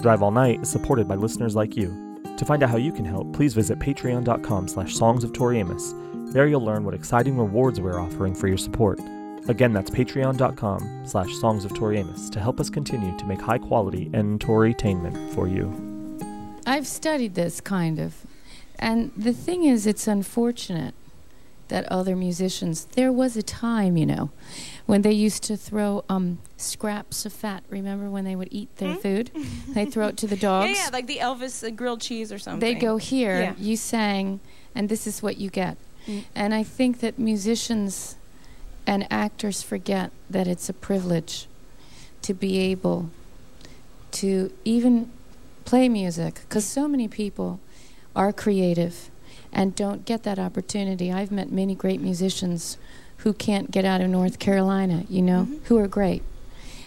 Drive All Night is supported by listeners like you. To find out how you can help, please visit patreon.com slash songs of Tori Amos. There you'll learn what exciting rewards we're offering for your support. Again, that's patreon.com slash songs of Tori Amos to help us continue to make high quality and Torytainment for you. I've studied this kind of. And the thing is, it's unfortunate that other musicians, there was a time, you know, when they used to throw um, scraps of fat. Remember when they would eat their Hmm? food? They'd throw it to the Yeah, dogs. yeah, like the Elvis uh, grilled cheese or something. they go here, Yeah. you sang, and this is what you get. Mm. And I think that musicians and actors forget that it's a privilege to be able to even play music because so many people are creative and don't get that opportunity. I've met many great musicians who can't get out of North Carolina, you know, Mhm. who are great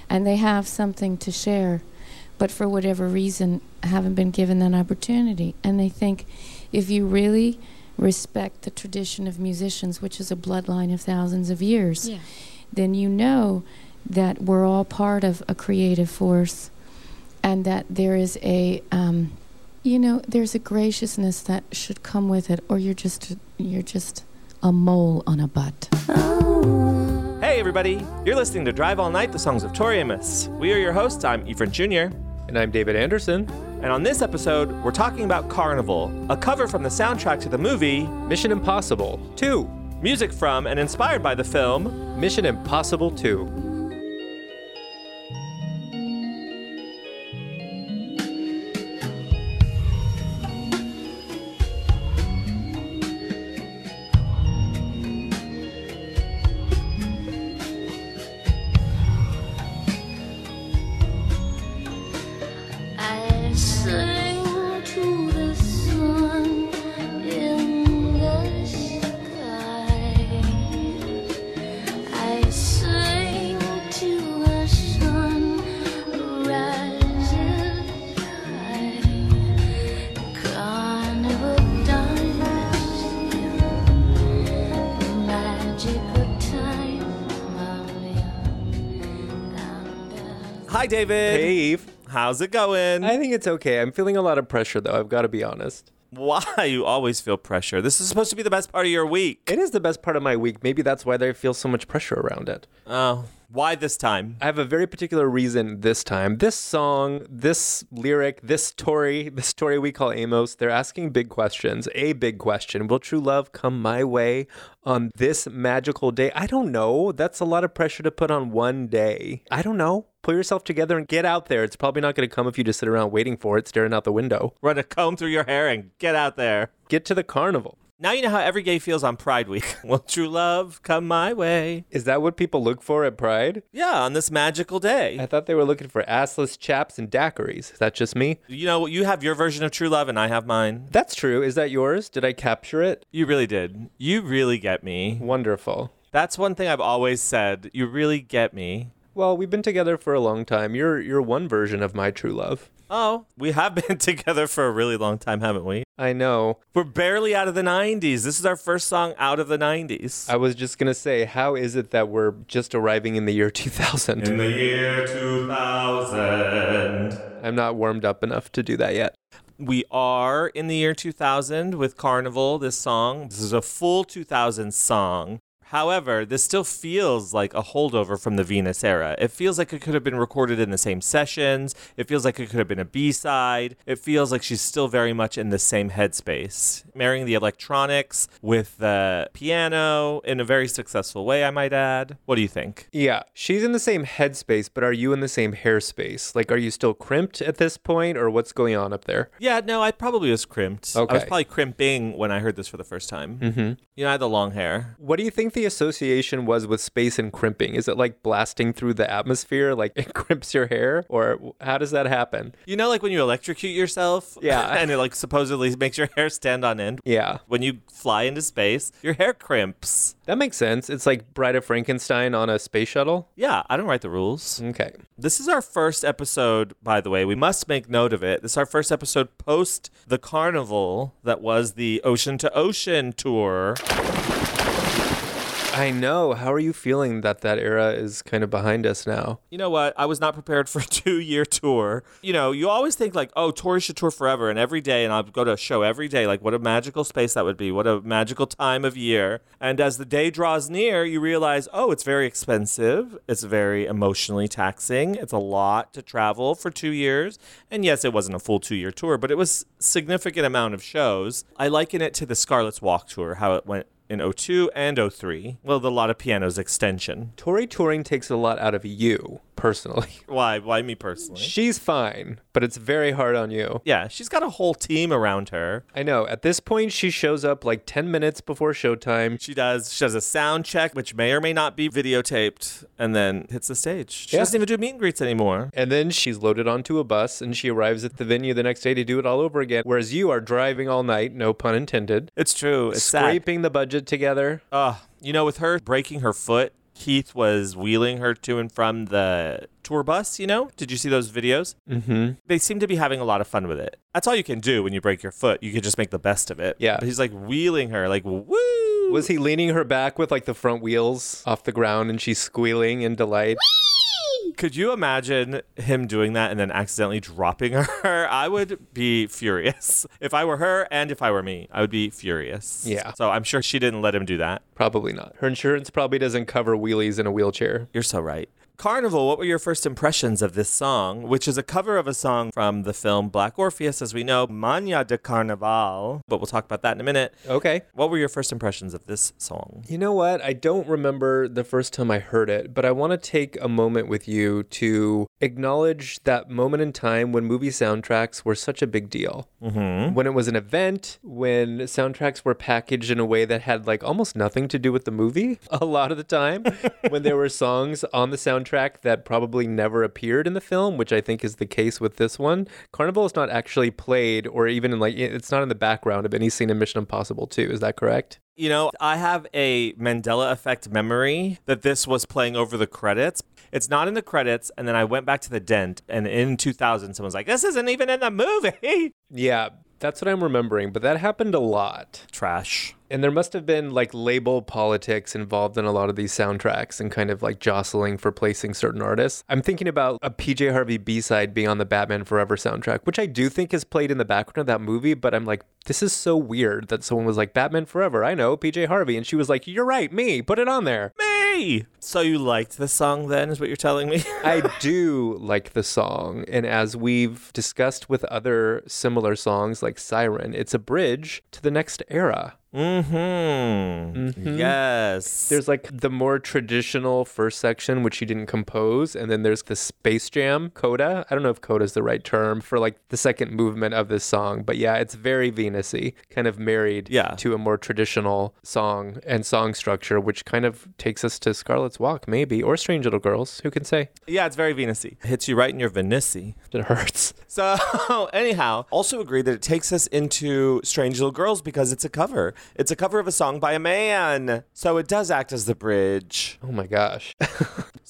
and they have something to share, but for whatever reason haven't been given that opportunity. And they think if you really respect the tradition of musicians, which is a bloodline of thousands of years, Yeah. then you know that we're all part of a creative force and that there is a um, you know there's a graciousness that should come with it or you're just you're just a mole on a butt Hey everybody, you're listening to Drive All Night, the songs of Tori Amos. We are your hosts, I'm Efrain Schunior And I'm David Anderson. And on this episode, we're talking about Carnival, a cover from the soundtrack to the movie, Mission Impossible 2. music from and inspired by the film. Mission Impossible 2. How's it going? I think it's okay. I'm feeling a lot of pressure, though. I've got to be honest. Why you always feel pressure? This is supposed to be the best part of your week. It is the best part of my week. Maybe that's why there feels so much pressure around it. Oh, why this time? I have a very particular reason this time. This song, this lyric, this story, this story we call Amos, they're asking big questions. A big question Will true love come my way on this magical day? I don't know. That's a lot of pressure to put on one day. I don't know. Pull yourself together and get out there. It's probably not going to come if you just sit around waiting for it, staring out the window. Run a comb through your hair and get out there. Get to the carnival. Now you know how every gay feels on Pride Week. Will true love come my way? Is that what people look for at Pride? Yeah, on this magical day. I thought they were looking for assless chaps and daiquiris. Is that just me? You know, you have your version of true love and I have mine. That's true. Is that yours? Did I capture it? You really did. You really get me. Wonderful. That's one thing I've always said. You really get me. Well, we've been together for a long time. You're you're one version of my true love. Oh, we have been together for a really long time, haven't we? I know. We're barely out of the 90s. This is our first song out of the 90s. I was just gonna say, how is it that we're just arriving in the year 2000? In the year 2000. I'm not warmed up enough to do that yet. We are in the year 2000 with Carnival, this song. This is a full 2000 song. However, this still feels like a holdover from the Venus era. It feels like it could have been recorded in the same sessions. It feels like it could have been a B side. It feels like she's still very much in the same headspace, marrying the electronics with the piano in a very successful way, I might add. What do you think? Yeah, she's in the same headspace, but are you in the same hairspace? Like, are you still crimped at this point, or what's going on up there? Yeah, no, I probably was crimped. Okay. I was probably crimping when I heard this for the first time. Mm-hmm. You know, I had the long hair. What do you think the association was with space and crimping? Is it like blasting through the atmosphere, like it crimps your hair, or how does that happen? You know, like when you electrocute yourself? Yeah. and it like supposedly makes your hair stand on end. Yeah, When you fly into space, your hair crimps. that makes sense. It's like Bride of Frankenstein on a space shuttle. Yeah, I don't write the rules. Okay. This is our first episode, by the way. We must make note of it. This is our first episode post the carnival that was the Ocean to Ocean tour. I know. How are you feeling that that era is kind of behind us now? You know what? I was not prepared for a two year tour. You know, you always think like, oh, tours should tour forever and every day, and I'll go to a show every day. Like, what a magical space that would be. What a magical time of year. And as the day draws near, you realize, oh, it's very expensive. It's very emotionally taxing. It's a lot to travel for two years. And yes, it wasn't a full two year tour, but it was significant amount of shows. I liken it to the Scarlet's Walk tour, how it went in 02 and 03. Well, the Lottapianos extension. Tori touring takes a lot out of you, personally. Why? Why me personally? She's fine, but it's very hard on you. Yeah, she's got a whole team around her. I know. At this point, she shows up like 10 minutes before showtime. She does. She does a sound check, which may or may not be videotaped, and then hits the stage. She Yeah. doesn't even do meet and greets anymore. And then she's loaded onto a bus and she arrives at the venue the next day to do it all over again. Whereas you are driving all night, no pun intended, It's true. It's sad. scraping the budget together. Uh, you know, with her breaking her foot, Keith was wheeling her to and from the tour bus, you know? Did you see those videos? Mm-hmm. They seem to be having a lot of fun with it. That's all you can do when you break your foot. You can just make the best of it. Yeah. But he's like wheeling her, like, woo! Was he leaning her back with like the front wheels off the ground and she's squealing in delight? Could you imagine him doing that and then accidentally dropping her? I would be furious. If I were her and if I were me, I would be furious. Yeah. So I'm sure she didn't let him do that. Probably not. Her insurance probably doesn't cover wheelies in a wheelchair. You're so right. Carnival, what were your first impressions of this song, which is a cover of a song from the film Black Orpheus, as we know, Mania de Carnaval, but we'll talk about that in a minute. Okay. What were your first impressions of this song? You know what? I don't remember the first time I heard it, but I want to take a moment with you to acknowledge that moment in time when movie soundtracks were such a big deal. Mm-hmm. When it was an event, when soundtracks were packaged in a way that had like almost nothing to do with the movie a lot of the time, when there were songs on the soundtrack that probably never appeared in the film, which I think is the case with this one. Carnival is not actually played or even in like it's not in the background of any scene in Mission Impossible 2. Is that correct? You know, I have a Mandela effect memory that this was playing over the credits. It's not in the credits, and then I went back to the dent, and in 2000, someone's like, "This isn't even in the movie." Yeah, that's what I'm remembering, but that happened a lot. Trash. And there must have been like label politics involved in a lot of these soundtracks and kind of like jostling for placing certain artists. I'm thinking about a PJ Harvey B side being on the Batman Forever soundtrack, which I do think is played in the background of that movie, but I'm like, this is so weird that someone was like, Batman Forever, I know, PJ Harvey. And she was like, you're right, me, put it on there. Me. So you liked the song then, is what you're telling me? I do like the song. And as we've discussed with other similar songs like Siren, it's a bridge to the next era. Mm-hmm. Yes. There's like the more traditional first section, which he didn't compose, and then there's the Space Jam coda. I don't know if coda is the right term for like the second movement of this song, but yeah, it's very Venusy, kind of married Yeah. to a more traditional song and song structure, which kind of takes us to Scarlet's Walk, maybe, or Strange Little Girls. Who can say? yeah, it's very Venusy. Hits you right in your Venusy. It hurts. So, anyhow, also agree that it takes us into Strange Little Girls because it's a cover. It's a cover of a song by a man. So it does act as the bridge. Oh my gosh.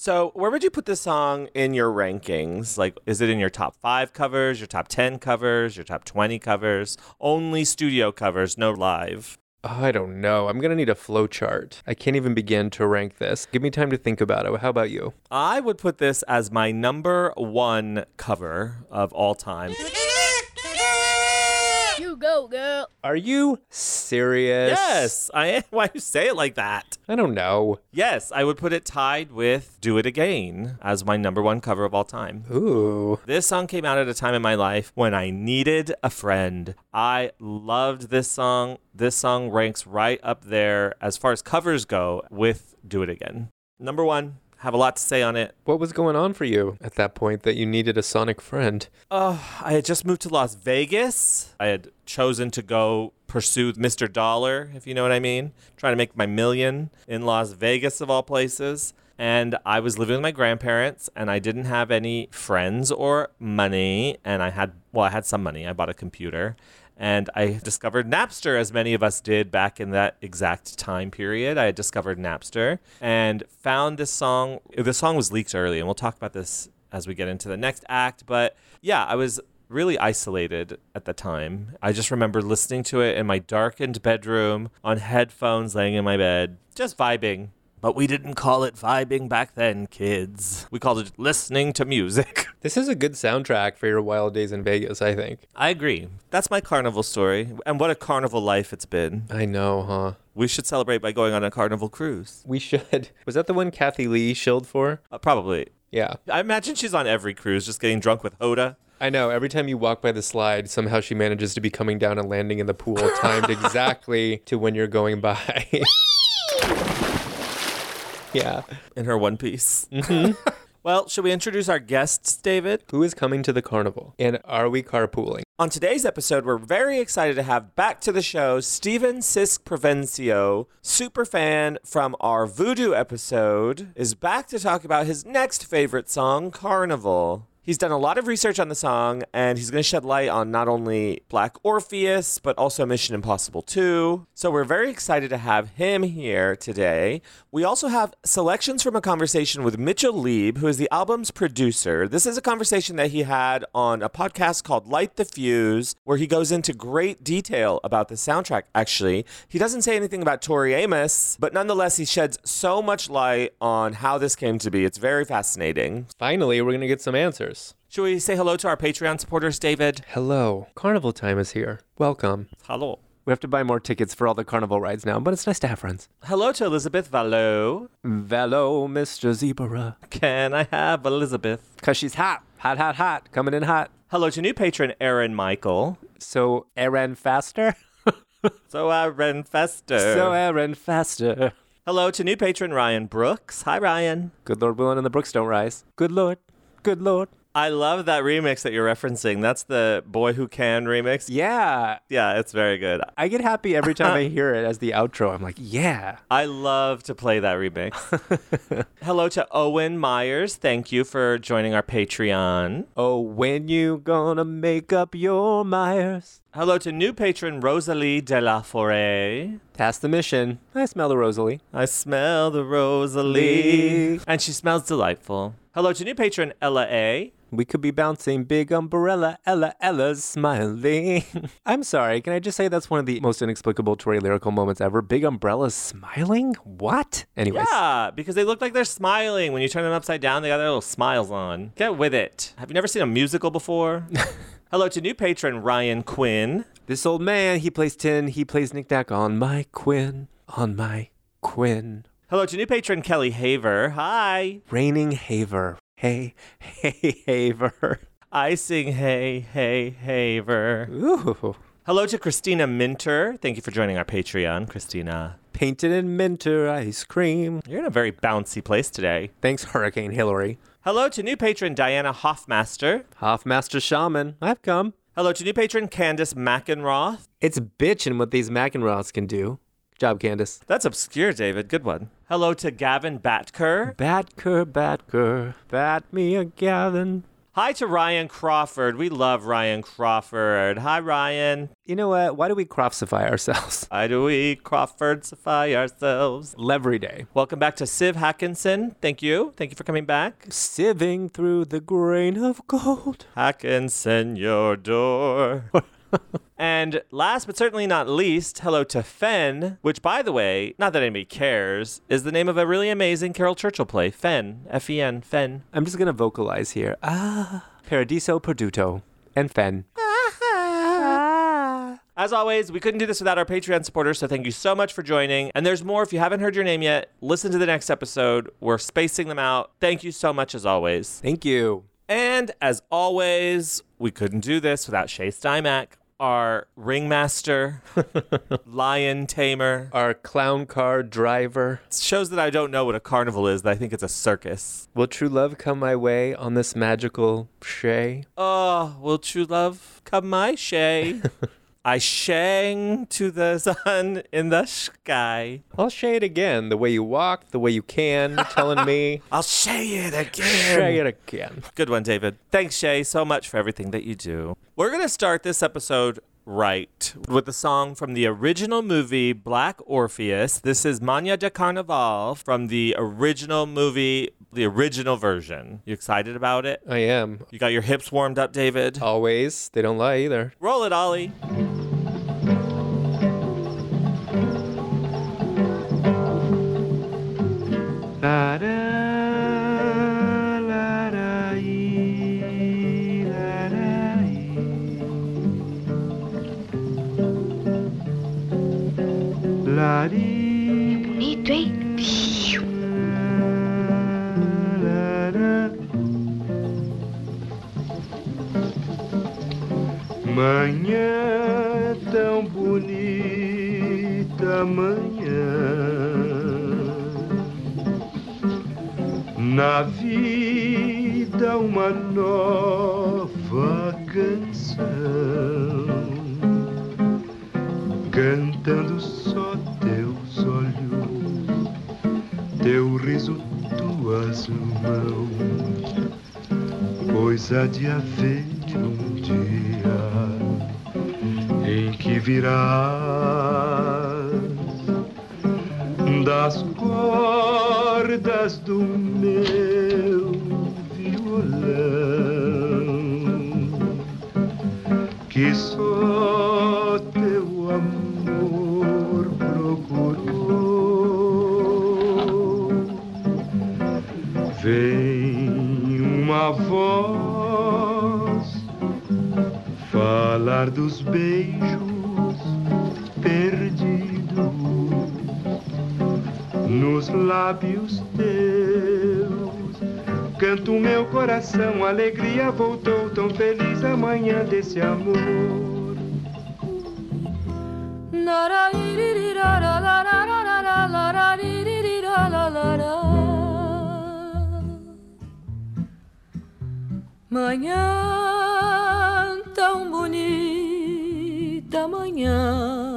So, where would you put this song in your rankings? Like, is it in your top five covers, your top 10 covers, your top 20 covers? Only studio covers, no live. Oh, I don't know. I'm gonna need a flow chart. I can't even begin to rank this. Give me time to think about it. How about you? I would put this as my number one cover of all time. You go, girl. Are you serious? Yes, I am. Why you say it like that? I don't know. Yes, I would put it tied with Do It Again as my number one cover of all time. Ooh. This song came out at a time in my life when I needed a friend. I loved this song. This song ranks right up there as far as covers go with Do It Again. Number one, have a lot to say on it. What was going on for you at that point that you needed a sonic friend? Oh, I had just moved to Las Vegas. I had chosen to go pursue Mr. Dollar, if you know what I mean, trying to make my million in Las Vegas, of all places. And I was living with my grandparents, and I didn't have any friends or money. And I had, well, I had some money. I bought a computer. And I discovered Napster, as many of us did back in that exact time period. I had discovered Napster and found this song. The song was leaked early, and we'll talk about this as we get into the next act. But yeah, I was really isolated at the time. I just remember listening to it in my darkened bedroom on headphones, laying in my bed, just vibing. But we didn't call it vibing back then, kids. We called it listening to music. This is a good soundtrack for your wild days in Vegas, I think. I agree. That's my carnival story. And what a carnival life it's been. I know, huh? We should celebrate by going on a carnival cruise. We should. Was that the one Kathie Lee shilled for? Uh, probably. Yeah. I imagine she's on every cruise just getting drunk with Hoda. I know. Every time you walk by the slide, somehow she manages to be coming down and landing in the pool, timed exactly to when you're going by. Yeah. in her one piece. Mm-hmm. well, should we introduce our guests, David? Who is coming to the carnival? And are we carpooling? On today's episode, we're very excited to have back to the show Steven Sisk Provencio, super fan from our Voodoo episode, is back to talk about his next favorite song, Carnival. He's done a lot of research on the song, and he's going to shed light on not only Black Orpheus, but also Mission Impossible 2. So we're very excited to have him here today. We also have selections from a conversation with Mitchell Lieb, who is the album's producer. This is a conversation that he had on a podcast called Light the Fuse, where he goes into great detail about the soundtrack, actually. He doesn't say anything about Tori Amos, but nonetheless, he sheds so much light on how this came to be. It's very fascinating. Finally, we're going to get some answers. Should we say hello to our Patreon supporters, David? Hello. Carnival time is here. Welcome. Hello. We have to buy more tickets for all the carnival rides now, but it's nice to have friends. Hello to Elizabeth Valo. Hello, Mr. Zebra. Can I have Elizabeth? Because she's hot. Hot, hot, hot. Coming in hot. Hello to new patron Aaron Michael. So, Aaron Faster? So Aaron Faster. So, Aaron Faster. Hello to new patron Ryan Brooks. Hi Ryan. Good Lord willing and the brooks don't rise. Good Lord. Good Lord. I love that remix that you're referencing. That's the Boy Who Can remix. Yeah. Yeah, it's very good. I get happy every time I hear it as the outro. I'm like, yeah. I love to play that remix. Hello to Owen Myers. Thank you for joining our Patreon. Oh, when you gonna make up your Myers? Hello to new patron Rosalie de la Forêt. Pass the mission. I smell the Rosalie. I smell the Rosalie. And she smells delightful. Hello to new patron Ella A. We could be bouncing big umbrella, Ella, Ella's smiling. I'm sorry, can I just say that's one of the most inexplicable Tori lyrical moments ever? Big umbrellas smiling? What? Anyways. Yeah, because they look like they're smiling. When you turn them upside down, they got their little smiles on. Get with it. Have you never seen a musical before? Hello to new patron Ryan Quinn. This old man, he plays tin, he plays knick-knack on my Quinn, on my Quinn. Hello to new patron Kelly Haver. Hi. Raining Haver. Hey, hey, Haver. I sing hey, hey, Haver. Ooh. Hello to Christina Minter. Thank you for joining our Patreon, Christina. Painted in Minter ice cream. You're in a very bouncy place today. Thanks, Hurricane Hillary. Hello to new patron Diana Hoffmaster. Hoffmaster Shaman, I've come. Hello to new patron Candace McEnroth. It's bitchin' what these McEnroths can do. Job, Candace. That's obscure, David. Good one. Hello to Gavin Batker. Batker, Batker, bat me a Gavin. Hi to Ryan Crawford. We love Ryan Crawford. Hi, Ryan. You know what? Why do we croftsify ourselves? Why do we Crawfordsify ourselves? Every day. Welcome back to Siv Hackinson. Thank you. Thank you for coming back. Sieving through the grain of gold. Hackinson, your door. and last but certainly not least, hello to Fen, which, by the way, not that anybody cares, is the name of a really amazing Caryl Churchill play. Fen. F E N. Fen. I'm just gonna vocalize here. Ah, Paradiso Perduto and Fen. As always, we couldn't do this without our Patreon supporters, so thank you so much for joining. And there's more. If you haven't heard your name yet, listen to the next episode. We're spacing them out. Thank you so much, as always. Thank you. And as always, we couldn't do this without Shay Stymack, our ringmaster, lion tamer. Our clown car driver. It shows that I don't know what a carnival is, that I think it's a circus. Will true love come my way on this magical shay? Oh, will true love come my Shay? I shang to the sun in the sky. I'll say it again. The way you walk, the way you can, telling me. I'll say it again. again. it again. Good one, David. Thanks, Shay, so much for everything that you do. We're going to start this episode right with the song from the original movie Black Orpheus. This is Mania de Carnaval from the original movie, the original version. You excited about it? I am. You got your hips warmed up, David? Always. They don't lie either. Roll it, Ollie. Da, da, Manhã tão bonita, manhã. Na vida uma nova canção, cantando só teus olhos, teu riso, tuas mãos, pois há de haver um dia em que virás das cordas do meu violão que só teu amor procurou. Vem uma voz falar dos beijos perdidos nos lábios teus. Canto meu coração, alegria voltou tão feliz amanhã desse amor. Manhã tão bonita, manhã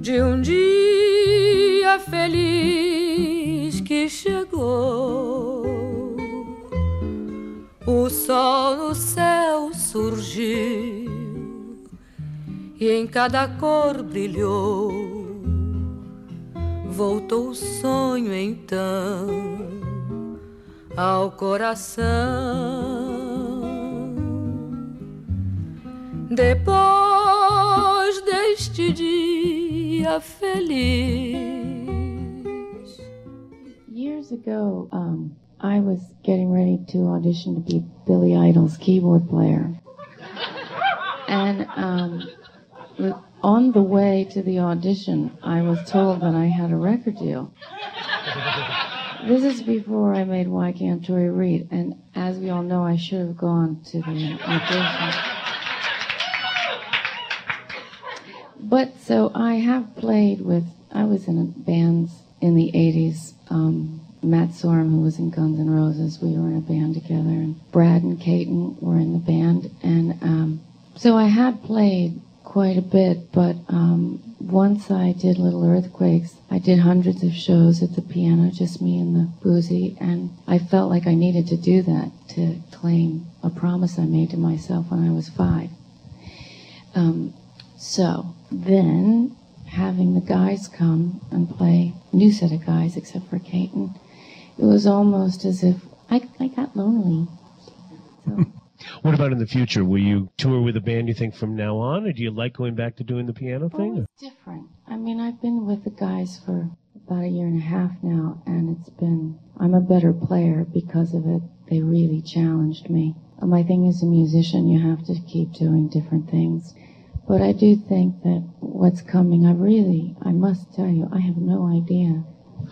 de um dia feliz que chegou. O sol no céu surgiu e em cada cor brilhou. Voltou o sonho então ao coração. Depois deste dia feliz. Years ago, um, I was getting ready to audition to be Billy Idol's keyboard player. And um, on the way to the audition, I was told that I had a record deal. This is before I made Y Kant Tori Read, and as we all know, I should have gone to the audition. But so I have played with, I was in a bands in the 80s. Um, Matt Sorum, who was in Guns N' Roses, we were in a band together, and Brad and Caton were in the band. And um, so I had played quite a bit, but um, once I did Little Earthquakes, I did hundreds of shows at the piano, just me and the boozy, and I felt like I needed to do that to claim a promise I made to myself when I was five. Um, so then, having the guys come and play, new set of guys except for Caton, it was almost as if I, I got lonely. So What about in the future? Will you tour with a band you think from now on, or do you like going back to doing the piano oh, thing? Well, it's different. I mean, I've been with the guys for about a year and a half now, and it's been, I'm a better player because of it. They really challenged me. My thing as a musician, you have to keep doing different things. But I do think that what's coming, I really, I must tell you, I have no idea.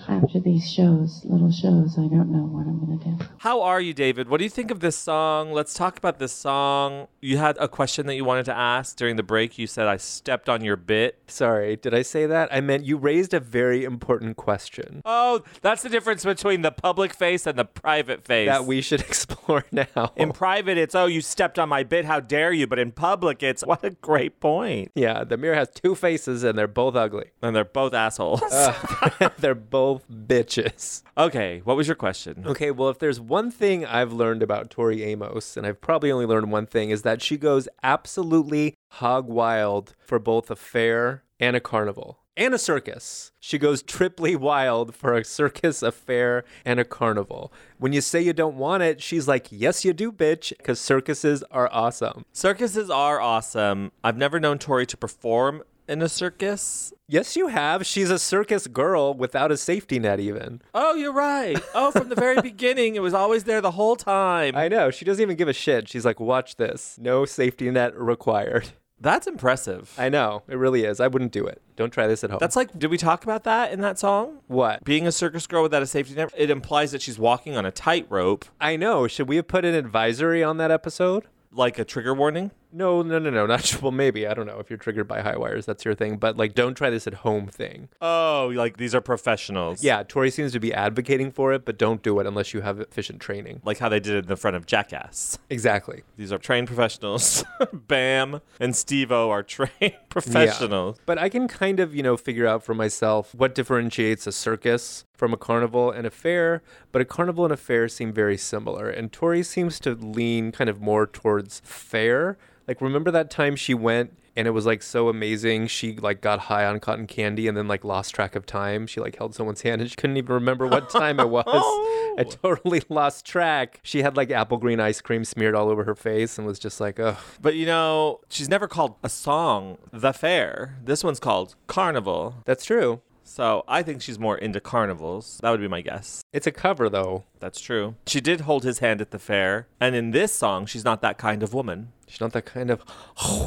After these shows, little shows, I don't know what I'm going to do. How are you, David? What do you think of this song? Let's talk about this song. You had a question that you wanted to ask during the break. You said I stepped on your bit. Sorry, did I say that? I meant you raised a very important question Oh, that's the difference between the public face and the private face. that we should explore now. in private, it's oh, you stepped on my bit. How dare you? But in public, it's what a great point. yeah, the mirror has two faces and they're both ugly. And they're both assholes. Uh, they're both bitches. okay, what was your question? Okay, well, if there's one thing I've learned about Tori Amos, and I've probably only learned one thing, is that she goes absolutely hog wild for both a fair and a carnival. And a circus. She goes triply wild for a circus, a fair, and a carnival. When you say you don't want it, she's like, Yes, you do, bitch, because circuses are awesome. Circuses are awesome. I've never known Tori to perform in a circus. Yes, you have. She's a circus girl without a safety net, even. Oh, you're right. Oh, from the very beginning, it was always there the whole time. I know. She doesn't even give a shit. She's like, Watch this. No safety net required. That's impressive. I know it really is. I wouldn't do it. Don't try this at home. That's like, did we talk about that in that song? what Being a circus girl without a safety net, it implies that she's walking on a tightrope, I know. Should we have put an advisory on that episode? like a trigger warning. No, no, no, no. Not well. Maybe I don't know if you're triggered by high wires. That's your thing. But like, don't try this at home thing. Oh, like these are professionals. Yeah, Tori seems to be advocating for it, but don't do it unless you have efficient training. Like how they did it in the front of Jackass. Exactly. These are trained professionals. Bam and Steve O are trained professionals. But I can kind of, you know, figure out for myself what differentiates a circus from a carnival and a fair. But a carnival and a fair seem very similar. And Tori seems to lean kind of more towards fair. Like, remember that time she went and it was like so amazing. She like got high on cotton candy and then like lost track of time. She like held someone's hand and she couldn't even remember what time it was. I totally lost track. She had like apple green ice cream smeared all over her face and was just like, ugh. But you know, she's never called a song The Fair. This one's called Carnival. That's true. So I think she's more into carnivals. That would be my guess. It's a cover though. That's true. She did hold his hand at the fair. And in this song, she's not that kind of woman. She's not that kind of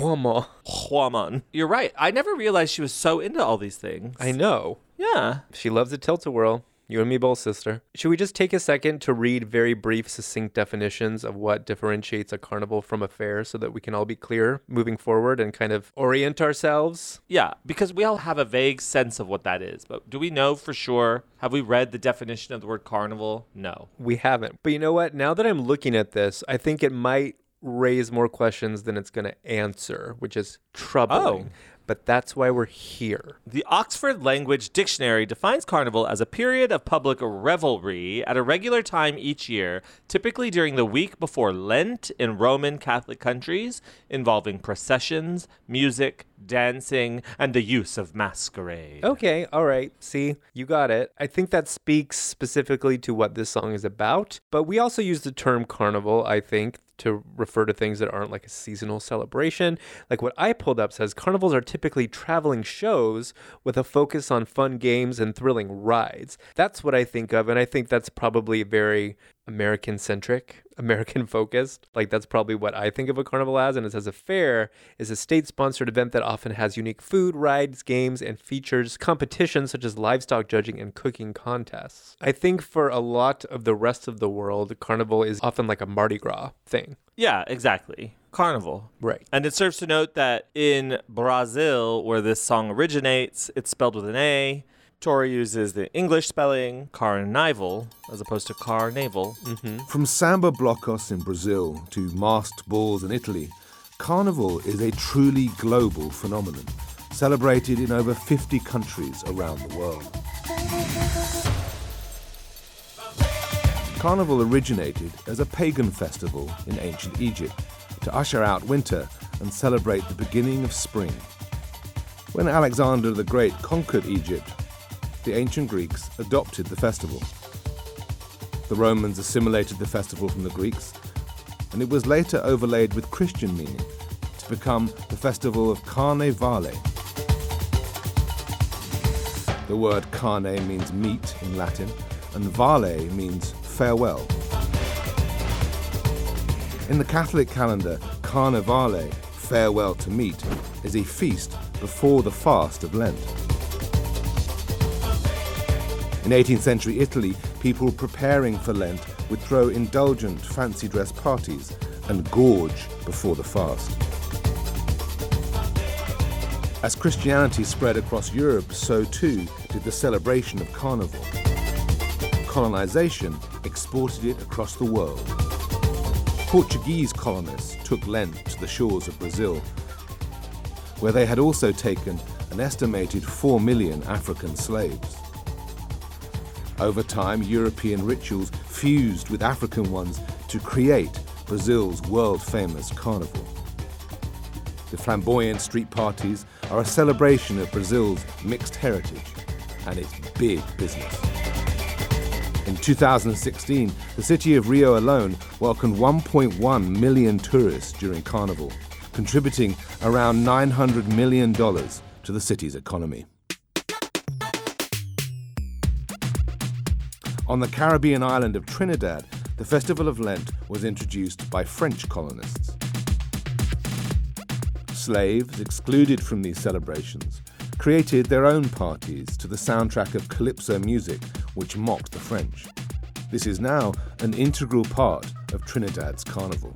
woman. Woman. You're right. I never realized she was so into all these things. I know. Yeah. She loves a tilt-a-whirl. You and me both, sister. Should we just take a second to read very brief, succinct definitions of what differentiates a carnival from a fair so that we can all be clear moving forward and kind of orient ourselves? Yeah, because we all have a vague sense of what that is. But do we know for sure? Have we read the definition of the word carnival? No. We haven't. But you know what? Now that I'm looking at this, I think it might raise more questions than it's going to answer, which is troubling. Oh. But that's why we're here. The Oxford Language Dictionary defines carnival as a period of public revelry at a regular time each year, typically during the week before Lent in Roman Catholic countries, involving processions, music, dancing, and the use of masquerade. Okay, all right. See, you got it. I think that speaks specifically to what this song is about. But we also use the term carnival, I think, to refer to things that aren't like a seasonal celebration. Like what I pulled up says carnivals are typically traveling shows with a focus on fun games and thrilling rides. That's what I think of. And I think that's probably very American centric, American focused. Like that's probably what I think of a carnival as. And it says a fair is a state sponsored event that often has unique food, rides, games, and features competitions such as livestock judging and cooking contests. I think for a lot of the rest of the world, carnival is often like a Mardi Gras thing. Yeah, exactly. Carnival. Right. And it serves to note that in Brazil, where this song originates, it's spelled with an A. Tori uses the English spelling carnival as opposed to carnaval. Mm-hmm. From samba blocos in Brazil to masked balls in Italy, Carnival is a truly global phenomenon, celebrated in over 50 countries around the world. Carnival originated as a pagan festival in ancient Egypt to usher out winter and celebrate the beginning of spring. When Alexander the Great conquered Egypt, the ancient Greeks adopted the festival. The Romans assimilated the festival from the Greeks, and it was later overlaid with Christian meaning to become the festival of Carnevale. The word carne means meat in Latin, and vale means farewell. In the Catholic calendar, Carnevale, farewell to meat, is a feast before the fast of Lent. In 18th century Italy, people preparing for Lent would throw indulgent fancy dress parties and gorge before the fast. As Christianity spread across Europe, so too did the celebration of Carnival. Colonization exported it across the world. Portuguese colonists took Lent to the shores of Brazil, where they had also taken an estimated 4 million African slaves. Over time, European rituals fused with African ones to create Brazil's world famous carnival. The flamboyant street parties are a celebration of Brazil's mixed heritage, and it's big business. In 2016, the city of Rio alone welcomed 1.1 million tourists during Carnival, contributing around $900 million to the city's economy. On the Caribbean island of Trinidad, the Festival of Lent was introduced by French colonists. slaves excluded from these celebrations created their own parties to the soundtrack of calypso music, which mocked the French. This is now an integral part of Trinidad's carnival.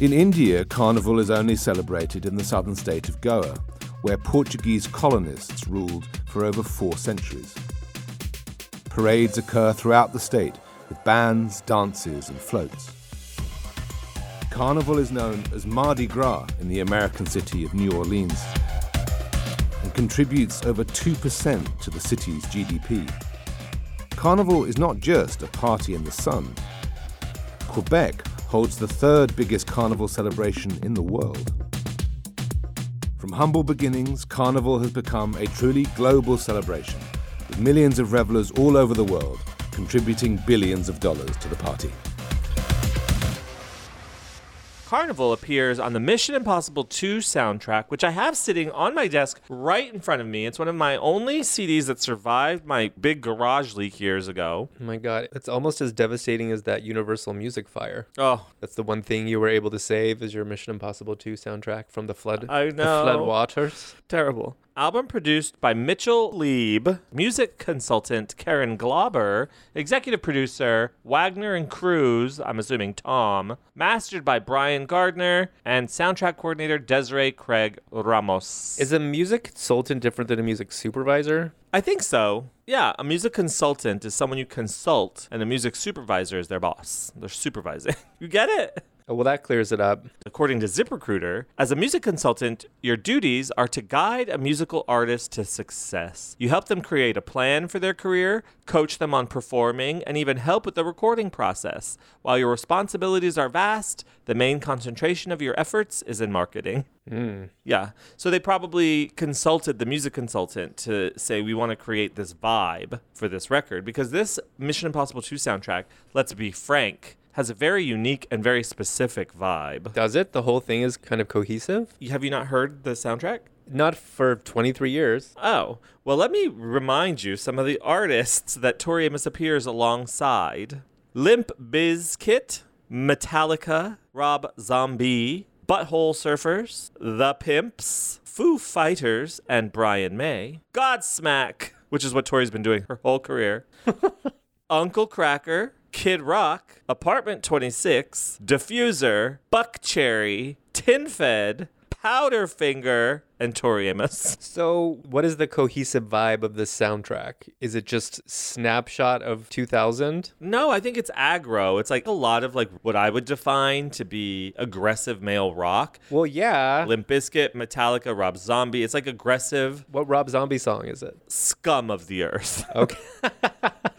In India, carnival is only celebrated in the southern state of Goa, where Portuguese colonists ruled for over four centuries. Parades occur throughout the state with bands, dances, and floats. Carnival is known as Mardi Gras in the American city of New Orleans and contributes over 2% to the city's GDP. Carnival is not just a party in the sun. Quebec holds the third biggest carnival celebration in the world. From humble beginnings, Carnival has become a truly global celebration, with millions of revelers all over the world contributing billions of dollars to the party. Carnival appears on the Mission Impossible 2 soundtrack, which I have sitting on my desk right in front of me. It's one of my only CDs that survived my big garage leak years ago. Oh my god, it's almost as devastating as that Universal Music fire. Oh, That's the one thing you were able to save is your Mission Impossible 2 soundtrack from the flood. I know. The flood waters. terrible. Album produced by Mitchell Lieb, music consultant Karen Glauber, executive producer Wagner and Cruise, I'm assuming Tom, mastered by Brian Gardner, and soundtrack coordinator Desiree Craig Ramos. Is a music consultant different than a music supervisor? I think so. Yeah, a music consultant is someone you consult, and a music supervisor is their boss. They're supervising. you get it? Oh, well, that clears it up. According to ZipRecruiter, as a music consultant, your duties are to guide a musical artist to success. You help them create a plan for their career, coach them on performing, and even help with the recording process. While your responsibilities are vast, the main concentration of your efforts is in marketing. Hmm. Yeah. So they probably consulted the music consultant to say, we want to create this vibe for this record because this Mission Impossible 2 soundtrack, let's be frank, has a very unique and very specific vibe. Does it? The whole thing is kind of cohesive? Have you not heard the soundtrack? Not for 23 years. Oh, well, let me remind you some of the artists that Tori Amos appears alongside Limp Bizkit, Metallica, Rob Zombie, Butthole Surfers, The Pimps, Foo Fighters, and Brian May, Godsmack, which is what Tori's been doing her whole career, Uncle Kracker, Kid Rock, Apartment 26, Diffuser, Buckcherry, Tin Fed, Powderfinger, and Tori Amos. So, what is the cohesive vibe of this soundtrack? Is it just snapshot of 2000? No, I think it's aggro. It's like a lot of like what I would define to be aggressive male rock. Well, yeah. Limp Bizkit, Metallica, Rob Zombie. It's like aggressive What Rob Zombie song is it? scum of the earth. Okay.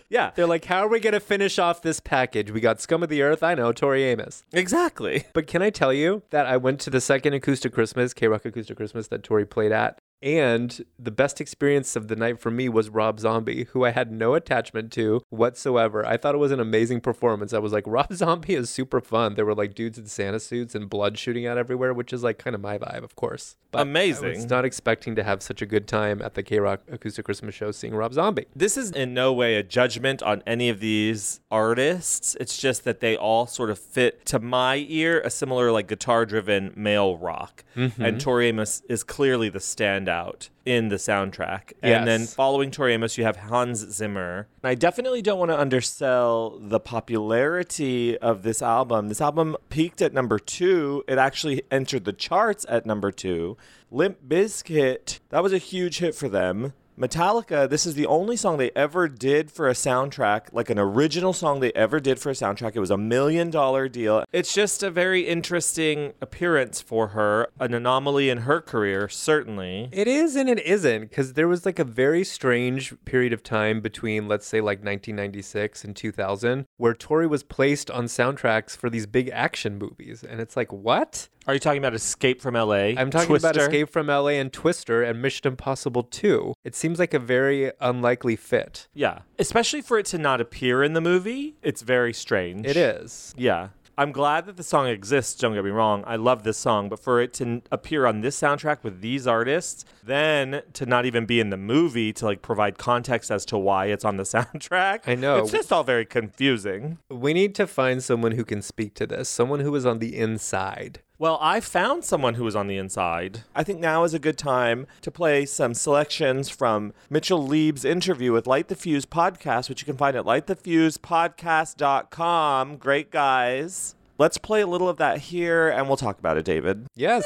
yeah, They're like, how are we going to finish off this package? We got Scum of the Earth. I know, Tori Amos. exactly. But can I tell you that I went to the second Acoustic Christmas, KROQ Acoustic Christmas that Tori played at, and the best experience of the night for me was Rob Zombie, who I had no attachment to whatsoever. I thought it was an amazing performance. I was like, Rob Zombie is super fun. There were like dudes in Santa suits and blood shooting out everywhere, which is like kind of my vibe, of course. But I was Amazing. not expecting to have such a good time at the KROQ Acoustic Christmas show seeing Rob Zombie. This is in no way a judgment on any of these artists. It's just that they all sort of fit to my ear a similar like guitar driven male rock. And mm-hmm. Tori Amos is clearly the standout in the soundtrack. And then following Tori Amos, you have Hans Zimmer. And I definitely don't want to undersell the popularity of this album. This album peaked at number two. It actually entered the charts at number two. Limp Bizkit, that was a huge hit for them. Metallica, this is the only song they ever did for a soundtrack, like an original song they ever did for a soundtrack. It was a million dollar deal. It's just a very interesting appearance for her, an anomaly in her career, certainly. It is and it isn't because there was like a very strange period of time between, let's say, like 1996 and 2000, where Tori was placed on soundtracks for these big action movies. And it's like, what? Are you talking about Escape from LA? I'm talking about Escape from LA and Twister and Mission Impossible 2. It seems like a very unlikely fit. Yeah. Especially for it to not appear in the movie, it's very strange. It is. Yeah. I'm glad that the song exists, don't get me wrong. I love this song, but for it to n- appear on this soundtrack with these artists, then to not even be in the movie to like provide context as to why it's on the soundtrack. I know. It's just all very confusing. We need to find someone who can speak to this, someone who is on the inside. Well, I found someone who was on the inside. I think now is a good time to play some selections from Mitchell Lieb's interview with Light the Fuse podcast, which you can find at lightthefusepodcast.com. Great guys. Let's play a little of that here and we'll talk about it, David. Yes.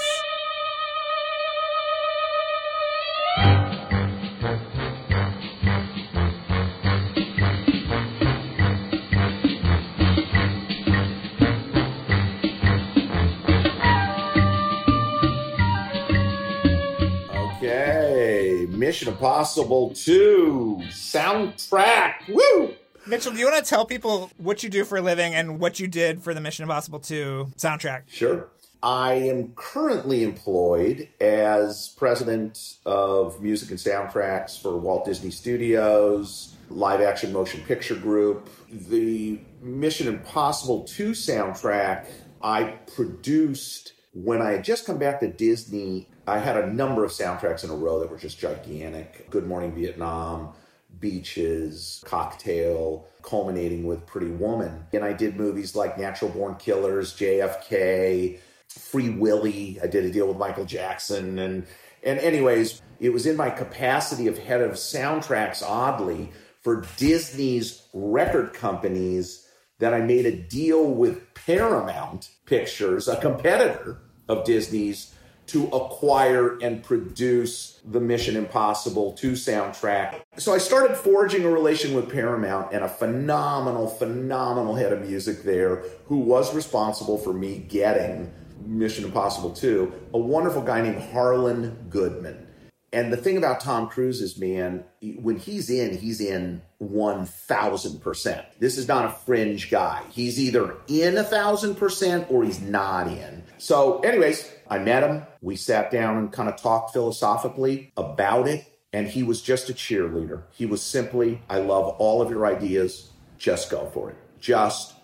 Mission Impossible 2 soundtrack. Woo! Mitchell, do you want to tell people what you do for a living and what you did for the Mission Impossible 2 soundtrack? Sure. I am currently employed as president of music and soundtracks for Walt Disney Studios, live action motion picture group. The Mission Impossible 2 soundtrack I produced when I had just come back to Disney. I had a number of soundtracks in a row that were just gigantic. Good Morning Vietnam, Beaches, Cocktail, culminating with Pretty Woman. And I did movies like Natural Born Killers, JFK, Free Willy. I did a deal with Michael Jackson. And, and anyways, it was in my capacity of head of soundtracks, oddly, for Disney's record companies that I made a deal with Paramount Pictures, a competitor of Disney's, to acquire and produce the Mission Impossible 2 soundtrack. So I started forging a relation with Paramount and a phenomenal, phenomenal head of music there who was responsible for me getting Mission Impossible 2, a wonderful guy named Harlan Goodman. And the thing about Tom Cruise is, man, when he's in, he's in 1000%. This is not a fringe guy. He's either in a 1000% or he's not in. So, anyways, I met him. We sat down and kind of talked philosophically about it. And he was just a cheerleader. He was simply, I love all of your ideas. Just go for it. Just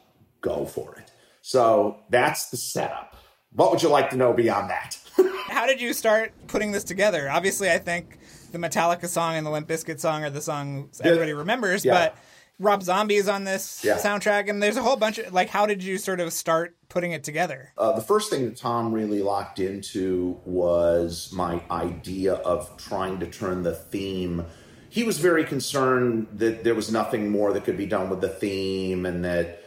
go for it. So that's the setup. What would you like to know beyond that? How did you start putting this together? Obviously, I think the Metallica song and the Limp Bizkit song are the songs everybody remembers, Yeah. but Rob Zombie is on this Yeah. soundtrack, and there's a whole bunch of like. How did you sort of start putting it together? Uh, the first thing that Tom really locked into was my idea of trying to turn the theme. He was very concerned that there was nothing more that could be done with the theme, and that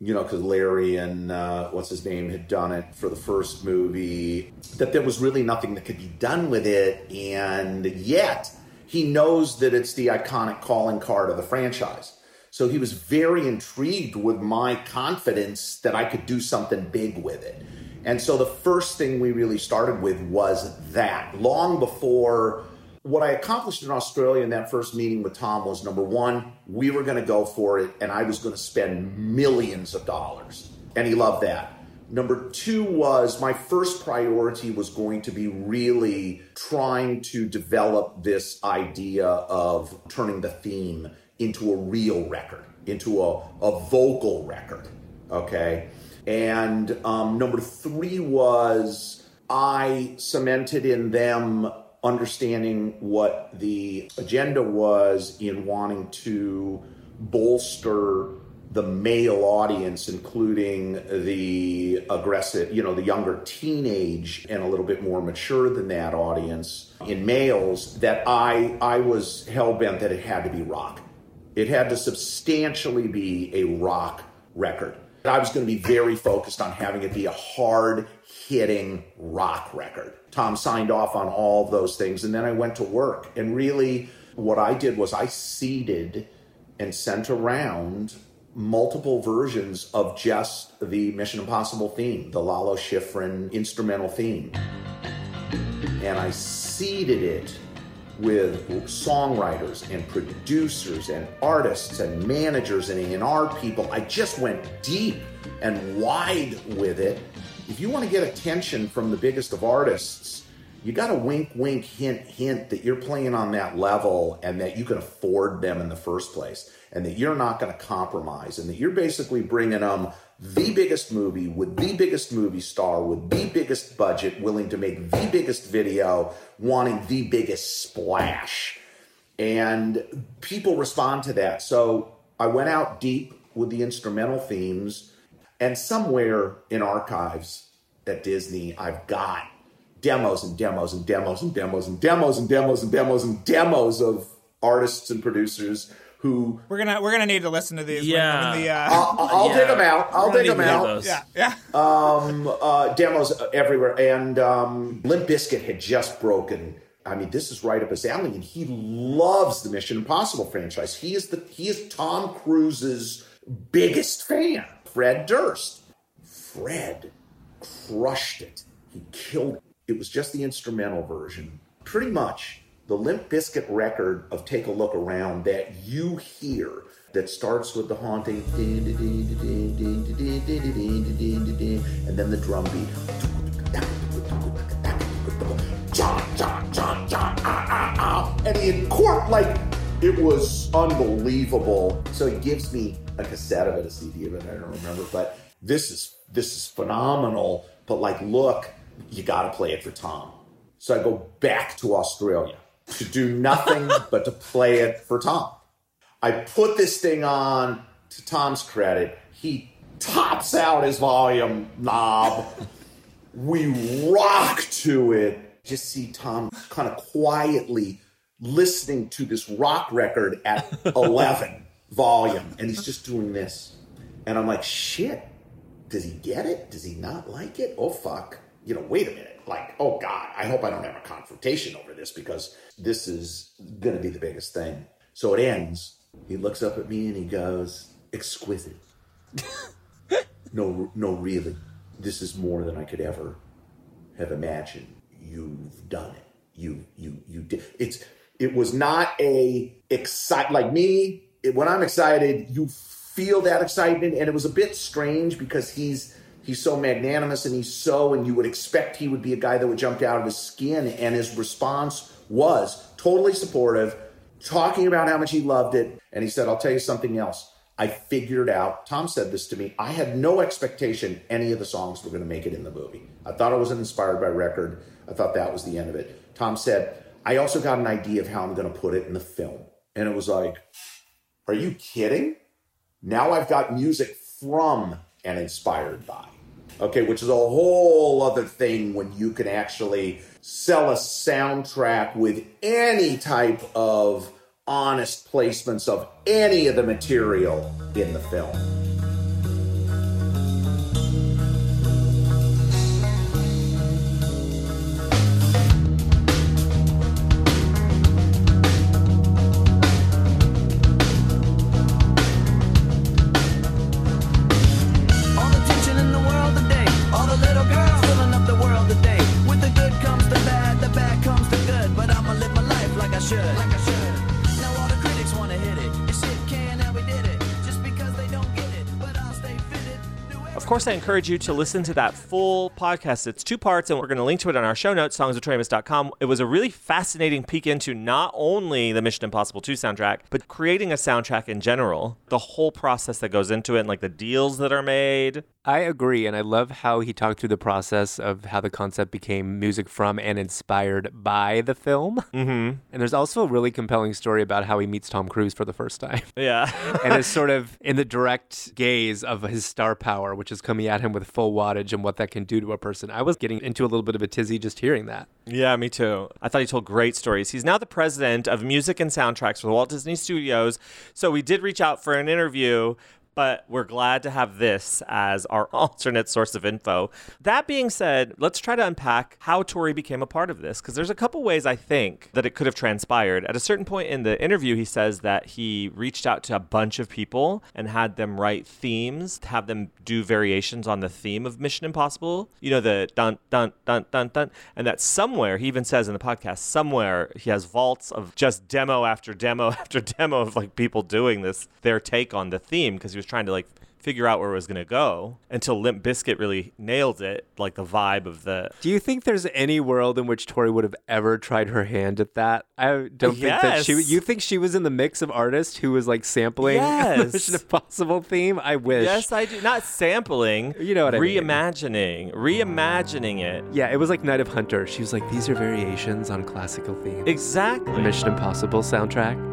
you know, because Larry and uh, what's his name had done it for the first movie, that there was really nothing that could be done with it, and yet he knows that it's the iconic calling card of the franchise. So he was very intrigued with my confidence that I could do something big with it. And so the first thing we really started with was that. Long before what I accomplished in Australia in that first meeting with Tom was number one, we were going to go for it, and I was going to spend millions of dollars. And he loved that. Number two was my first priority was going to be really trying to develop this idea of turning the theme into a real record, into a, a vocal record. Okay. And um, number three was I cemented in them understanding what the agenda was in wanting to bolster the male audience, including the aggressive, you know, the younger teenage and a little bit more mature than that audience in males, that I I was hell bent that it had to be rock. It had to substantially be a rock record. I was going to be very focused on having it be a hard hitting rock record. Tom signed off on all those things, and then I went to work. And really, what I did was I seeded and sent around multiple versions of just the Mission Impossible theme, the Lalo Schifrin instrumental theme. And I seeded it with songwriters and producers and artists and managers and A&R people. I just went deep and wide with it. If you want to get attention from the biggest of artists, you got to wink, wink, hint, hint that you're playing on that level and that you can afford them in the first place and that you're not going to compromise and that you're basically bringing them the biggest movie with the biggest movie star with the biggest budget, willing to make the biggest video, wanting the biggest splash. And people respond to that. So I went out deep with the instrumental themes, and somewhere in archives, at Disney, I've got demos and demos and demos and demos and demos and demos and demos and demos of artists and producers who We're gonna we're gonna need to listen to these. Yeah. when the, uh, I'll, I'll dig them out. I'll We're dig them need to hear out. those. yeah, yeah. um, uh, demos everywhere. And um, Limp Bizkit had just broken. I mean, this is right up his alley, and he loves the Mission Impossible franchise. He is the he is Tom Cruise's biggest fan. Fred Durst. Fred crushed it. He killed it. It was just the instrumental version. Pretty much the Limp Bizkit record of Take a Look Around that you hear that starts with the haunting and then the drum beat. Ah, ah, ah. And in court, like, it was unbelievable. So he gives me a cassette of it, a CD of it, I don't remember, but this is this is phenomenal. But like, look, you gotta play it for Tom. So I go back to Australia to do nothing but to play it for Tom. I put this thing on to Tom's credit. He tops out his volume knob. we rock to it. Just see Tom kind of quietly listening to this rock record at 11 volume. And he's just doing this. And I'm like, shit, does he get it? Does he not like it? Oh, fuck. You know, wait a minute. Like, oh, God, I hope I don't have a confrontation over this because this is going to be the biggest thing. So it ends. He looks up at me and he goes, exquisite. no, no, really. This is more than I could ever have imagined. You've done it. You, you, you did. It's. It was not a excite like me. It, when I'm excited, you feel that excitement, and it was a bit strange because he's he's so magnanimous and he's so, and you would expect he would be a guy that would jump out of his skin, and his response was totally supportive, talking about how much he loved it, and he said, "I'll tell you something else." I figured out, Tom said this to me, I had no expectation any of the songs were going to make it in the movie. I thought it was an inspired by record. I thought that was the end of it. Tom said, I also got an idea of how I'm going to put it in the film. And it was like, are you kidding? Now I've got music from and inspired by. Okay, which is a whole other thing when you can actually sell a soundtrack with any type of honest placements of any of the material in the film. Course, I encourage you to listen to that full podcast. It's two parts, and we're going to link to it on our show notes, songsoftramus.com. It was a really fascinating peek into not only the Mission Impossible 2 soundtrack, but creating a soundtrack in general, the whole process that goes into it, and like the deals that are made. I agree, and I love how he talked through the process of how the concept became music from and inspired by the film. Mm-hmm. And there's also a really compelling story about how he meets Tom Cruise for the first time. Yeah. and is sort of in the direct gaze of his star power, which is coming at him with full wattage and what that can do to a person. I was getting into a little bit of a tizzy just hearing that. Yeah, me too. I thought he told great stories. He's now the president of music and soundtracks for the Walt Disney Studios. So we did reach out for an interview, but we're glad to have this as our alternate source of info. That being said, let's try to unpack how Tori became a part of this because there's a couple ways I think that it could have transpired. At a certain point in the interview, he says that he reached out to a bunch of people and had them write themes, have them do variations on the theme of Mission Impossible. You know, the dun dun dun dun dun, and that somewhere he even says in the podcast somewhere he has vaults of just demo after demo after demo of like people doing this their take on the theme because he was trying to like figure out where it was going to go until Limp Bizkit really nailed it, like the vibe of the. Do you think there's any world in which Tori would have ever tried her hand at that? I don't think that she. You think she was in the mix of artists who was like sampling Yes. the Mission Impossible theme? I wish. Yes, I do. Not sampling. You know what I mean. reimagining, reimagining it. Yeah, it was like Night of Hunter. She was like, these are variations on classical themes. Exactly. The Mission Impossible soundtrack.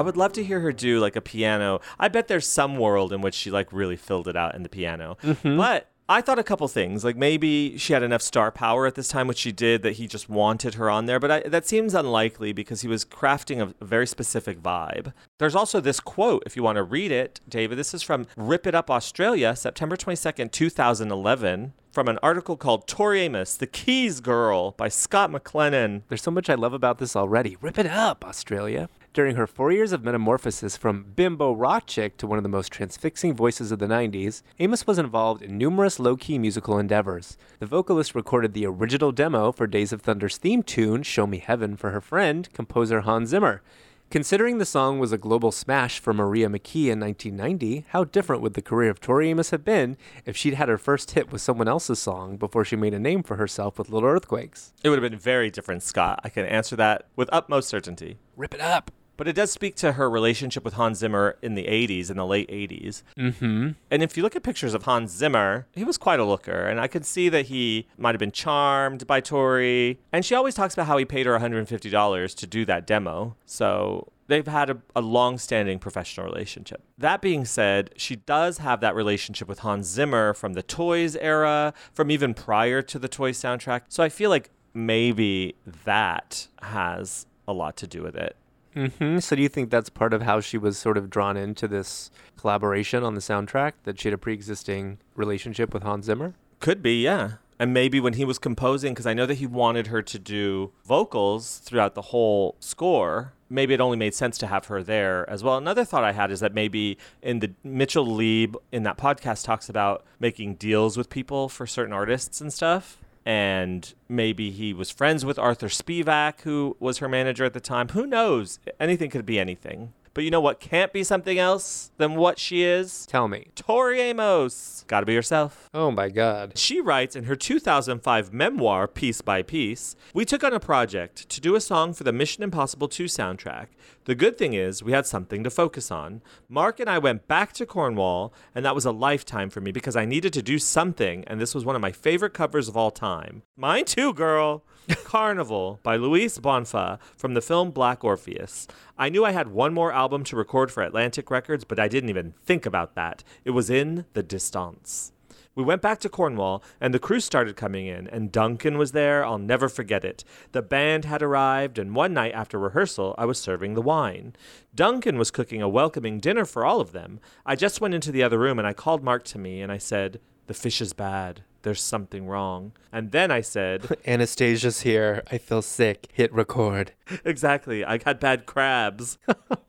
I would love to hear her do like a piano. I bet there's some world in which she like really filled it out in the piano. Mm-hmm. But I thought a couple things. Like maybe she had enough star power at this time, which she did, that he just wanted her on there. But I, that seems unlikely because he was crafting a, a very specific vibe. There's also this quote, if you want to read it, David. This is from Rip It Up Australia, September 22nd, 2011, from an article called Tori Amos, The Keys Girl by Scott McLennan. There's so much I love about this already. Rip it up, Australia. During her four years of metamorphosis from bimbo rock chick to one of the most transfixing voices of the 90s, Amos was involved in numerous low key musical endeavors. The vocalist recorded the original demo for Days of Thunder's theme tune, Show Me Heaven, for her friend, composer Hans Zimmer. Considering the song was a global smash for Maria McKee in 1990, how different would the career of Tori Amos have been if she'd had her first hit with someone else's song before she made a name for herself with Little Earthquakes? It would have been very different, Scott. I can answer that with utmost certainty. Rip it up! But it does speak to her relationship with Hans Zimmer in the 80s, in the late 80s. Mm-hmm. And if you look at pictures of Hans Zimmer, he was quite a looker. And I could see that he might have been charmed by Tori. And she always talks about how he paid her $150 to do that demo. So they've had a, a long standing professional relationship. That being said, she does have that relationship with Hans Zimmer from the Toys era, from even prior to the Toys soundtrack. So I feel like maybe that has a lot to do with it. Mm-hmm. So do you think that's part of how she was sort of drawn into this collaboration on the soundtrack? That she had a pre-existing relationship with Hans Zimmer? Could be, yeah. And maybe when he was composing, because I know that he wanted her to do vocals throughout the whole score, maybe it only made sense to have her there as well. Another thought I had is that maybe in the Mitchell Lieb in that podcast talks about making deals with people for certain artists and stuff. And maybe he was friends with Arthur Spivak, who was her manager at the time. Who knows? Anything could be anything. But you know what can't be something else than what she is? Tell me. Tori Amos. Gotta be herself. Oh my God. She writes in her 2005 memoir, Piece by Piece We took on a project to do a song for the Mission Impossible 2 soundtrack. The good thing is, we had something to focus on. Mark and I went back to Cornwall, and that was a lifetime for me because I needed to do something, and this was one of my favorite covers of all time. Mine too, girl. Carnival by Luis Bonfa from the film Black Orpheus. I knew I had one more album to record for Atlantic Records, but I didn't even think about that. It was in the distance. We went back to Cornwall, and the crew started coming in, and Duncan was there. I'll never forget it. The band had arrived, and one night after rehearsal, I was serving the wine. Duncan was cooking a welcoming dinner for all of them. I just went into the other room, and I called Mark to me, and I said, The fish is bad. There's something wrong. And then I said, Anastasia's here. I feel sick. Hit record. Exactly. I got bad crabs.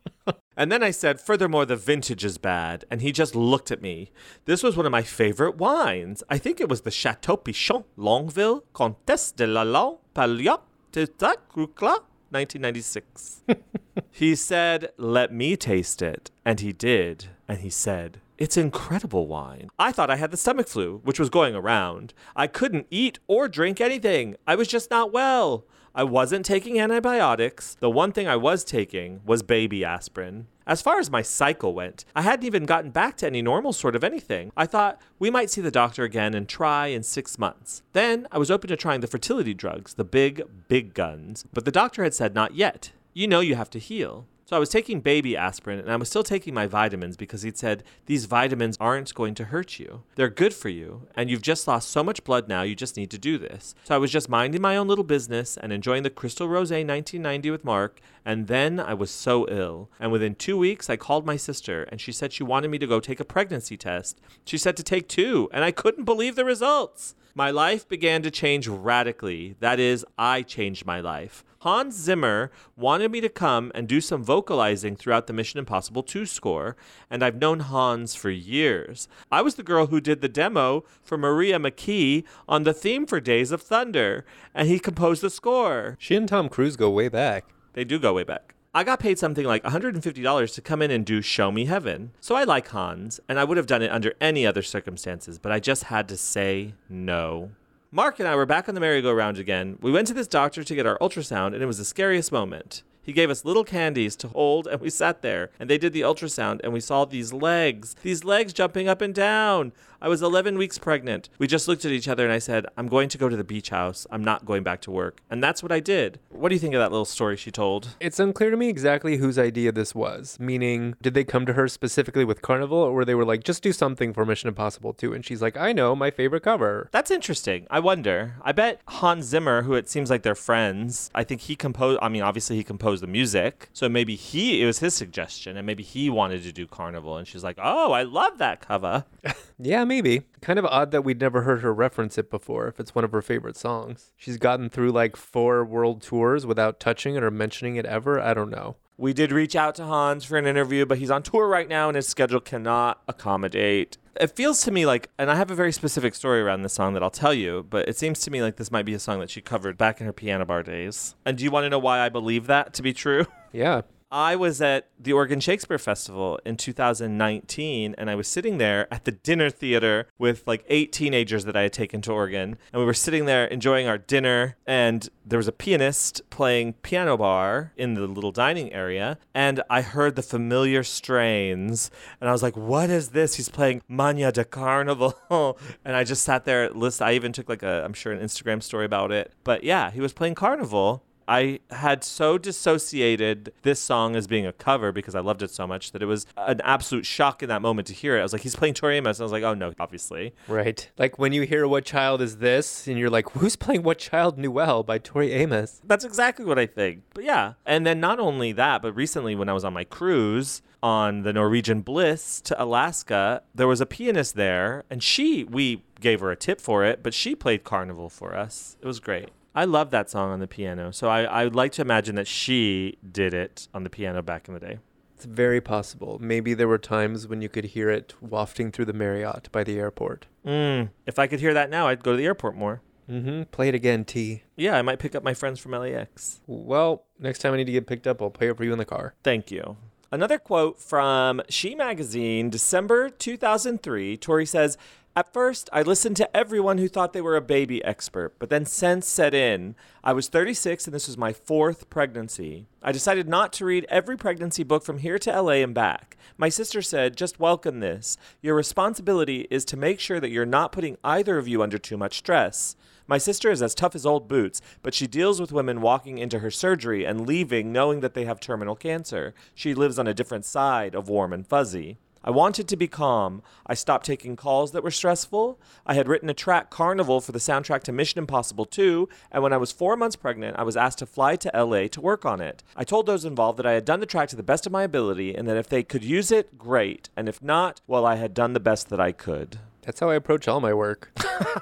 and then I said, furthermore, the vintage is bad. And he just looked at me. This was one of my favorite wines. I think it was the Chateau Pichon, Longueville, Comtesse de la Lan, Pauillac, Tita, Crucla, 1996. he said, let me taste it. And he did. And he said, it's incredible wine. I thought I had the stomach flu, which was going around. I couldn't eat or drink anything. I was just not well. I wasn't taking antibiotics. The one thing I was taking was baby aspirin. As far as my cycle went, I hadn't even gotten back to any normal sort of anything. I thought we might see the doctor again and try in six months. Then I was open to trying the fertility drugs, the big, big guns. But the doctor had said not yet. You know you have to heal. So I was taking baby aspirin and I was still taking my vitamins because he'd said, These vitamins aren't going to hurt you. They're good for you. And you've just lost so much blood now, you just need to do this. So I was just minding my own little business and enjoying the Cristal Rosé 1990 with Mark. And then I was so ill. And within two weeks, I called my sister and she said she wanted me to go take a pregnancy test. She said to take two, and I couldn't believe the results. My life began to change radically. That is, I changed my life. Hans Zimmer wanted me to come and do some vocalizing throughout the Mission Impossible 2 score, and I've known Hans for years. I was the girl who did the demo for Maria McKee on the theme for Days of Thunder, and he composed the score. She and Tom Cruise go way back. They do go way back. I got paid something like $150 to come in and do Show Me Heaven. So I like Hans, and I would have done it under any other circumstances, but I just had to say no. Mark and I were back on the merry-go-round again. We went to this doctor to get our ultrasound, and it was the scariest moment. He gave us little candies to hold, and we sat there. And they did the ultrasound, and we saw these legs, these legs jumping up and down. I was 11 weeks pregnant. We just looked at each other, and I said, I'm going to go to the beach house. I'm not going back to work. And that's what I did. What do you think of that little story she told? It's unclear to me exactly whose idea this was. Meaning, did they come to her specifically with Carnival, or were they were like, just do something for Mission Impossible 2? And she's like, I know, my favorite cover. That's interesting. I wonder. I bet Hans Zimmer, who it seems like they're friends, I think he composed, I mean, obviously he composed the music. So maybe he, it was his suggestion, and maybe he wanted to do Carnival. And she's like, oh, I love that cover. Yeah, maybe. Kind of odd that we'd never heard her reference it before if it's one of her favorite songs. She's gotten through like four world tours without touching it or mentioning it ever. I don't know. We did reach out to Hans for an interview, but he's on tour right now and his schedule cannot accommodate. It feels to me like, and I have a very specific story around this song that I'll tell you, but it seems to me like this might be a song that she covered back in her piano bar days. And do you want to know why I believe that to be true? Yeah. I was at the Oregon Shakespeare Festival in 2019, and I was sitting there at the dinner theater with like eight teenagers that I had taken to Oregon. And we were sitting there enjoying our dinner, and there was a pianist playing piano bar in the little dining area. And I heard the familiar strains, and I was like, What is this? He's playing Manhã de Carnaval. and I just sat there, list. I even took like a, I'm sure, an Instagram story about it. But yeah, he was playing Carnival. I had so dissociated this song as being a cover because I loved it so much that it was an absolute shock in that moment to hear it. I was like, he's playing Tori Amos. And I was like, oh no, obviously. Right. Like when you hear What Child Is This? and you're like, who's playing What Child Noel by Tori Amos? That's exactly what I think. But yeah. And then not only that, but recently when I was on my cruise on the Norwegian Bliss to Alaska, there was a pianist there and she, we gave her a tip for it, but she played Carnival for us. It was great. I love that song on the piano. So I, I would like to imagine that she did it on the piano back in the day. It's very possible. Maybe there were times when you could hear it wafting through the Marriott by the airport. Mm, if I could hear that now, I'd go to the airport more. Mm-hmm. Play it again, T. Yeah, I might pick up my friends from LAX. Well, next time I need to get picked up, I'll play it for you in the car. Thank you. Another quote from She Magazine, December 2003. Tori says, At first, I listened to everyone who thought they were a baby expert, but then sense set in. I was 36 and this was my fourth pregnancy. I decided not to read every pregnancy book from here to LA and back. My sister said, just welcome this. Your responsibility is to make sure that you're not putting either of you under too much stress. My sister is as tough as old boots, but she deals with women walking into her surgery and leaving knowing that they have terminal cancer. She lives on a different side of warm and fuzzy. I wanted to be calm. I stopped taking calls that were stressful. I had written a track, Carnival, for the soundtrack to Mission Impossible 2, and when I was four months pregnant, I was asked to fly to LA to work on it. I told those involved that I had done the track to the best of my ability, and that if they could use it, great, and if not, well, I had done the best that I could. That's how I approach all my work.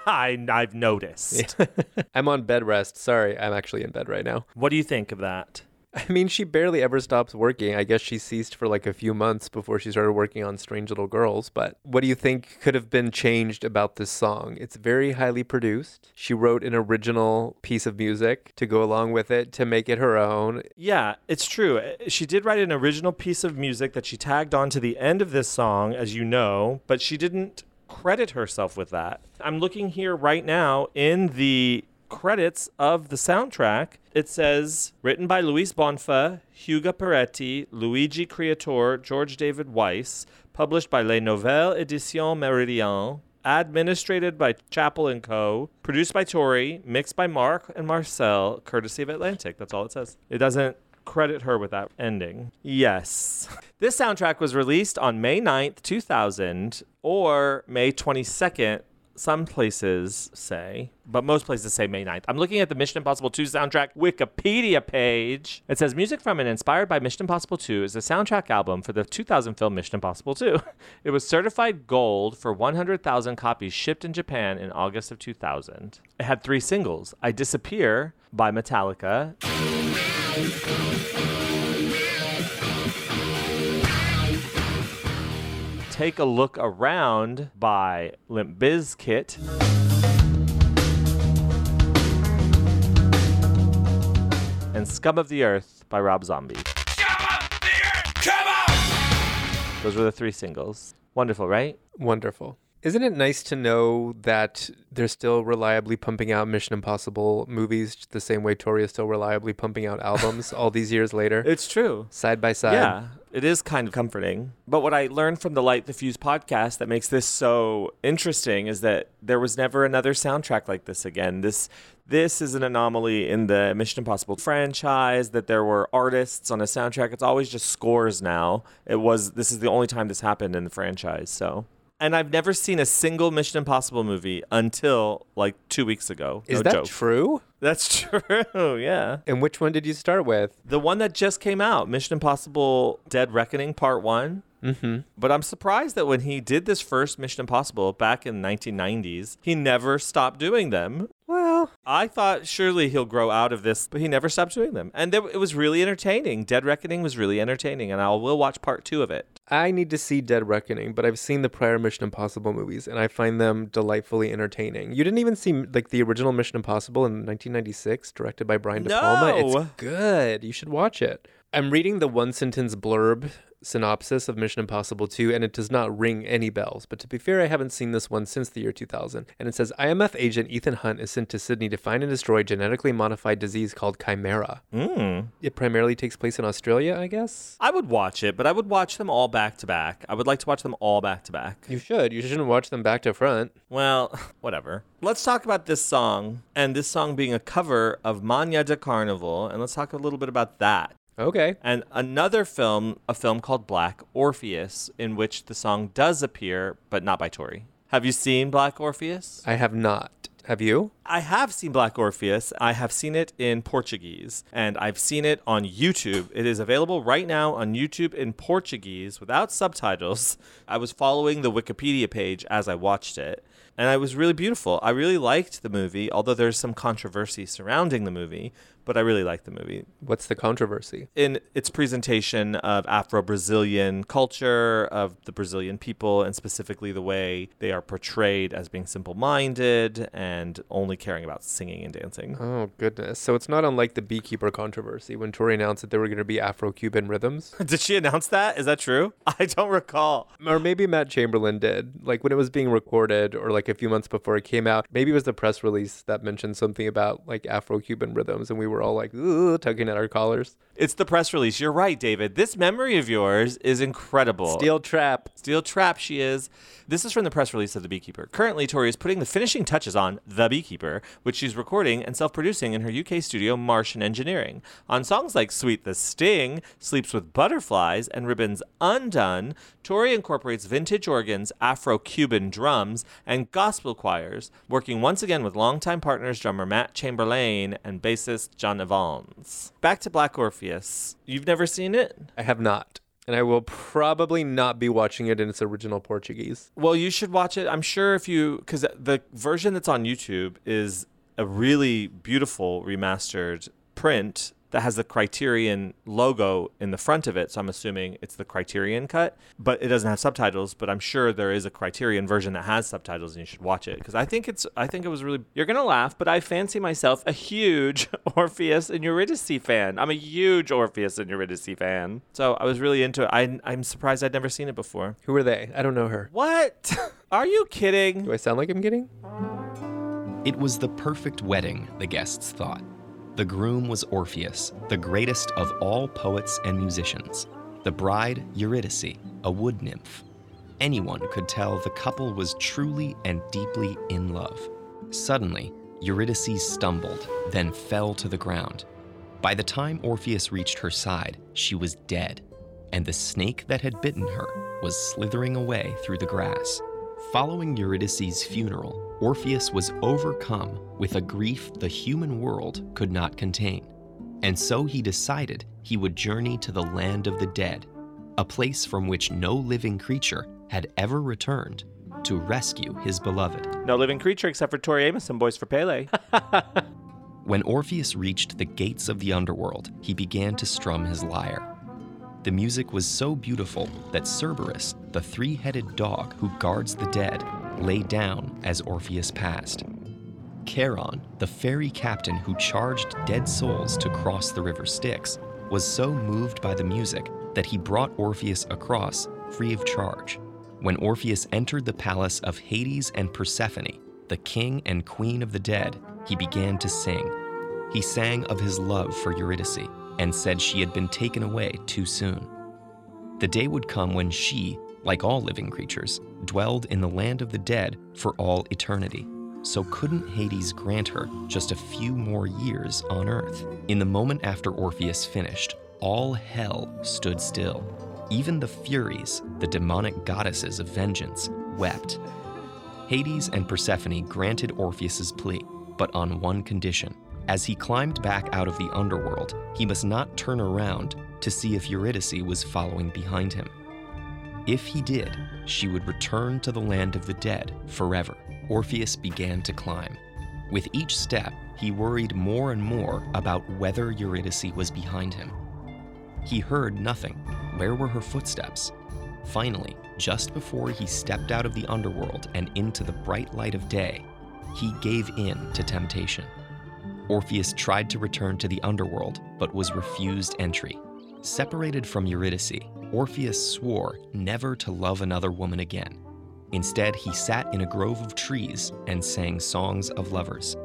I, I've noticed. I'm on bed rest. Sorry, I'm actually in bed right now. What do you think of that? I mean, she barely ever stops working. I guess she ceased for like a few months before she started working on Strange Little Girls. But what do you think could have been changed about this song? It's very highly produced. She wrote an original piece of music to go along with it to make it her own. Yeah, it's true. Uh, she did write an original piece of music that she tagged on to the end of this song, as you know, but she didn't credit herself with that. I'm looking here right now in the credits of the soundtrack. It says written by Luis Bonfa, Hugo Peretti, Luigi Creatore, George David Weiss, published by Les Nouvelles Editions Méridien, administrated by Chappell and Co., produced by Tori, mixed by Mark and Marcel, courtesy of Atlantic. That's all it says. It doesn't credit her with that ending. Yes. This soundtrack was released on May 9th, 2000, or May 22nd, some places say, but most places say May 9th. I'm looking at the Mission Impossible 2 soundtrack Wikipedia page. It says music from and inspired by Mission Impossible 2 is the soundtrack album for the 2000 film Mission Impossible 2. It was certified gold for 100,000 copies shipped in Japan in August of 2000. It had three singles I Disappear by Metallica. Take a Look Around by Limp Bizkit. And Scum of the Earth by Rob Zombie. Those were the three singles. Wonderful, right? Wonderful. Isn't it nice to know that they're still reliably pumping out Mission Impossible movies the same way Tori is still reliably pumping out albums all these years later? It's true. Side by side. Yeah, it is kind of comforting. But what I learned from the Light the Fuse podcast that makes this so interesting is that there was never another soundtrack like this again. This this is an anomaly in the Mission Impossible franchise that there were artists on a soundtrack. It's always just scores now. It was this is the only time this happened in the franchise. So and I've never seen a single Mission Impossible movie until like two weeks ago. Is No that joke. true? That's true. Yeah. And which one did you start with? The one that just came out, Mission Impossible Dead Reckoning Part 1. Mm-hmm. But I'm surprised that when he did this first Mission Impossible back in the 1990s, he never stopped doing them. Well, I thought surely he'll grow out of this, but he never stopped doing them. And it was really entertaining. Dead Reckoning was really entertaining, and I will watch part two of it. I need to see Dead Reckoning, but I've seen the prior Mission Impossible movies and I find them delightfully entertaining. You didn't even see like the original Mission Impossible in 1996, directed by Brian De Palma. No. It's good. You should watch it. I'm reading the one sentence blurb synopsis of Mission Impossible 2, and it does not ring any bells. But to be fair, I haven't seen this one since the year 2000. And it says IMF agent Ethan Hunt is sent to Sydney to find and destroy genetically modified disease called Chimera. Mm. It primarily takes place in Australia, I guess. I would watch it, but I would watch them all back to back. I would like to watch them all back to back. You should. You shouldn't watch them back to front. Well, whatever. Let's talk about this song, and this song being a cover of Manhã de Carnaval, and let's talk a little bit about that. Okay. And another film, a film called Black Orpheus, in which the song does appear, but not by Tori. Have you seen Black Orpheus? I have not. Have you? I have seen Black Orpheus. I have seen it in Portuguese, and I've seen it on YouTube. It is available right now on YouTube in Portuguese without subtitles. I was following the Wikipedia page as I watched it, and it was really beautiful. I really liked the movie, although there's some controversy surrounding the movie, but I really like the movie. What's the controversy? In its presentation of Afro Brazilian culture, of the Brazilian people, and specifically the way they are portrayed as being simple minded and only caring about singing and dancing. Oh, goodness. So it's not unlike the beekeeper controversy when Tori announced that there were going to be Afro Cuban rhythms. Did she announce that? Is that true? I don't recall. Or maybe Matt Chamberlain did. Like when it was being recorded or like a few months before it came out. Maybe it was the press release that mentioned something about like Afro Cuban rhythms and we were all like, tugging at our collars. It's the press release. You're right, David. This memory of yours is incredible. Steel trap. Steel trap, she is. This is from the press release of The Beekeeper. Currently, Tori is putting the finishing touches on The Beekeeper, which she's recording and self producing in her UK studio, Martian Engineering. On songs like Sweet the Sting, Sleeps with Butterflies, and Ribbons Undone, Tori incorporates vintage organs, Afro Cuban drums, and gospel choirs, working once again with longtime partners drummer Matt Chamberlain and bassist John Evans. Back to Black Orpheus. You've never seen it? I have not. And I will probably not be watching it in its original Portuguese. Well, you should watch it. I'm sure if you, because the version that's on YouTube is a really beautiful remastered print that has the Criterion logo in the front of it. So I'm assuming it's the Criterion cut, but it doesn't have subtitles. But I'm sure there is a Criterion version that has subtitles, and you should watch it because I think it's. I think it was really. You're gonna laugh, but I fancy myself a huge Orpheus and Eurydice fan. I'm a huge Orpheus and Eurydice fan. So I was really into it. I, I'm surprised I'd never seen it before. Who are they? I don't know her. What? Are you kidding? Do I sound like I'm kidding? It was the perfect wedding, the guests thought. The groom was Orpheus, the greatest of all poets and musicians. The bride, Eurydice, a wood nymph. Anyone could tell the couple was truly and deeply in love. Suddenly, Eurydice stumbled, then fell to the ground. By the time Orpheus reached her side, she was dead, and the snake that had bitten her was slithering away through the grass. Following Eurydice's funeral, Orpheus was overcome with a grief the human world could not contain. And so he decided he would journey to the land of the dead, a place from which no living creature had ever returned, to rescue his beloved. No living creature except for Tori Amos and Boys for Pele. When Orpheus reached the gates of the underworld, he began to strum his lyre. The music was so beautiful that Cerberus, the three headed dog who guards the dead, lay down as Orpheus passed. Charon, the ferry captain who charged dead souls to cross the river Styx, was so moved by the music that he brought Orpheus across free of charge. when Orpheus entered the palace of Hades and Persephone, the king and queen of the dead, he began to sing. He sang of his love for Eurydice and said she had been taken away too soon. The day would come when she, like all living creatures, dwelled in the land of the dead for all eternity. So couldn't Hades grant her just a few more years on earth? In the moment after Orpheus finished, all hell stood still. Even the Furies, the demonic goddesses of vengeance, wept. Hades and Persephone granted Orpheus's plea, but on one condition. As he climbed back out of the underworld, he must not turn around to see if Eurydice was following behind him. If he did, she would return to the land of the dead forever. Orpheus began to climb. With each step, he worried more and more about whether Eurydice was behind him. He heard nothing. Where were her footsteps? Finally, just before he stepped out of the underworld and into the bright light of day, he gave in to temptation. Orpheus tried to return to the underworld, but was refused entry. Separated from Eurydice, Orpheus swore never to love another woman again. Instead, he sat in a grove of trees and sang songs of lovers.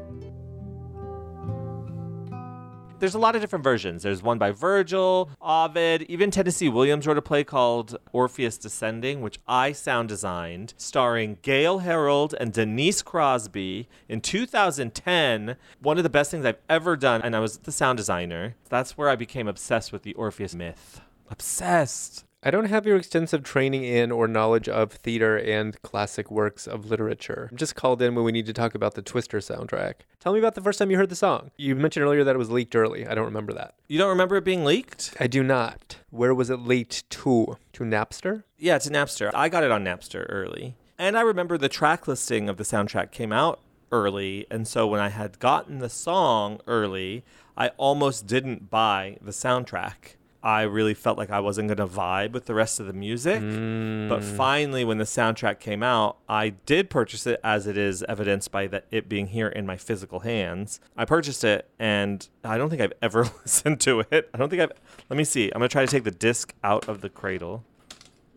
There's a lot of different versions. There's one by Virgil, Ovid, even Tennessee Williams wrote a play called Orpheus Descending, which I sound designed, starring Gale Harold and Denise Crosby in 2010. One of the best things I've ever done, and I was the sound designer. That's where I became obsessed with the Orpheus myth. Obsessed. I don't have your extensive training in or knowledge of theater and classic works of literature. I'm just called in when we need to talk about the Twister soundtrack. Tell me about the first time you heard the song. You mentioned earlier that it was leaked early. I don't remember that. You don't remember it being leaked? I do not. Where was it leaked to? To Napster? Yeah, to Napster. I got it on Napster early. And I remember the track listing of the soundtrack came out early. And so when I had gotten the song early, I almost didn't buy the soundtrack. I really felt like I wasn't going to vibe with the rest of the music. But mm. finally, when the soundtrack came out, I did purchase it as it is evidenced by that it being here in my physical hands. I purchased it and I don't think I've ever listened to it. I don't think I've. Let me see. I'm going to try to take the disc out of the cradle.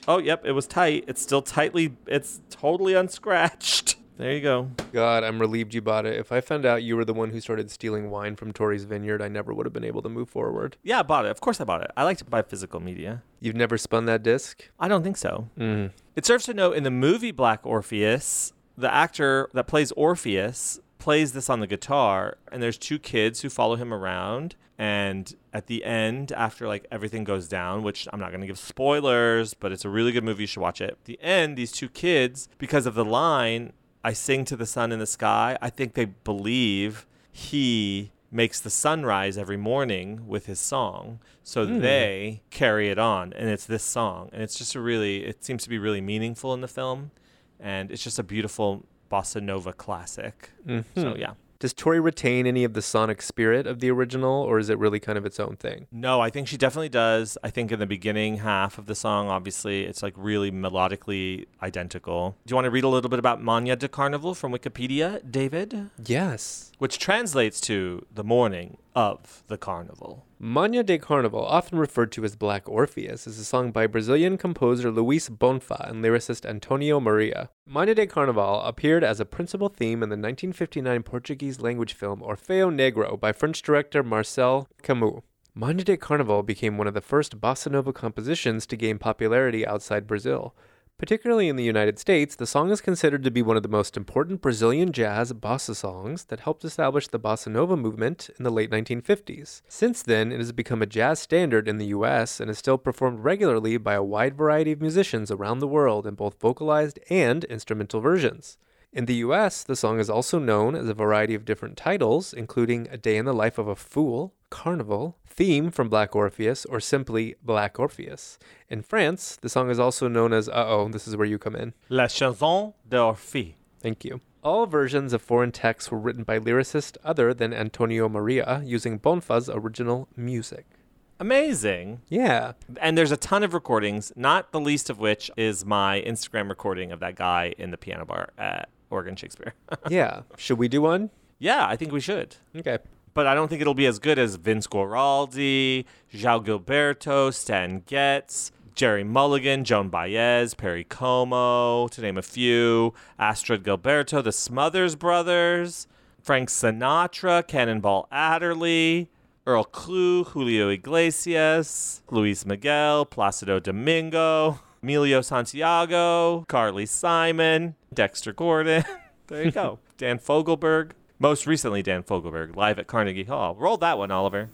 Oh, yep, it was tight. It's still tightly, it's totally unscratched. There you go. God, I'm relieved you bought it. If I found out you were the one who started stealing wine from Tori's vineyard, I never would have been able to move forward. Yeah, I bought it. Of course I bought it. I like to buy physical media. You've never spun that disc? I don't think so. Mm. It serves to note in the movie Black Orpheus, the actor that plays Orpheus plays this on the guitar, and there's two kids who follow him around. And at the end, after like everything goes down, which I'm not going to give spoilers, but it's a really good movie. You should watch it. At the end, these two kids, because of the line, I sing to the sun in the sky, I think they believe he makes the sunrise every morning with his song. So Hmm. they carry it on, and it's this song. And it's just a really, it seems to be really meaningful in the film. And it's just a beautiful bossa nova classic. So, Mhm. yeah. Does Tori retain any of the sonic spirit of the original, or is it really kind of its own thing? No, I think she definitely does. I think in the beginning half of the song, obviously, it's like really melodically identical. Do you want to read a little bit about Manhã de Carnaval from Wikipedia, David? Yes. Which translates to the morning of the carnival. Manhã de Carnaval, often referred to as Black Orpheus, is a song by Brazilian composer Luis Bonfa and lyricist Antonio Maria. Manhã de Carnaval appeared as a principal theme in the 1959 Portuguese language film Orfeu Negro by French director Marcel Camus. Manhã de Carnaval became one of the first bossa nova compositions to gain popularity outside Brazil. Particularly in the United States, the song is considered to be one of the most important Brazilian jazz bossa songs that helped establish the bossa nova movement in the late 1950s. Since then, it has become a jazz standard in the US and is still performed regularly by a wide variety of musicians around the world in both vocalized and instrumental versions. In the US, the song is also known as a variety of different titles, including A Day in the Life of a Fool, Carnival, Theme from Black Orpheus, or simply Black Orpheus. In France, the song is also known as Uh Oh, this is where you come in. La chanson d'Orphée. Thank you. All versions of foreign texts were written by lyricists other than Antonio Maria using Bonfa's original music. Amazing. Yeah. And there's a ton of recordings, not the least of which is my Instagram recording of that guy in the piano bar at Oregon Shakespeare. yeah. Should we do one? yeah, I think we should. Okay. But I don't think it'll be as good as Vince Guaraldi, João Gilberto, Stan Getz, Gerry Mulligan, Joan Baez, Perry Como, to name a few, Astrud Gilberto, the Smothers Brothers, Frank Sinatra, Cannonball Adderley, Earl Klugh, Julio Iglesias, Luis Miguel, Placido Domingo, Emilio Santiago, Carly Simon, Dexter Gordon. there you go. Dan Fogelberg. Most recently, Dan Fogelberg, live at Carnegie Hall. Roll that one, Oliver.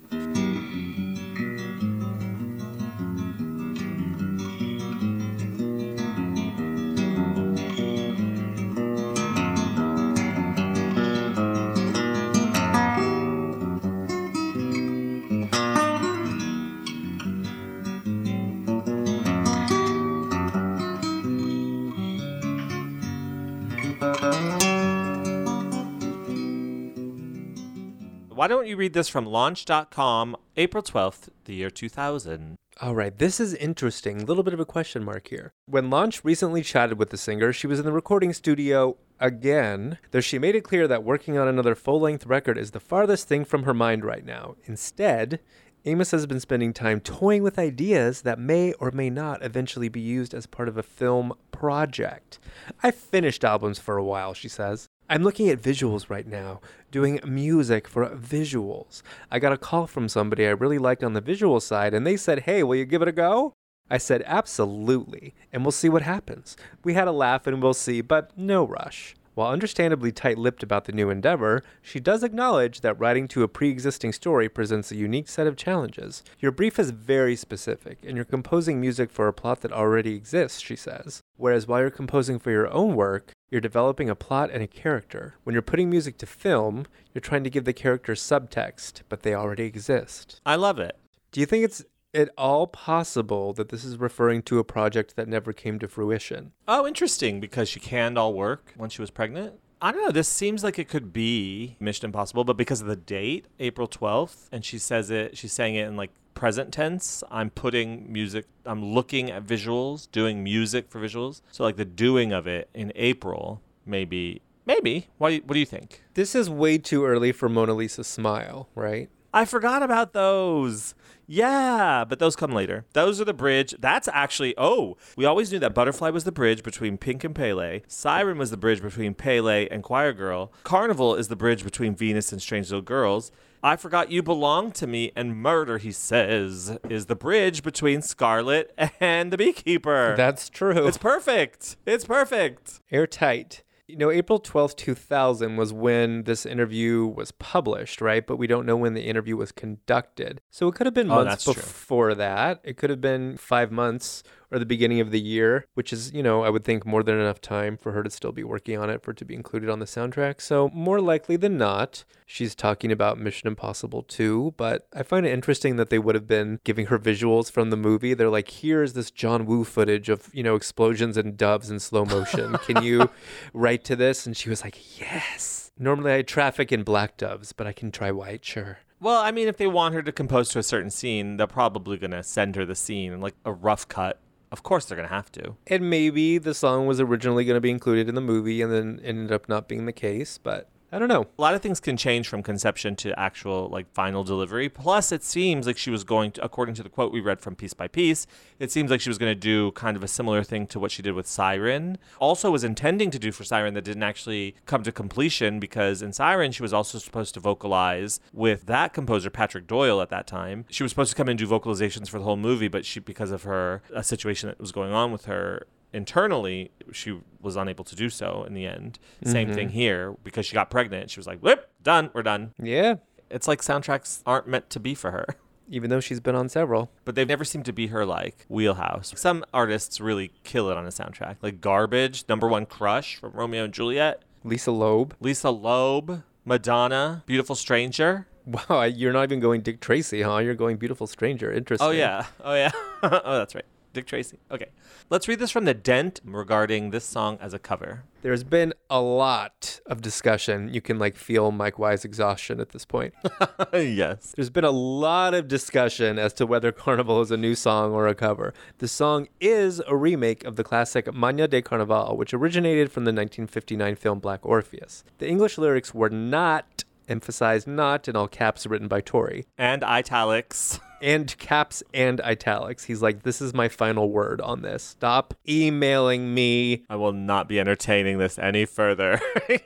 Why don't you read this from launch.com, April 12th, the year 2000? All right, this is interesting. A little bit of a question mark here. When Launch recently chatted with the singer, she was in the recording studio again, though she made it clear that working on another full length record is the farthest thing from her mind right now. Instead, Amos has been spending time toying with ideas that may or may not eventually be used as part of a film project. I've finished albums for a while, she says. I'm looking at visuals right now, doing music for visuals. I got a call from somebody I really liked on the visual side, and they said, Hey, will you give it a go? I said, Absolutely, and we'll see what happens. We had a laugh and we'll see, but no rush. While understandably tight lipped about the new endeavor, she does acknowledge that writing to a pre existing story presents a unique set of challenges. Your brief is very specific, and you're composing music for a plot that already exists, she says. Whereas while you're composing for your own work, you're developing a plot and a character. When you're putting music to film, you're trying to give the characters subtext, but they already exist. I love it. Do you think it's at all possible that this is referring to a project that never came to fruition? Oh, interesting, because she canned all work when she was pregnant. I don't know. This seems like it could be Mission Impossible, but because of the date, April 12th, and she says it, she's saying it in like present tense. I'm putting music, I'm looking at visuals, doing music for visuals. So, like the doing of it in April, maybe, maybe. What, what do you think? This is way too early for Mona Lisa Smile, right? I forgot about those. Yeah, but those come later. Those are the bridge. That's actually, oh, we always knew that Butterfly was the bridge between Pink and Pele. Siren was the bridge between Pele and Choir Girl. Carnival is the bridge between Venus and Strange Little Girls. I Forgot You Belong to Me and Murder, he says, is the bridge between Scarlet and the Beekeeper. That's true. It's perfect. It's perfect. Airtight. You know, April twelfth, 2000 was when this interview was published, right? But we don't know when the interview was conducted. So it could have been Oh, months that's true. before that. It could have been five months or the beginning of the year, which is, you know, I would think more than enough time for her to still be working on it for it to be included on the soundtrack. So more likely than not, she's talking about Mission Impossible 2. But I find it interesting that they would have been giving her visuals from the movie. They're like, here's this John Woo footage of, you know, explosions and doves in slow motion. Can you write to this? And she was like, yes. Normally I traffic in black doves, but I can try white, sure. Well, I mean, if they want her to compose to a certain scene, they're probably going to send her the scene, like a rough cut. Of course, they're going to have to. And maybe the song was originally going to be included in the movie and then ended up not being the case, but I don't know. A lot of things can change from conception to actual like final delivery. Plus, it seems like she was going to, according to the quote we read from Piece by Piece, it seems like she was going to do kind of a similar thing to what she did with Siren. Also, was intending to do for Siren that didn't actually come to completion because in Siren she was also supposed to vocalize with that composer Patrick Doyle at that time. She was supposed to come and do vocalizations for the whole movie, but she because of her a situation that was going on with her internally she was unable to do so in the end same Mhm. thing here because she got pregnant she was like whip done we're done Yeah. it's like soundtracks aren't meant to be for her Even though she's been on several. but they've never seemed to be her like wheelhouse some artists really kill it on a soundtrack like garbage number one crush from romeo and juliet Lisa Loeb. lisa loeb madonna beautiful stranger Wow, you're not even going Dick Tracy, huh? You're going Beautiful Stranger. Interesting. oh yeah oh yeah oh that's right dick tracy okay let's read this from the dent regarding this song as a cover There's been a lot of discussion. You can like feel Mike Wise exhaustion at this point. yes There's been a lot of discussion as to whether Carnival is a new song or a cover. The song is a remake of the classic Manhã de Carnaval, which originated from the 1959 film Black Orpheus. The English lyrics were not emphasized not in all caps written by Tori. and italics and caps and italics. He's like, this is my final word on this. Stop emailing me. I will not be entertaining this any further.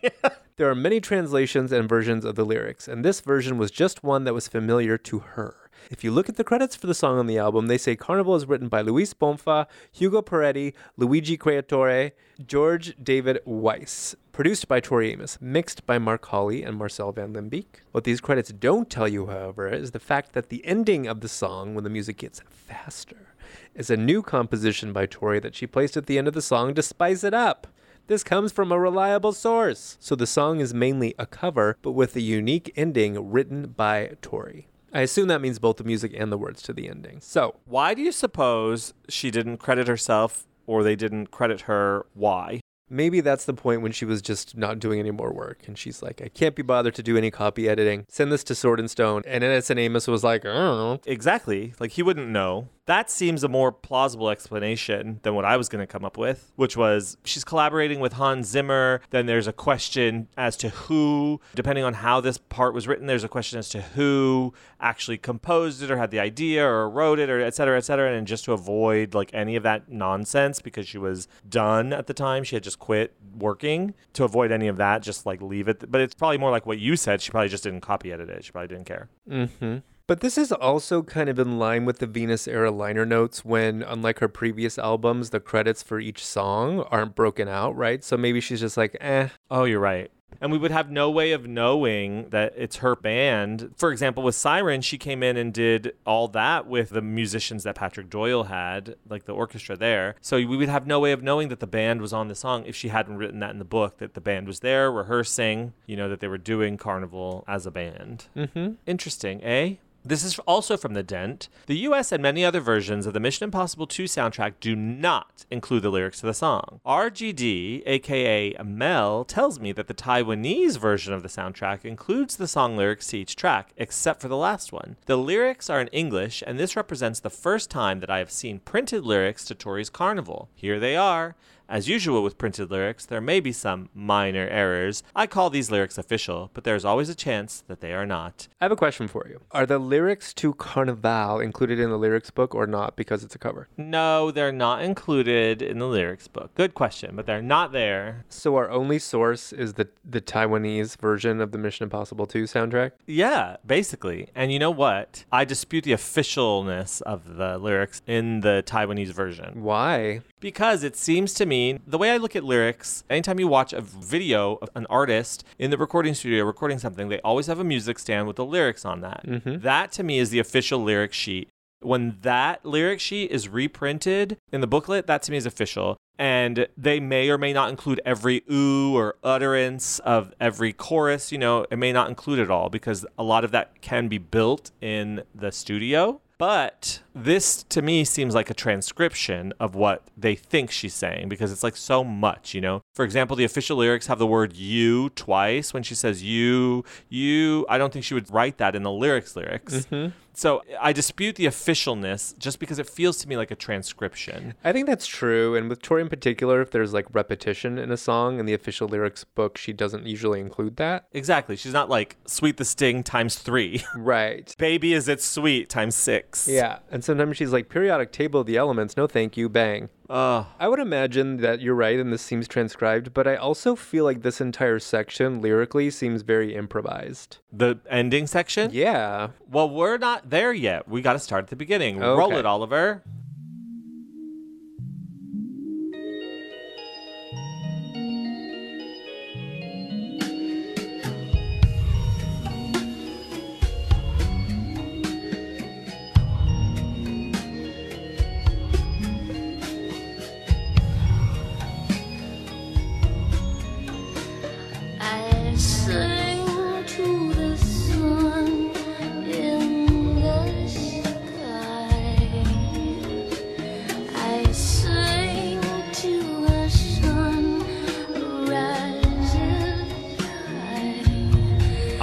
There are many translations and versions of the lyrics, and this version was just one that was familiar to her. If you look at the credits for the song on the album, they say Carnival is written by Luis Bonfa, Hugo Peretti, Luigi Creatore, George David Weiss, produced by Tori Amos, mixed by Mark Hawley and Marcel van Limbeek. What these credits don't tell you, however, is the fact that the ending of the song, when the music gets faster, is a new composition by Tori that she placed at the end of the song to spice it up. This comes from a reliable source. So the song is mainly a cover, but with a unique ending written by Tori. I assume that means both the music and the words to the ending. So, Why do you suppose she didn't credit herself or they didn't credit her? Why? maybe that's the point when she was just not doing any more work. And she's like, I can't be bothered to do any copy editing. Send this to Sword and Stone. And Edison Amos was like, I don't know. Exactly. Like he wouldn't know. That seems a more plausible explanation than what I was going to come up with, which was she's collaborating with Hans Zimmer. Then there's a question as to who, depending on how this part was written, there's a question as to who actually composed it or had the idea or wrote it or et cetera, et cetera. And just to avoid like any of that nonsense because she was done at the time, she had just quit working. To avoid any of that, just like leave it. But it's probably more like what you said. She probably just didn't copy edit it. She probably didn't care. Mm-hmm. But this is also kind of in line with the Venus era liner notes when, unlike her previous albums, the credits for each song aren't broken out, right? So maybe she's just like, eh. Oh, you're right. And we would have no way of knowing that it's her band. For example, with Siren, she came in and did all that with the musicians that Patrick Doyle had, like the orchestra there. So we would have no way of knowing that the band was on the song if she hadn't written that in the book, that the band was there rehearsing, you know, that they were doing Carnival as a band. Mm-hmm. Interesting, eh? This is also from The Dent. The US and many other versions of the Mission Impossible 2 soundtrack do not include the lyrics to the song. RGD, aka Mel, tells me that the Taiwanese version of the soundtrack includes the song lyrics to each track, except for the last one. The lyrics are in English, and this represents the first time that I have seen printed lyrics to Tori's Carnival. Here they are. As usual with printed lyrics, there may be some minor errors. I call these lyrics official, but there's always a chance that they are not. I have a question for you. Are the lyrics to Carnival included in the lyrics book or not because it's a cover? No, they're not included in the lyrics book. Good question, but they're not there. So our only source is the the Taiwanese version of the Mission Impossible 2 soundtrack? Yeah, basically. And you know what? I dispute the officialness of the lyrics in the Taiwanese version. Why? Because it seems to me, the way I look at lyrics, anytime you watch a video of an artist in the recording studio recording something, they always have a music stand with the lyrics on that. Mhm. That to me is the official lyric sheet. When that lyric sheet is reprinted in the booklet, that to me is official. And they may or may not include every ooh or utterance of every chorus. You know, it may not include it all because a lot of that can be built in the studio. But this to me seems like a transcription of what they think she's saying because it's like so much, you know? For example, the official lyrics have the word you twice. When she says you, you, I don't think she would write that in the lyrics lyrics. Mhm. So I dispute the officialness just because it feels to me like a transcription. I think that's true. And with Tori in particular, if there's like repetition in a song in the official lyrics book, she doesn't usually include that. Exactly. She's not like sweet the sting times three. Right. Baby is it sweet times six. Yeah. And sometimes she's like, periodic table of the elements, no thank you, bang. Uh, I would imagine that you're right and this seems transcribed, but I also feel like this entire section lyrically seems very improvised. the ending section? Yeah. Well, we're not there yet. We got to start at the beginning. Roll it, Oliver.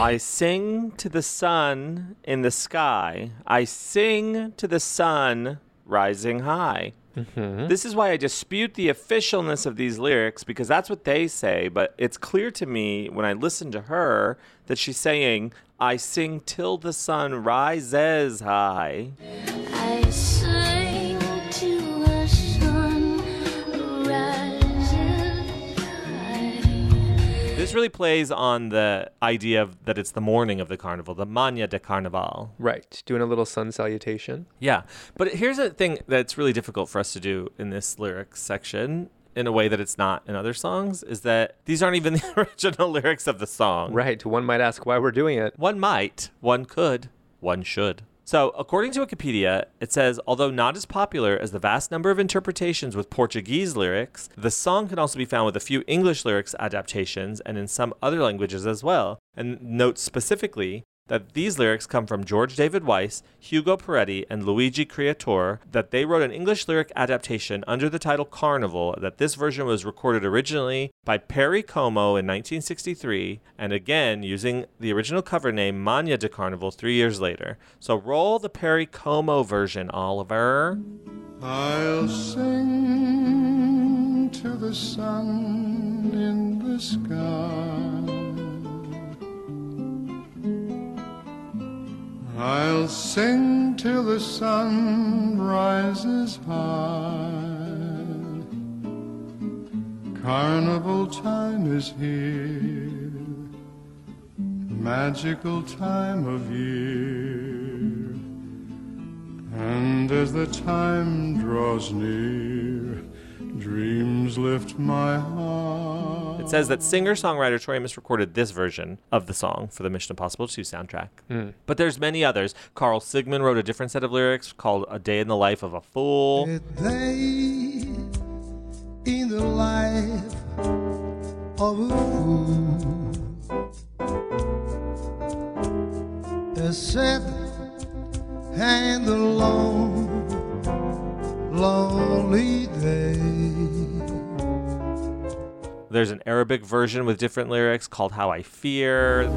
I sing to the sun in the sky. I sing to the sun rising high. Mhm. This is why I dispute the officialness of these lyrics because that's what they say, but it's clear to me when I listen to her that she's saying, I sing till the sun rises high. This really plays on the idea of that it's the morning of the carnival, the Manhã de Carnaval. Right. Doing a little sun salutation. Yeah. But here's a thing that's really difficult for us to do in this lyrics section in a way that it's not in other songs is that these aren't even the original lyrics of the song. Right. One might ask why we're doing it. One might, one could, one should. So, according to Wikipedia, it says although not as popular as the vast number of interpretations with Portuguese lyrics, the song can also be found with a few English lyrics adaptations and in some other languages as well. And notes specifically that these lyrics come from George David Weiss, Hugo Peretti, and Luigi Creatore, that they wrote an English lyric adaptation under the title Carnival, that this version was recorded originally by Perry Como in 1963, and again using the original cover name Manhã de Carnaval three years later. So roll the Perry Como version, Oliver. I'll sing to the sun in the sky. I'll sing till the sun rises high. Carnival time is here, magical time of year. And as the time draws near, dreams lift my heart. It says that singer songwriter Tori Amos recorded this version of the song for the Mission Impossible 2 soundtrack. Mm. But there's many others. Carl Sigman wrote a different set of lyrics called A Day in the Life of a Fool. A day in the life of a fool. A sad and a long, lonely day. There's an Arabic version with different lyrics called How I Fear.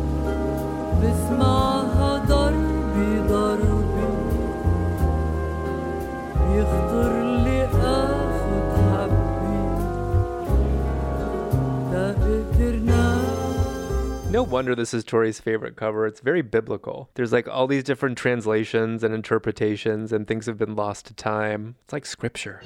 No wonder this is Tori's favorite cover. It's very biblical. There's like all these different translations and interpretations, and things have been lost to time. It's like scripture.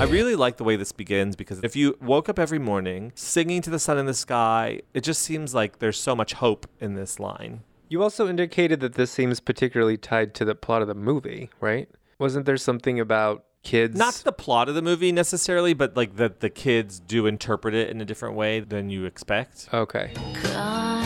I really like the way this begins because if you woke up every morning singing to the sun in the sky, it just seems like there's so much hope in this line. You also indicated that this seems particularly tied to the plot of the movie, right? Wasn't there something about kids? Not to the plot of the movie necessarily, but like that the kids do interpret it in a different way than you expect. Okay. Carnival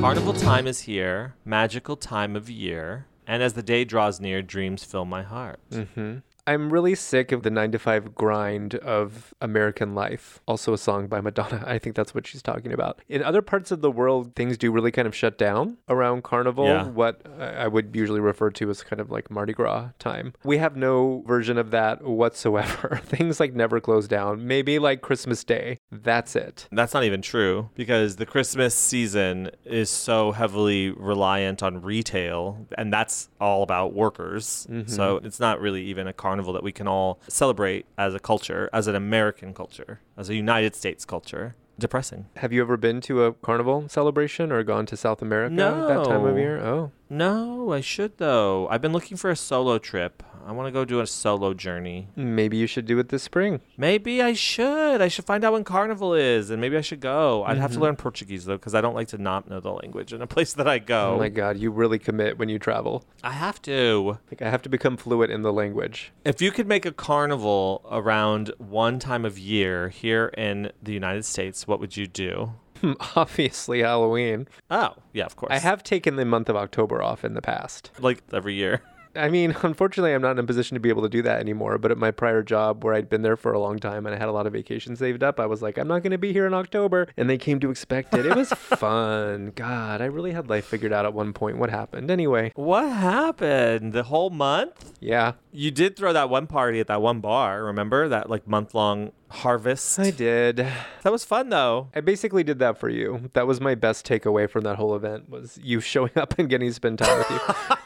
Carnival time is here, magical time of year, and as the day draws near, dreams fill my heart. hmm I'm really sick of the nine to five grind of American life. Also, a song by Madonna. I think that's what she's talking about. In other parts of the world, things do really kind of shut down around Carnival, Yeah. what I I would usually refer to as kind of like Mardi Gras time. We have no version of that whatsoever. things like never close down. Maybe like Christmas Day. That's it. That's not even true because the Christmas season is so heavily reliant on retail, and that's all about workers. Mm-hmm. So it's not really even a carnival that we can all celebrate as a culture, as an American culture, as a United States culture. Depressing. Have you ever been to a carnival celebration or gone to South America at that time of year? Oh. No, I should though. I've been looking for a solo trip. I want to go do a solo journey. Maybe you should do it this spring. Maybe I should. I should find out when carnival is, and maybe I should go. I'd have to Mhm. learn Portuguese though, because I don't like to not know the language in a place that I go. Oh my god, you really commit when you travel. I have to. Like I have to become fluent in the language. If you could make a carnival around one time of year here in the United States, what would you do? Obviously Halloween. Oh, yeah, of course. I have taken the month of October off in the past. like every year. I mean, unfortunately, I'm not in a position to be able to do that anymore. But at my prior job, where I'd been there for a long time and I had a lot of vacation saved up, I was like, I'm not going to be here in October. And they came to expect it. It was fun. God, I really had life figured out at one point. What happened? Anyway, What happened? The whole month? yeah, You did throw that one party at that one bar, remember? That like month long harvest? I did. That was fun though. I basically did that for you. That was my best takeaway from that whole event was you showing up and getting to spend time with you.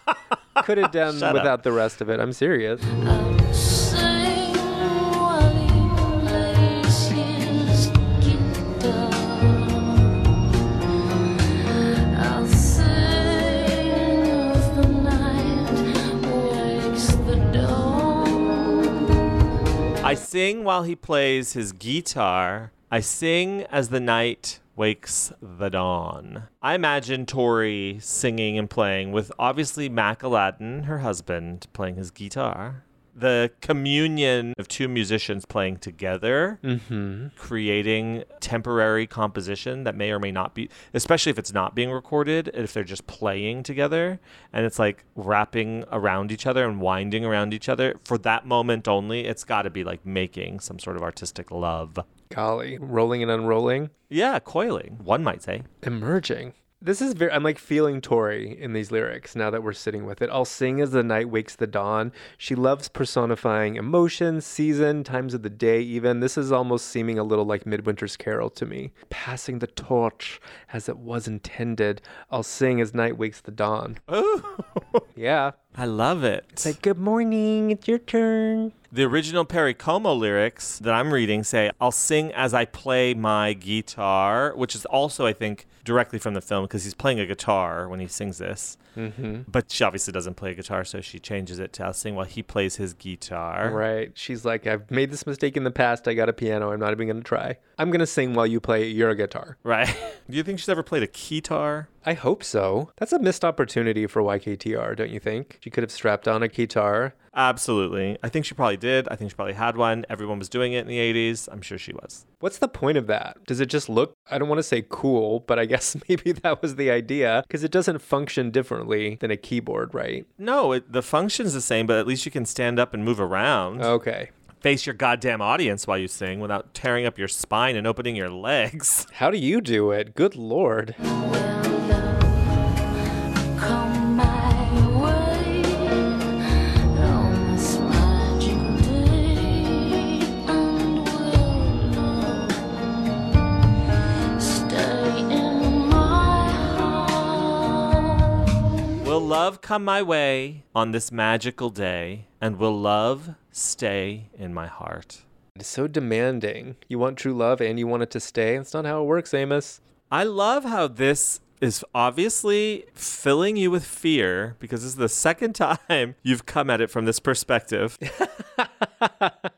Could have done Shut up. without the rest of it. I'm serious. Sing while he plays his guitar. I'll sing as the night wakes the dawn. I sing while he plays his guitar. I sing as the night wakes the dawn. I imagine Tori singing and playing with obviously Mac Aladdin, her husband, playing his guitar. The communion of two musicians playing together, Mm-hmm. creating temporary composition that may or may not be, especially if it's not being recorded, if they're just playing together and it's like wrapping around each other and winding around each other for that moment only, it's got to be like making some sort of artistic love. Golly, rolling and unrolling, Yeah, coiling, one might say. emerging. This is very. I'm like feeling Tori in these lyrics now that we're sitting with it. I'll sing as the night wakes the dawn. She loves personifying emotions, season, times of the day, even. This is almost seeming a little like Midwinter's Carol to me. Passing the torch as it was intended. I'll sing as night wakes the dawn. Oh, Yeah. I love it. It's like, good morning, it's your turn. The original Perry Como lyrics that I'm reading say, I'll sing as I play my guitar, which is also, I think, directly from the film because he's playing a guitar when he sings this. Mm-hmm. But she obviously doesn't play a guitar, so she changes it to I'll sing while he plays his guitar. Right. She's like, I've made this mistake in the past. I got a piano. I'm not even going to try. I'm going to sing while you play your guitar. Right. Do you think she's ever played a keytar? I hope so. That's a missed opportunity for YKTR, don't you think? She could have strapped on a guitar. Absolutely. I think she probably did. I think she probably had one. Everyone was doing it in the 80s. I'm sure she was. What's the point of that? Does it just look, I don't want to say cool, but I guess maybe that was the idea because it doesn't function differently than a keyboard, right? No, it, the function's the same, but at least you can stand up and move around. Okay. Face your goddamn audience while you sing without tearing up your spine and opening your legs. How do you do it? Good lord. Love come my way on this magical day, and will love stay in my heart? It's so demanding. You want true love and you want it to stay. That's not how it works, Amos. I love how this is obviously filling you with fear because this is the second time you've come at it from this perspective.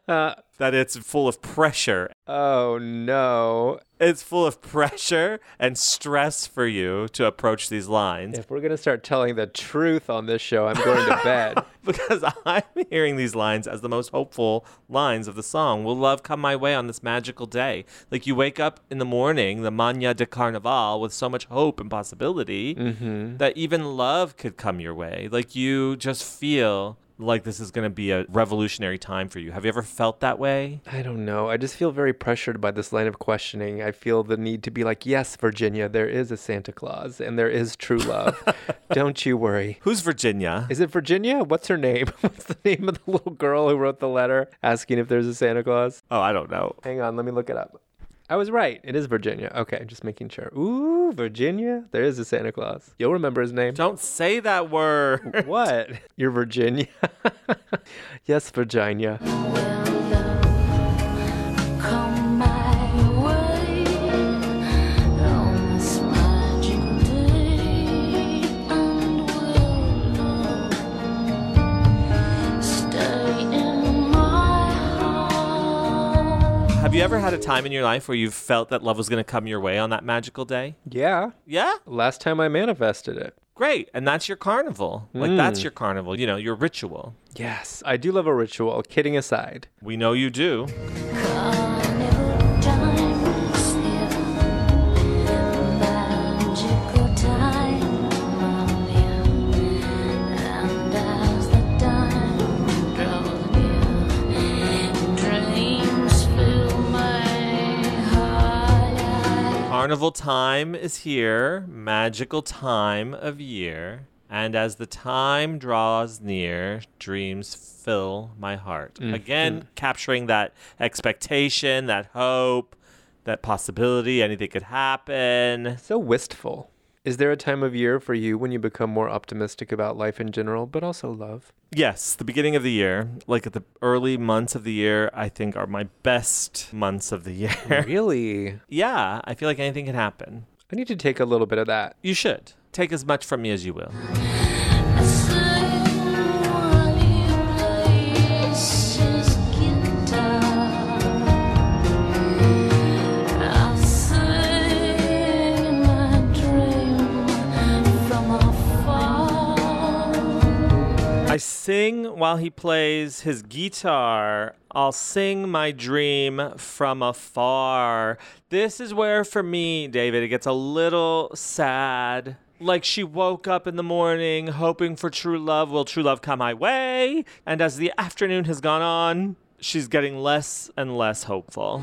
that it's full of pressure. Oh no. It's full of pressure and stress for you to approach these lines If we're going to start telling the truth on this show, I'm going to bed. because I'm hearing these lines as the most hopeful lines of the song. Will love come my way on this magical day? Like you wake up in the morning, the Manhã de Carnaval, with so much hope and possibility mm-hmm. that even love could come your way. Like you just feel like this is going to be a revolutionary time for you. Have you ever felt that way? I don't know. I just feel very pressured by this line of questioning. I feel the need to be like, yes, Virginia, there is a Santa Claus and there is true love. don't you worry. Who's Virginia? Is it Virginia? What's her name? What's the name of the little girl who wrote the letter asking if there's a Santa Claus? Oh, I don't know. Hang on, let me look it up. I was right. It is Virginia. Okay, just making sure. Ooh, Virginia? There is a Santa Claus. You'll remember his name. Don't say that word. What? You're Virginia? yes, Virginia. You ever had a time in your life where you felt that love was going to come your way on that magical day? Yeah. Yeah? Last time I manifested it. Great. And that's your carnival. Like, Mm. that's your carnival, you know, your ritual. Yes, I do love a ritual, kidding aside. We know you do. Carnival time is here, magical time of year. And as the time draws near, dreams fill my heart. Mm. Again, capturing that expectation, that hope, that possibility, anything could happen. So wistful. Is there a time of year for you when you become more optimistic about life in general, but also love? Yes, the beginning of the year, like at the early months of the year, I think are my best months of the year. Really? yeah, I feel like anything can happen. I need to take a little bit of that. You should. Take as much from me as you will. I sing while he plays his guitar. I'll sing my dream from afar. This is where, for me, David, it gets a little sad. Like she woke up in the morning hoping for true love. Will true love come my way? And as the afternoon has gone on, she's getting less and less hopeful.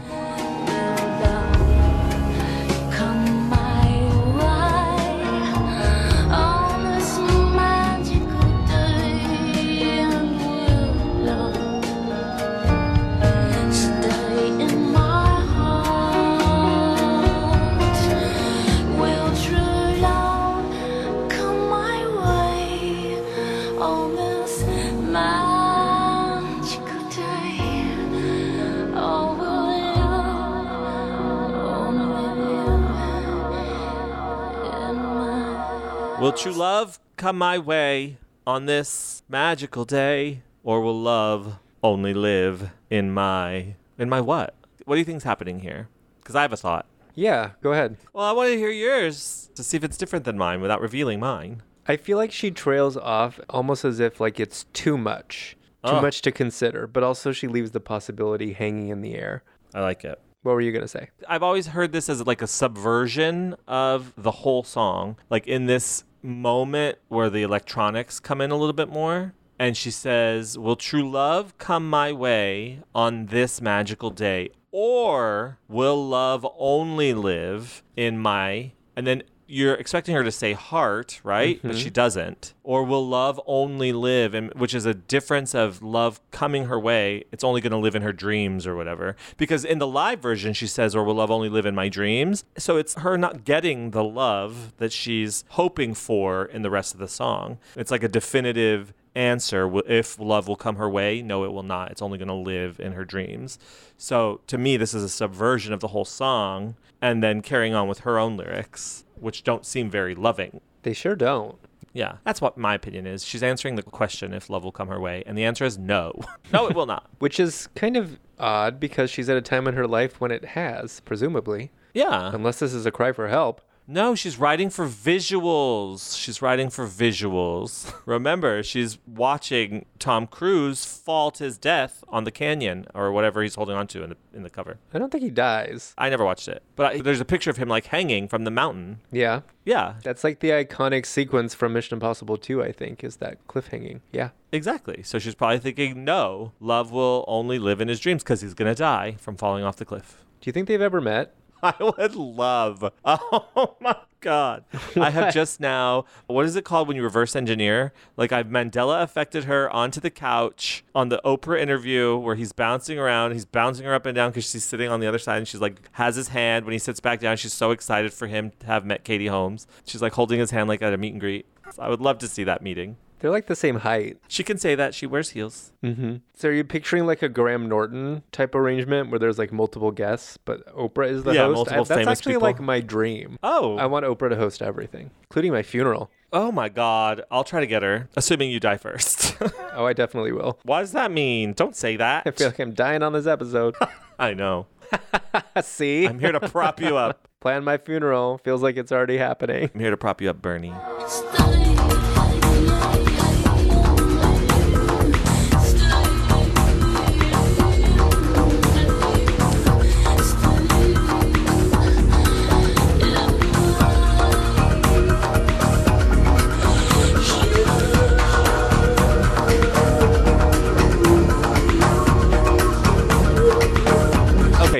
Will true love come my way on this magical day? Or will love only live in my. In my what? What do you think's happening here? Because I have a thought. Yeah, go ahead. Well, I want to hear yours to see if it's different than mine without revealing mine. I feel like she trails off almost as if like it's too much. Too Oh. much to consider, but also she leaves the possibility hanging in the air. I like it. What were you going to say? I've always heard this as like a subversion of the whole song. Like in this moment where the electronics come in a little bit more. And she says, Will true love come my way on this magical day? Or will love only live in my. And then you're expecting her to say heart, right? But she mm-hmm. doesn't. Or will love only live, in, which is a difference of love coming her way. It's only going to live in her dreams or whatever. Because in the live version, she says, or will love only live in my dreams. So it's her not getting the love that she's hoping for in the rest of the song. It's like a definitive answer if love will come her way no it will not it's only going to live in her dreams so to me this is a subversion of the whole song and then carrying on with her own lyrics which don't seem very loving They sure don't. yeah that's what my opinion is she's answering the question if love will come her way and the answer is no no it will not Which is kind of odd because she's at a time in her life when it has, presumably. yeah Unless this is a cry for help. No, she's writing for visuals. She's writing for visuals. Remember, she's watching Tom Cruise fall to his death on the canyon or whatever he's holding onto in the in the cover. I don't think he dies. I never watched it, but I, there's a picture of him like hanging from the mountain. Yeah. Yeah, That's like the iconic sequence from Mission Impossible 2, I think, is that cliffhanging. Yeah. exactly. So she's probably thinking, no, love will only live in his dreams because he's gonna die from falling off the cliff. Do you think they've ever met? I would love. Oh my god. I have just now what is it called when you reverse engineer? Like I've Mandela affected her onto the couch on the Oprah interview where he's bouncing around. He's bouncing her up and down because she's sitting on the other side and she's like has his hand when he sits back down. She's so excited for him to have met Katie Holmes. She's like holding his hand like at a meet and greet. I would love to see that meeting. They're like the same height. She can say that she wears heels. Mm-hmm. So are you picturing like a Graham Norton type arrangement where there's like multiple guests, but Oprah is the Yeah, host? multiple I- that's famous actually people. like my dream. Oh. I want Oprah to host everything, including my funeral. Oh my god. I'll try to get her, assuming you die first. Oh, I definitely will. what does that mean? Don't say that. I feel like I'm dying on this episode. I know. See? I'm here to prop you up. Plan my funeral. Feels like it's already happening. I'm here to prop you up, Bernie.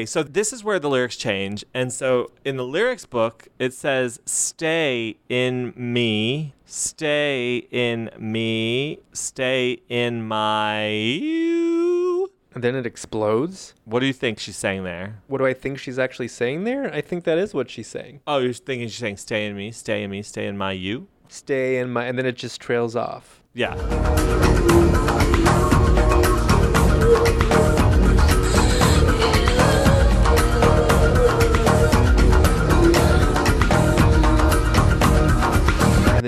Okay, so this is where the lyrics change. And so in the lyrics book, it says, Stay in me, stay in me, stay in my you. And then it explodes. What do you think she's saying there? What do I think she's actually saying there? I think that is what she's saying. Oh, you're thinking she's saying, Stay in me, stay in me, stay in my you? Stay in my, and then it just trails off. Yeah.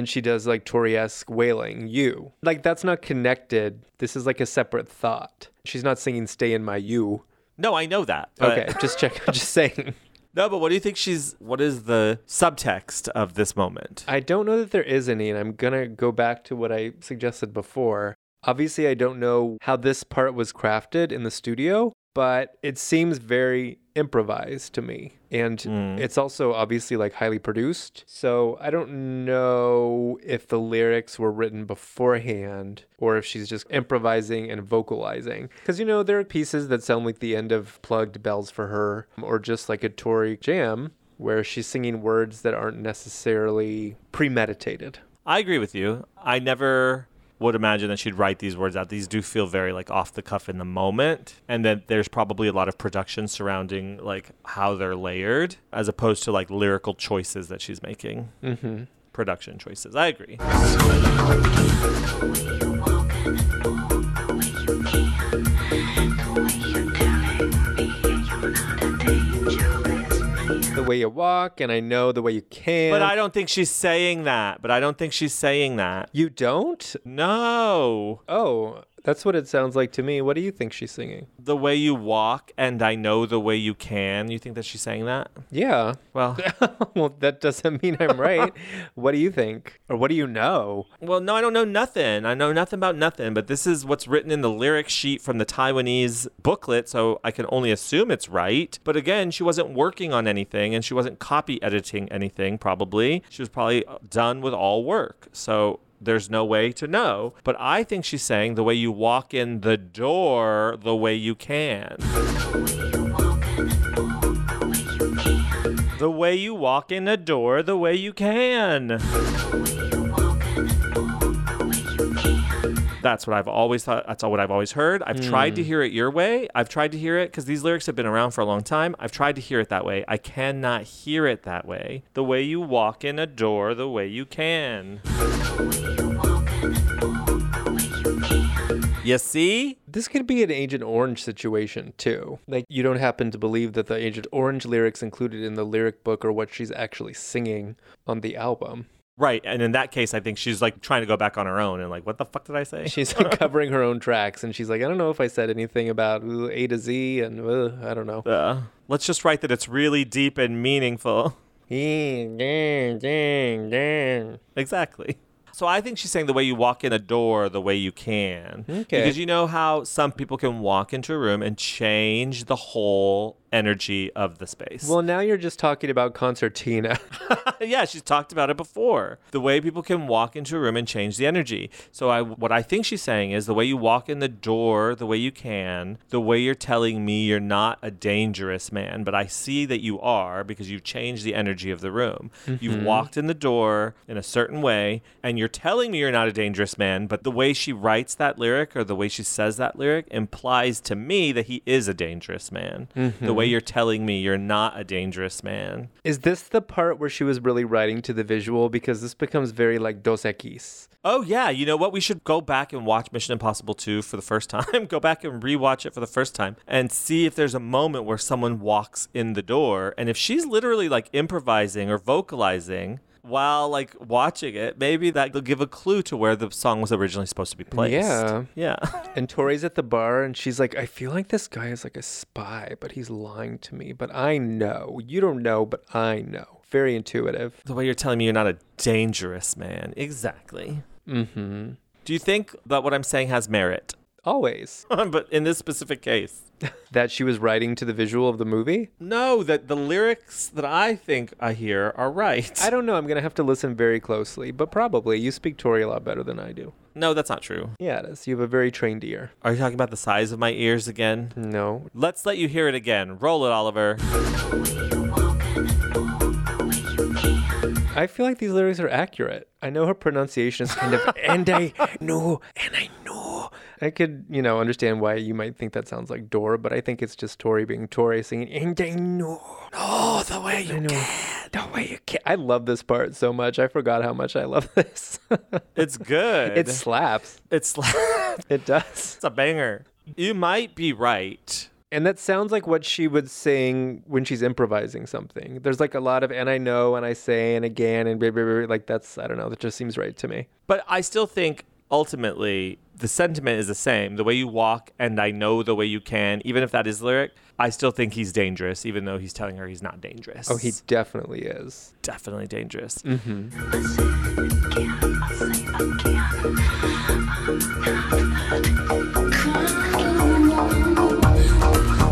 Then she does like Tori-esque wailing, you. Like that's not connected. This is like a separate thought. She's not singing stay in my you. No, I know that. but- Okay, just check just saying. No, but what do you think she's, what is the subtext of this moment? I don't know that there is any, and I'm gonna go back to what I suggested before. Obviously, I don't know how this part was crafted in the studio, but it seems very improvised to me. And mm. it's also obviously like highly produced. So I don't know if the lyrics were written beforehand or if she's just improvising and vocalizing. Because, you know, there are pieces that sound like the end of Plugged Bells for Her or just like a Tori jam where she's singing words that aren't necessarily premeditated. I agree with you. I never would imagine that she'd write these words out. These do feel very like off the cuff in the moment, and that there's probably a lot of production surrounding like how they're layered, as opposed to like lyrical choices that she's making. Mm-hmm. Production choices. I agree. Way you walk, and I know the way you can. But I don't think she's saying that. But I don't think she's saying that. You don't? No. Oh, that's what it sounds like to me. What do you think she's singing? The way you walk, and I know the way you can. You think that she's saying that? Yeah. Well, well, that doesn't mean I'm right. what do you think? Or what do you know? Well, no, I don't know nothing. I know nothing about nothing, but this is what's written in the lyric sheet from the Taiwanese booklet, so I can only assume it's right. But again, she wasn't working on anything and she wasn't copy editing anything, probably. She was probably uh, done with all work. So there's no way to know. But I think she's saying the way you walk in the door, the way you can. The way you walk in a door, the way you can. That's what I've always thought. That's what I've always heard. I've tried to Hmm. hear it your way. I've tried to hear it because these lyrics have been around for a long time. I've tried to hear it that way. I cannot hear it that way. The way you walk in a door, the way you can. You see? This could be an Agent Orange situation too. Like you don't happen to believe that the Agent Orange lyrics included in the lyric book are what she's actually singing on the album. Right. And in that case, I think she's like trying to go back on her own and like, what the fuck did I say? She's like covering her own tracks and she's like, I don't know if I said anything about uh, A to Z and uh, I don't know. Uh, let's just write that it's really deep and meaningful. Exactly. So I think she's saying the way you walk in a door, the way you can. Okay. Because you know how some people can walk into a room and change the whole energy of the space. Well, now you're just talking about concertina. yeah, she's talked about it before. The way people can walk into a room and change the energy. So I what I think she's saying is the way you walk in the door, the way you can, the way you're telling me you're not a dangerous man, but I see that you are because you've changed the energy of the room. You've Mhm. walked in the door in a certain way and you're telling me you're not a dangerous man, but the way she writes that lyric or the way she says that lyric implies to me that he is a dangerous man. The way Mhm. you're telling me you're not a dangerous man. Is this the part where she was really writing to the visual? Because this becomes very like Dos Equis. Oh yeah, you know what? We should go back and watch Mission Impossible 2 for the first time. go back and rewatch it for the first time and see if there's a moment where someone walks in the door and if she's literally like improvising or vocalizing while like watching it, maybe that'll give a clue to where the song was originally supposed to be placed. Yeah. Yeah. And Tori's at the bar and she's like, I feel like this guy is like a spy, but he's lying to me. But I know. You don't know, but I know. Very intuitive. The way you're telling me you're not a dangerous man. Exactly. Mm-hmm. Do you think that what I'm saying has merit? Always. but in this specific case. that she was writing to the visual of the movie? No, that the lyrics that I think I hear are right. I don't know. I'm going to have to listen very closely, but probably. You speak Tori a lot better than I do. No, that's not true. Yeah, it is. You have a very trained ear. Are you talking about the size of my ears again? No. Let's let you hear it again. Roll it, Oliver. I feel like these lyrics are accurate. I know her pronunciation is kind of, and I know, and I know. I could, you know, understand why you might think that sounds like Dora, but I think it's just Tori being Tori singing, and I know. Oh, the way you can. The way you can. I love this part so much. I forgot how much I love this. It's good. it slaps. It slaps. It does. it's a banger. You might be right. And that sounds like what she would sing when she's improvising something. There's like a lot of, and I know, and I say, and again, and blah, blah, blah, like that's, I don't know, that just seems right to me. But I still think ultimately the sentiment is the same. The way you walk and I know the way you can, even if that is lyric, I still think he's dangerous, even though he's telling her he's not dangerous. Oh, he definitely is. definitely dangerous. Mm-hmm.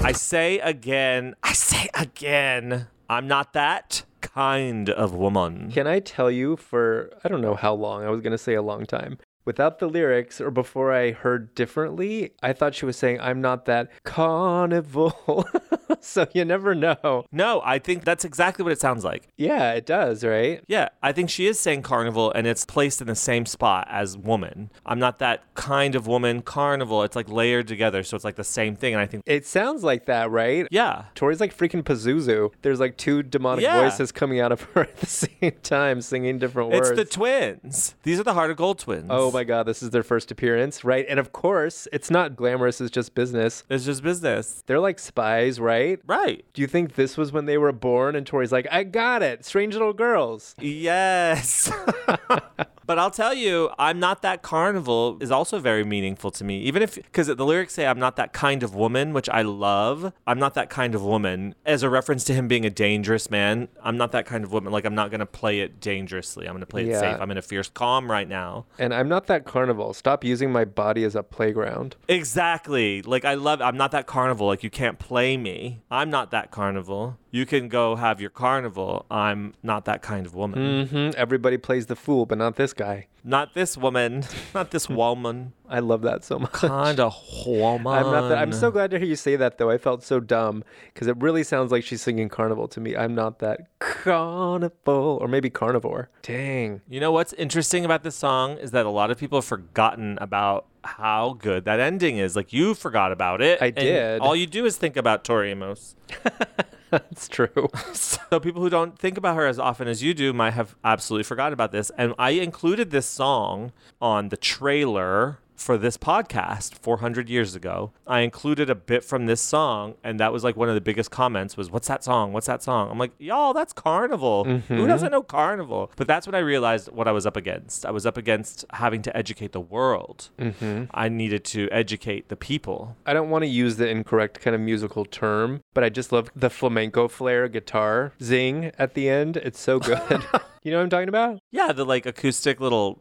I say again, I say again, I'm not that kind of woman. Can I tell you for, I don't know how long, I was going to say a long time. Without the lyrics, or before I heard differently, I thought she was saying, I'm not that carnival. so you never know. No, I think that's exactly what it sounds like. Yeah, it does, right? Yeah, I think she is saying carnival and it's placed in the same spot as woman. I'm not that kind of woman. Carnival, it's like layered together, so it's like the same thing. And I think, It sounds like that, right? yeah, Tori's like freaking Pazuzu. There's like two demonic Yeah. voices coming out of her at the same time, singing different words. it's the twins. These are the Heart of Gold twins. Oh my god, this is their first appearance, right? And of course, it's not glamorous, it's just business. It's just business. They're like spies, right? Right. Do you think this was when they were born and Tori's like, I got it, strange little girls? Yes. but I'll tell you, I'm not that carnival is also very meaningful to me. Even if, because the lyrics say I'm not that kind of woman, which I love. I'm not that kind of woman as a reference to him being a dangerous man. I'm not that kind of woman. Like, I'm not going to play it dangerously. I'm going to play it Yeah. safe. I'm in a fierce calm right now. And I'm not that carnival. Stop using my body as a playground. Exactly. Like, I love, I'm not that carnival. Like, you can't play me. I'm not that carnival. You can go have your carnival. I'm not that kind of woman. hmm Everybody plays the fool, but not this guy. Not this woman. Not this woman. I love that so much. kind of woman. I'm not that. I'm so glad to hear you say that, though. I felt so dumb because it really sounds like she's singing carnival to me. I'm not that carnival, or maybe carnivore. Dang. You know what's interesting about this song is that a lot of people have forgotten about how good that ending is. Like you forgot about it. I did. All you do is think about Tori Amos. That's true. So people who don't think about her as often as you do might have absolutely forgotten about this. And I included this song on the trailer for this podcast 400 years ago. I included a bit from this song, and that was like one of the biggest comments was, "What's that song? What's that song?" I'm like, "Y'all, that's Carnival. Who mm-hmm. doesn't know Carnival?" But that's when I realized what I was up against. I was up against having to educate the world. Mm-hmm. I needed to educate the people. I don't want to use the incorrect kind of musical term, but I just love the flamenco flair guitar zing at the end. It's so good. you know what I'm talking about? Yeah, the like acoustic little.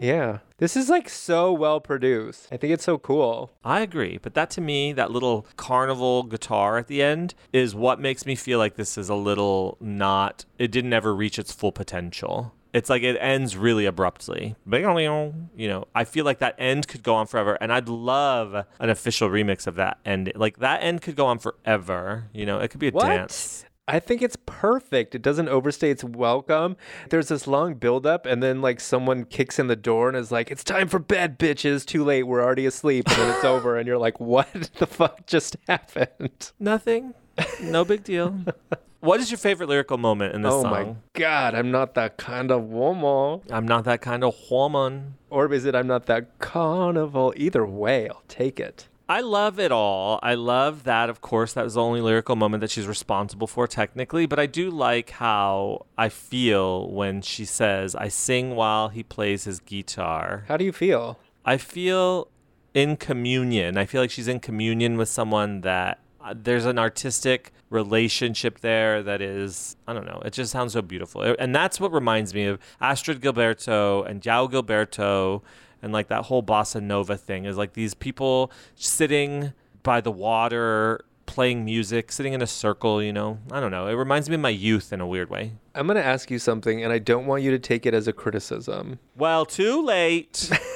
Yeah. This is like so well produced. I think it's so cool. I agree, but that to me, that little carnival guitar at the end is what makes me feel like this is a little not. It didn't ever reach its full potential. It's like it ends really abruptly. You know, I feel like that end could go on forever, and I'd love an official remix of that end. Like that end could go on forever. You know, it could be a What? dance. I think it's perfect. It doesn't overstay its welcome. There's this long buildup, and then like someone kicks in the door and is like, "It's time for bed, bitches. Too late. We're already asleep." And then it's over, and you're like, "What the fuck just happened?" Nothing. No big deal. what is your favorite lyrical moment in this oh song? my god, I'm not that kind of woman. I'm not that kind of woman. Or is it I'm not that carnival? Either way, I'll take it. I love it all. I love that, of course, that was the only lyrical moment that she's responsible for technically, but I do like how I feel when she says, I sing while he plays his guitar. How do you feel? I feel in communion. I feel like she's in communion with someone that uh, there's an artistic relationship there that is, I don't know, it just sounds so beautiful. And that's what reminds me of Astrud Gilberto and João Gilberto and like that whole bossa nova thing is like these people sitting by the water playing music sitting in a circle you know? I don't know. It reminds me of my youth in a weird way. I'm going to ask you something, and I don't want you to take it as a criticism. well too late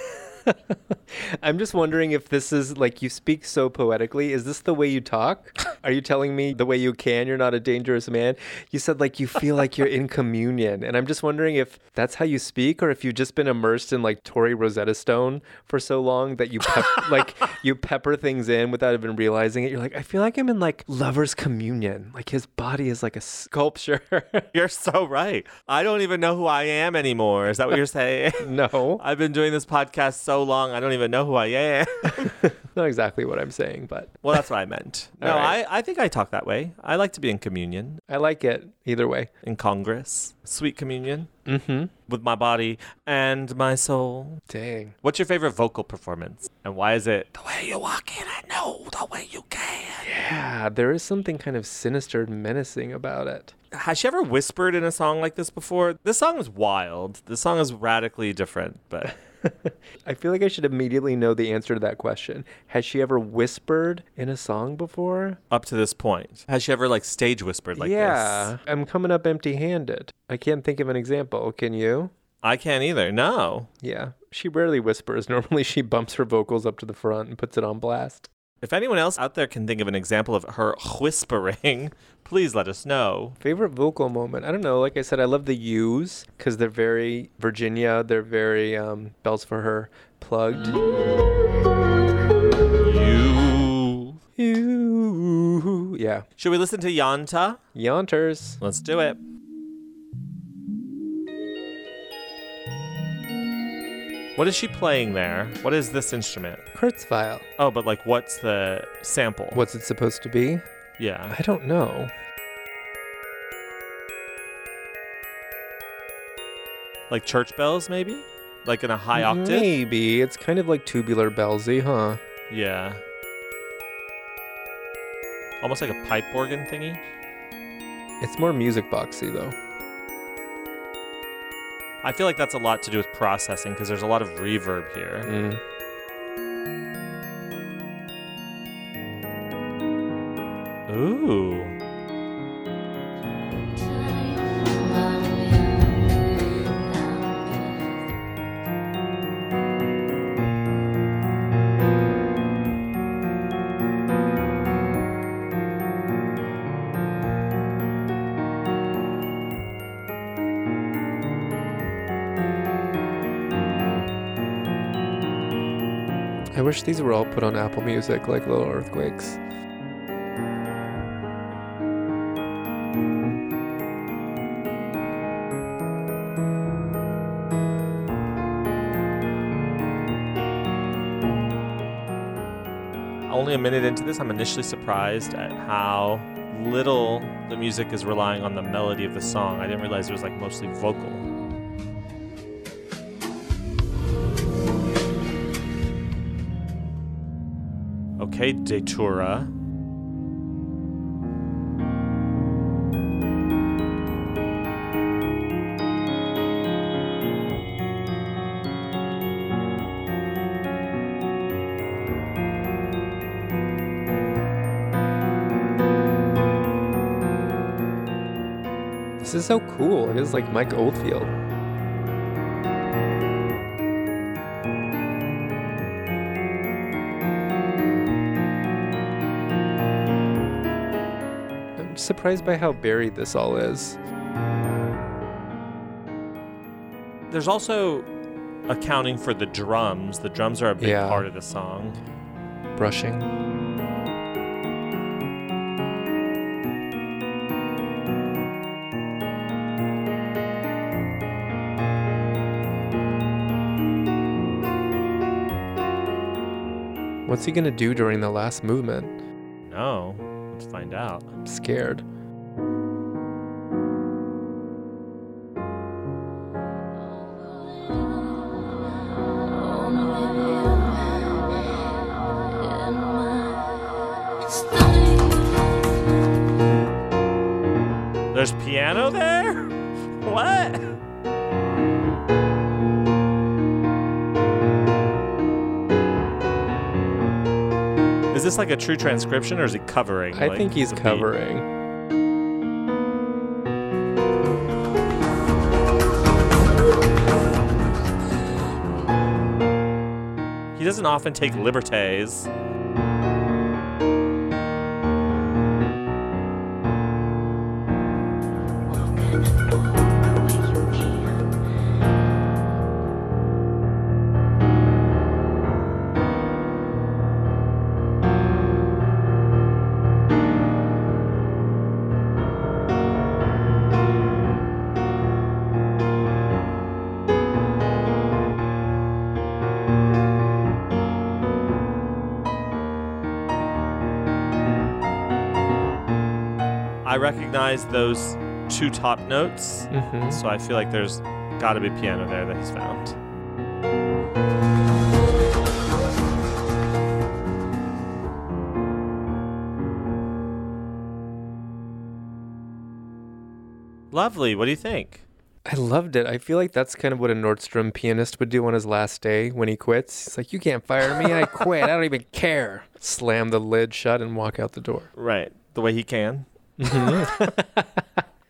I'm just wondering if this is like you speak so poetically. Is this the way you talk? Are you telling me the way you can, you're not a dangerous man? You said like you feel like you're in communion. And I'm just wondering if that's how you speak or if you've just been immersed in like Tori Rosetta Stone for so long that you pep- like you pepper things in without even realizing it. You're like, I feel like I'm in like lover's communion. Like his body is like a sculpture. You're so right. I don't even know who I am anymore. Is that what you're saying? no. I've been doing this podcast so long, I don't even know who I am. not exactly what I'm saying, but well, that's what I meant. No, right. I, I think I talk that way. I like to be in communion, I like it either way. in Congress, sweet communion Mm-hmm. with my body and my soul. Dang. What's your favorite vocal performance? And why is it the way you walk in? I know the way you can. Yeah, there is something kind of sinister and menacing about it. Has she ever whispered in a song like this before? This song is wild. This song is radically different, but I feel like I should immediately know the answer to that question. Has she ever whispered in a song before? up to this point, has she ever like stage whispered like yeah, this? I'm coming up empty handed. I can't think of an example. Can you? I can't either. No. Yeah, she rarely whispers. Normally, she bumps her vocals up to the front and puts it on blast. If anyone else out there can think of an example of her whispering, please let us know. Favorite vocal moment? I don't know. Like I said, I love the U's because they're very Virginia. They're very um, bells for her plugged. You. You. Yeah. Should we listen to Yanta? Yaunters. Let's do it. What is she playing there? What is this instrument? Kurzweil. Oh, but like, what's the sample? What's it supposed to be? Yeah. I don't know. Like church bells, maybe? Like in a high octave? Maybe. It's kind of like tubular bellsy, huh? Yeah. Almost like a pipe organ thingy. It's more music boxy, though. I feel like that's a lot to do with processing because there's a lot of reverb here. Mm. Ooh. These were all put on Apple Music like little earthquakes. Only a minute into this, I'm initially surprised at how little the music is relying on the melody of the song. I didn't realize it was like mostly vocal. Okay, Datura. This is so cool. It is like Mike Oldfield. Surprised by how buried this all is. There's also accounting for the drums. The drums are a big Yeah. part of the song. Brushing. What's he gonna do during the last movement? Out. I'm scared. True transcription or is he covering? I like, think he's covering. beat? covering. doesn't often take liberties. Recognize those two top notes, Mhm. so I feel like there's got to be piano there that he's found. Lovely. What do you think? I loved it. I feel like that's kind of what a Nordstrom pianist would do on his last day when he quits. He's like, You can't fire me. I quit. I don't even care. Slam the lid shut and walk out the door. Right. The way he can.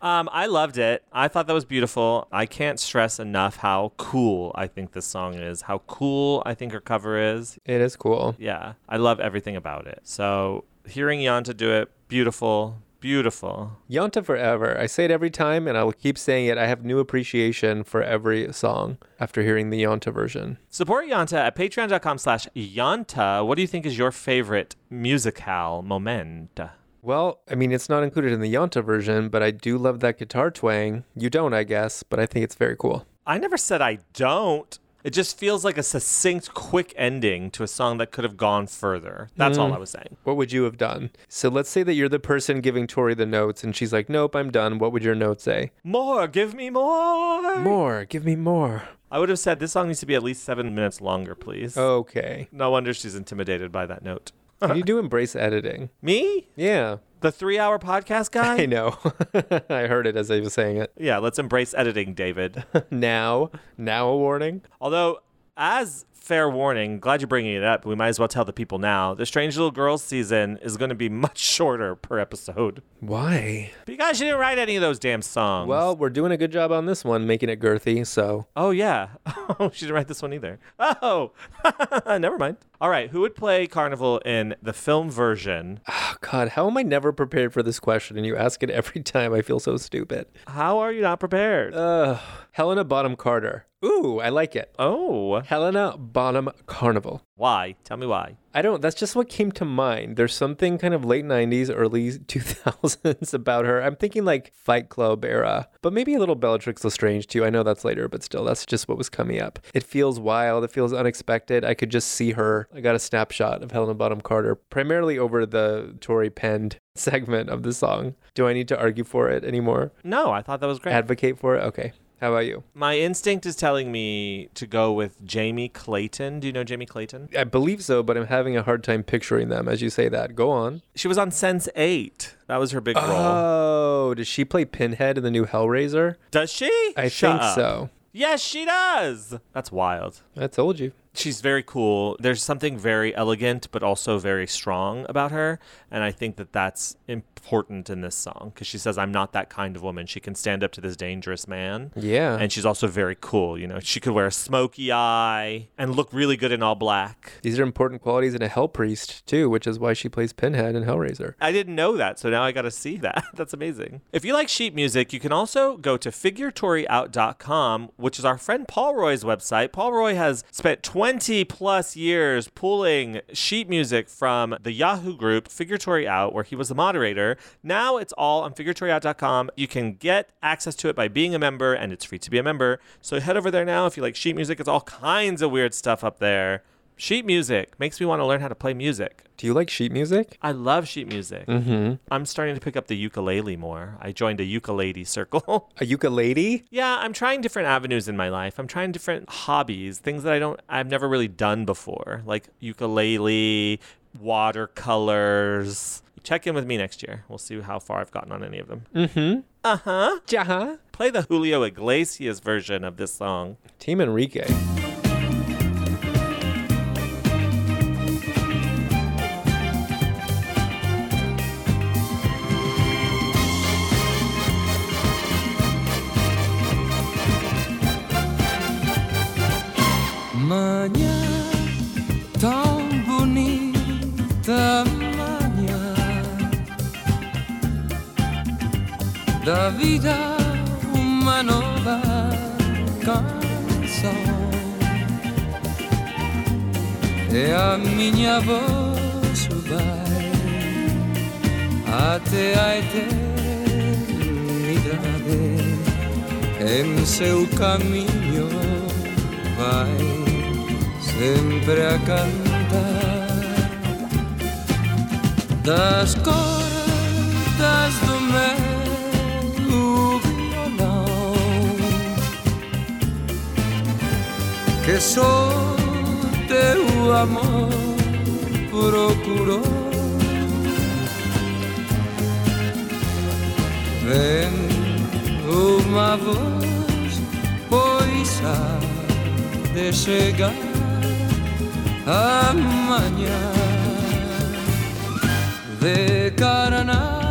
Um, I loved it. I thought that was beautiful. I can't stress enough how cool I think this song is, how cool I think her cover is. It is cool. Yeah. I love everything about it. So hearing Yanta do it, beautiful, beautiful. Yonta forever. I say it every time and I will keep saying it. I have new appreciation for every song after hearing the Yonta version. Support Yanta at patreon.com slash Yanta. What do you think is your favorite musical moment? Well, I mean, it's not included in the Yonta version, but I do love that guitar twang. You don't, I guess, but I think it's very cool. I never said I don't. It just feels like a succinct, quick ending to a song that could have gone further. That's all Mm. I was saying. What would you have done? So let's say that you're the person giving Tori the notes and she's like, Nope, I'm done. What would your note say? More, give me more. More, give me more. I would have said this song needs to be at least seven minutes longer, please. Okay. No wonder she's intimidated by that note. You do embrace editing. Me? Yeah. The three hour podcast guy? I know. I heard it as I was saying it. Yeah, let's embrace editing, David. now, now a warning. Although, as fair warning, glad you're bringing it up. We might as well tell the people now. The Strange Little Girls season is going to be much shorter per episode. Why? Because you didn't write any of those damn songs. Well, we're doing a good job on this one, making it girthy, so. Oh, yeah. Oh, she didn't write this one either. Oh, never mind. All right. Who would play Carnival in the film version? Oh, God, how am I never prepared for this question? And you ask it every time. I feel so stupid. How are you not prepared? Uh, Helena Bonham Carter. Ooh, I like it. Oh. Helena Bonham Carnival. Why? Tell me why. I don't, that's just what came to mind. There's something kind of late 90s, early 2000s about her. I'm thinking like Fight Club era, but maybe a little Bellatrix Lestrange too. I know that's later, but still, that's just what was coming up. It feels wild. It feels unexpected. I could just see her. I got a snapshot of Helena Bonham Carter, primarily over the Tori penned segment of the song. Do I need to argue for it anymore? No, I thought that was great. Advocate for it? Okay. How about you? My instinct is telling me to go with Jamie Clayton. Do you know Jamie Clayton? I believe so, but I'm having a hard time picturing them as you say that. Go on. She was on Sense8. That was her big role. Oh, does she play Pinhead in the new Hellraiser? Does she? I Shut think up. so. Yes, she does. That's wild. I told you. She's very cool. There's something very elegant, but also very strong about her. And I think that that's important in this song because she says, I'm not that kind of woman. She can stand up to this dangerous man. Yeah. And she's also very cool. You know, she could wear a smoky eye and look really good in all black. These are important qualities in a Hell Priest, too, which is why she plays Pinhead in Hellraiser. I didn't know that, so now I got to see that. That's amazing. If you like sheet music, you can also go to figuretouryout.com, which is our friend Paul Roy's website. Paul Roy has spent 20 plus years pulling sheet music from the Yahoo group Figuratory Out, where he was the moderator. Now it's all on figuratouryout.com. You can get access to it by being a member, and it's free to be a member. So head over there now if you like sheet music. It's all kinds of weird stuff up there. Sheet music makes me want to learn how to play music. Do you like sheet music? I love sheet music. Mm-hmm. I'm starting to pick up the ukulele more. I joined a ukulele circle. A ukulele? yeah, I'm trying different avenues in my life. I'm trying different hobbies, things that I don't I've never really done before, like ukulele, watercolors. Check in with me next year. We'll see how far I've gotten on any of them. Mm-hmm. Uh-huh. Jaha. Play the Julio Iglesias version of this song. Team Enrique. da vida uma nova canção. e a minha voz vai até a eternidade em seu caminho vai sempre a cantar das cordas do meu violão que só teu amor procurou. Vem uma voz, pois há de chegar amanhã de carnaval.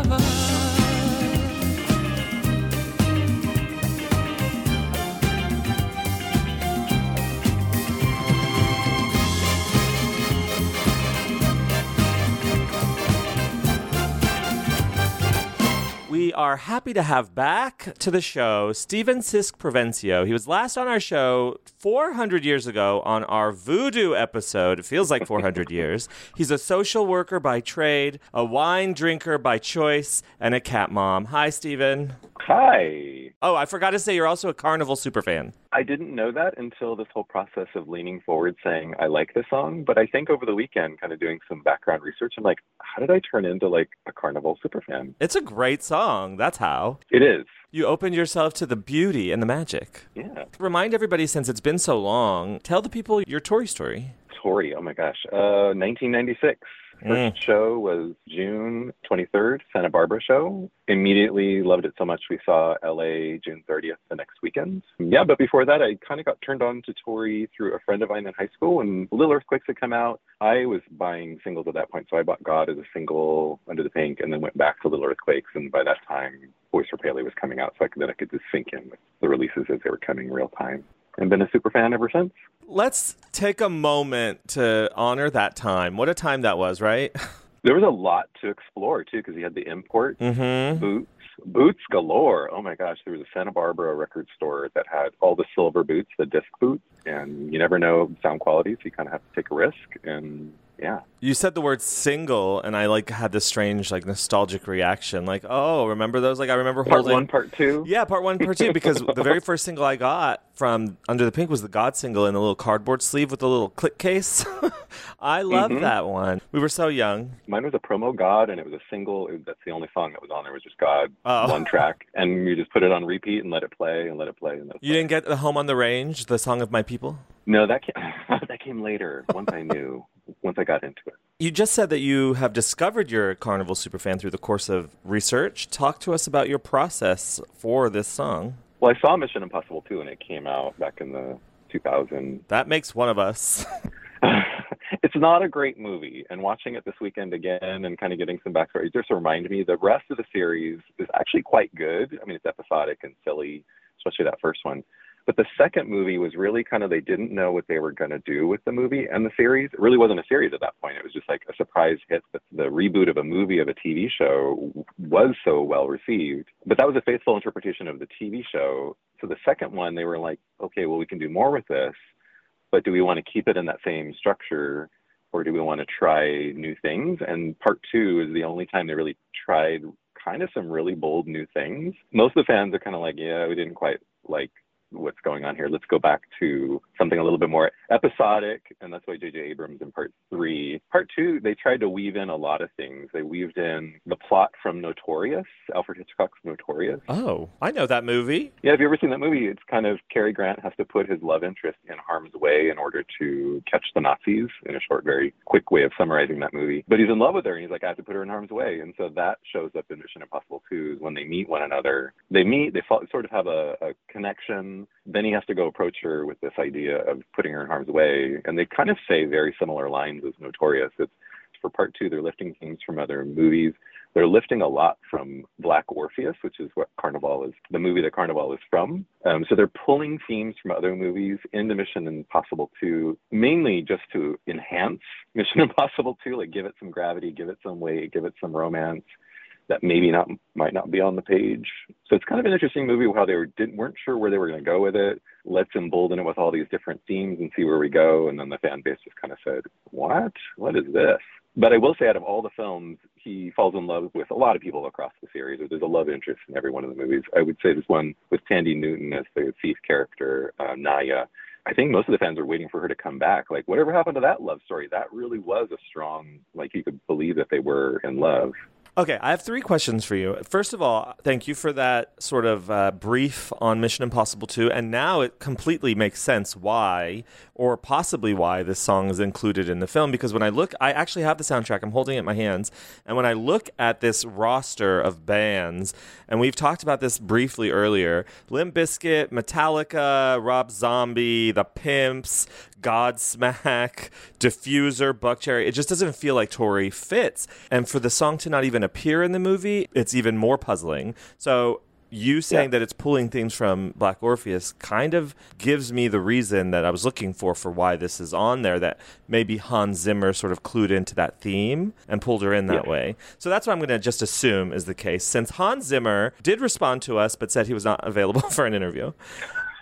We are happy to have back to the show Stephen Sisk Provencio. He was last on our show 400 years ago on our voodoo episode. It feels like 400 years. He's a social worker by trade, a wine drinker by choice, and a cat mom. Hi, Stephen. Hi. Oh, I forgot to say you're also a Carnival superfan. I didn't know that until this whole process of leaning forward saying I like this song. But I think over the weekend, kind of doing some background research, I'm like, how did I turn into like a Carnival superfan? It's a great song. That's how. It is. You opened yourself to the beauty and the magic. Yeah. Remind everybody, since it's been so long, tell the people your Tori story. Tori, oh my gosh. Uh, 1996. First mm. show was June 23rd, Santa Barbara show. Immediately loved it so much we saw LA June 30th the next weekend. Yeah, but before that, I kind of got turned on to Tori through a friend of mine in high school when Little Earthquakes had come out. I was buying singles at that point, so I bought God as a single, Under the Pink, and then went back to Little Earthquakes. And by that time, Boys for Pele was coming out, so I could, then I could just sink in with the releases as they were coming real time. And been a super fan ever since. Let's take a moment to honor that time. What a time that was, right? There was a lot to explore too, because he had the import Mm-hmm. boots, boots galore. Oh my gosh, there was a Santa Barbara record store that had all the silver boots, the disc boots, and you never know sound quality, so you kind of have to take a risk. And yeah, You said the word single, and I like had this strange, like nostalgic reaction. Like, oh, remember those? Like, I remember part holding one, part two. Yeah, part one, part two. Because the very first single I got from Under the Pink was the God single in a little cardboard sleeve with a little click case. I love Mhm. that one. We were so young. Mine was a promo God, and it was a single. It, that's the only song that was on there was just God, Oh. one track, and you just put it on repeat and let it play and let it play and let it You didn't get the Home on the Range, the song of my people. No, that came, that came later. Once I knew, once I got into it. You just said that you have discovered your Carnival superfan through the course of research. Talk to us about your process for this song. Well, I saw Mission Impossible 2 when it came out back in the 2000. That makes one of us. it's not a great movie, and watching it this weekend again and kind of getting some backstory just reminded me the rest of the series is actually quite good. I mean, it's episodic and silly, especially that first one. But the second movie was really kind of they didn't know what they were going to do with the movie and the series. It really wasn't a series at that point. It was just like a surprise hit. The, the reboot of a movie of a TV show was so well received. But that was a faithful interpretation of the TV show. So the second one, they were like, okay, well, we can do more with this but do we want to keep it in that same structure or do we want to try new things? And part two is the only time they really tried kind of some really bold new things. Most of the fans are kind of like, yeah, we didn't quite like what's going on here. Let's go back to something a little bit more episodic. And that's why J.J. Abrams in part three. Part two, they tried to weave in a lot of things. They weaved in the plot from Notorious, Alfred Hitchcock's Notorious. Oh, I know that movie. Yeah, have you ever seen that movie? It's kind of Cary Grant has to put his love interest in harm's way in order to catch the Nazis in a short, very quick way of summarizing that movie. But he's in love with her and he's like, I have to put her in harm's way. And so that shows up in Mission Impossible 2 is when they meet one another. They meet, they sort of have a, a connection. Then he has to go approach her with this idea of putting her in harm's way. And they kind of say very similar lines as Notorious. It's for part two, they're lifting things from other movies. They're lifting a lot from Black Orpheus, which is what Carnival is, the movie that Carnival is from. Um, so they're pulling themes from other movies into Mission Impossible 2, mainly just to enhance Mission Impossible 2, like give it some gravity, give it some weight, give it some romance. That maybe not might not be on the page. So it's kind of an interesting movie how they were, didn't weren't sure where they were going to go with it. Let's embolden it with all these different themes and see where we go. And then the fan base just kind of said, "What? What is this?" But I will say, out of all the films, he falls in love with a lot of people across the series. There's a love interest in every one of the movies. I would say this one with Thandie Newton as the thief character, uh, Nyah. I think most of the fans are waiting for her to come back. Like, whatever happened to that love story? That really was a strong, like, you could believe that they were in love. Okay, I have three questions for you. First of all, thank you for that sort of uh, brief on Mission Impossible 2. And now it completely makes sense why, or possibly why, this song is included in the film. Because when I look, I actually have the soundtrack, I'm holding it in my hands. And when I look at this roster of bands, and we've talked about this briefly earlier Limp Bizkit, Metallica, Rob Zombie, The Pimps, Godsmack, Diffuser, Buckcherry. It just doesn't feel like Tori fits. And for the song to not even appear in the movie, it's even more puzzling. So you saying that it's pulling themes from Black Orpheus kind of gives me the reason that I was looking for for why this is on there. That maybe Hans Zimmer sort of clued into that theme and pulled her in that Yeah. way. So that's what I'm going to just assume is the case. Since Hans Zimmer did respond to us but said he was not available for an interview.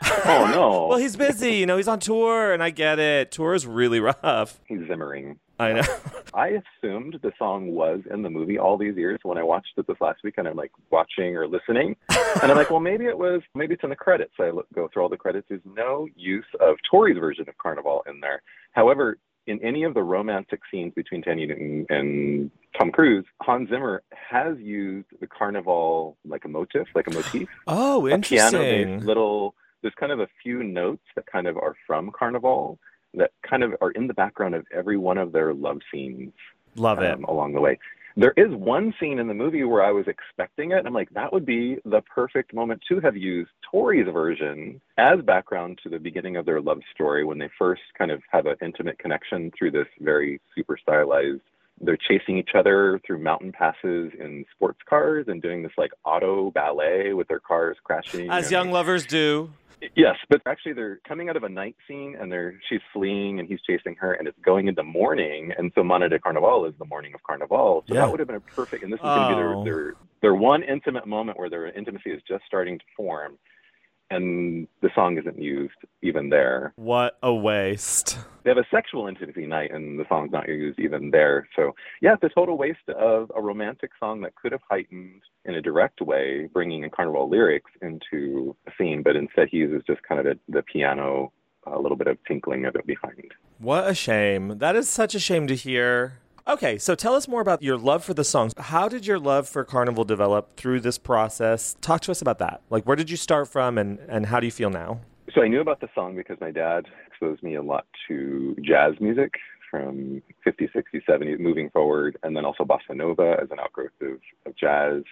Oh no! well, he's busy. You know, he's on tour, and I get it. Tour is really rough. He's zimmering. I know. I assumed the song was in the movie all these years. When I watched it this last week, and I'm like watching or listening, and I'm like, well, maybe it was, maybe it's in the credits. I look, go through all the credits. There's no use of Tori's version of Carnival in there. However, in any of the romantic scenes between Thandie Newton and Tom Cruise, Hans Zimmer has used the Carnival like a motif, like a motif. Oh, interesting. a piano interesting. little there's kind of a few notes that kind of are from carnival that kind of are in the background of every one of their love scenes Love it. um, along the way there is one scene in the movie where i was expecting it and i'm like that would be the perfect moment to have used tori's version as background to the beginning of their love story when they first kind of have an intimate connection through this very super stylized they're chasing each other through mountain passes in sports cars and doing this like auto ballet with their cars crashing As young lovers do. Yes, but actually they're coming out of a night scene and they're she's fleeing and he's chasing her and it's going into morning and so Manhã de Carnaval is the morning of Carnival. So Yeah. that would have been a perfect and this is gonna be Oh. their, their their one intimate moment where their intimacy is just starting to form and the song isn't used even there. What a waste. They have a sexual intimacy night and the song's not used even there. So yeah, it's a total waste of a romantic song that could have heightened in a direct way, bringing in carnival lyrics into a scene, but instead he uses just kind of the, the piano, a little bit of tinkling of it behind. What a shame. That is such a shame to hear. Okay, so tell us more about your love for the songs. How did your love for Carnival develop through this process? Talk to us about that. Like, where did you start from and, and how do you feel now? So I knew about the song because my dad exposed me a lot to jazz music from 50s, 60s, 70s, moving forward, and then also bossa nova as an outgrowth of, of jazz.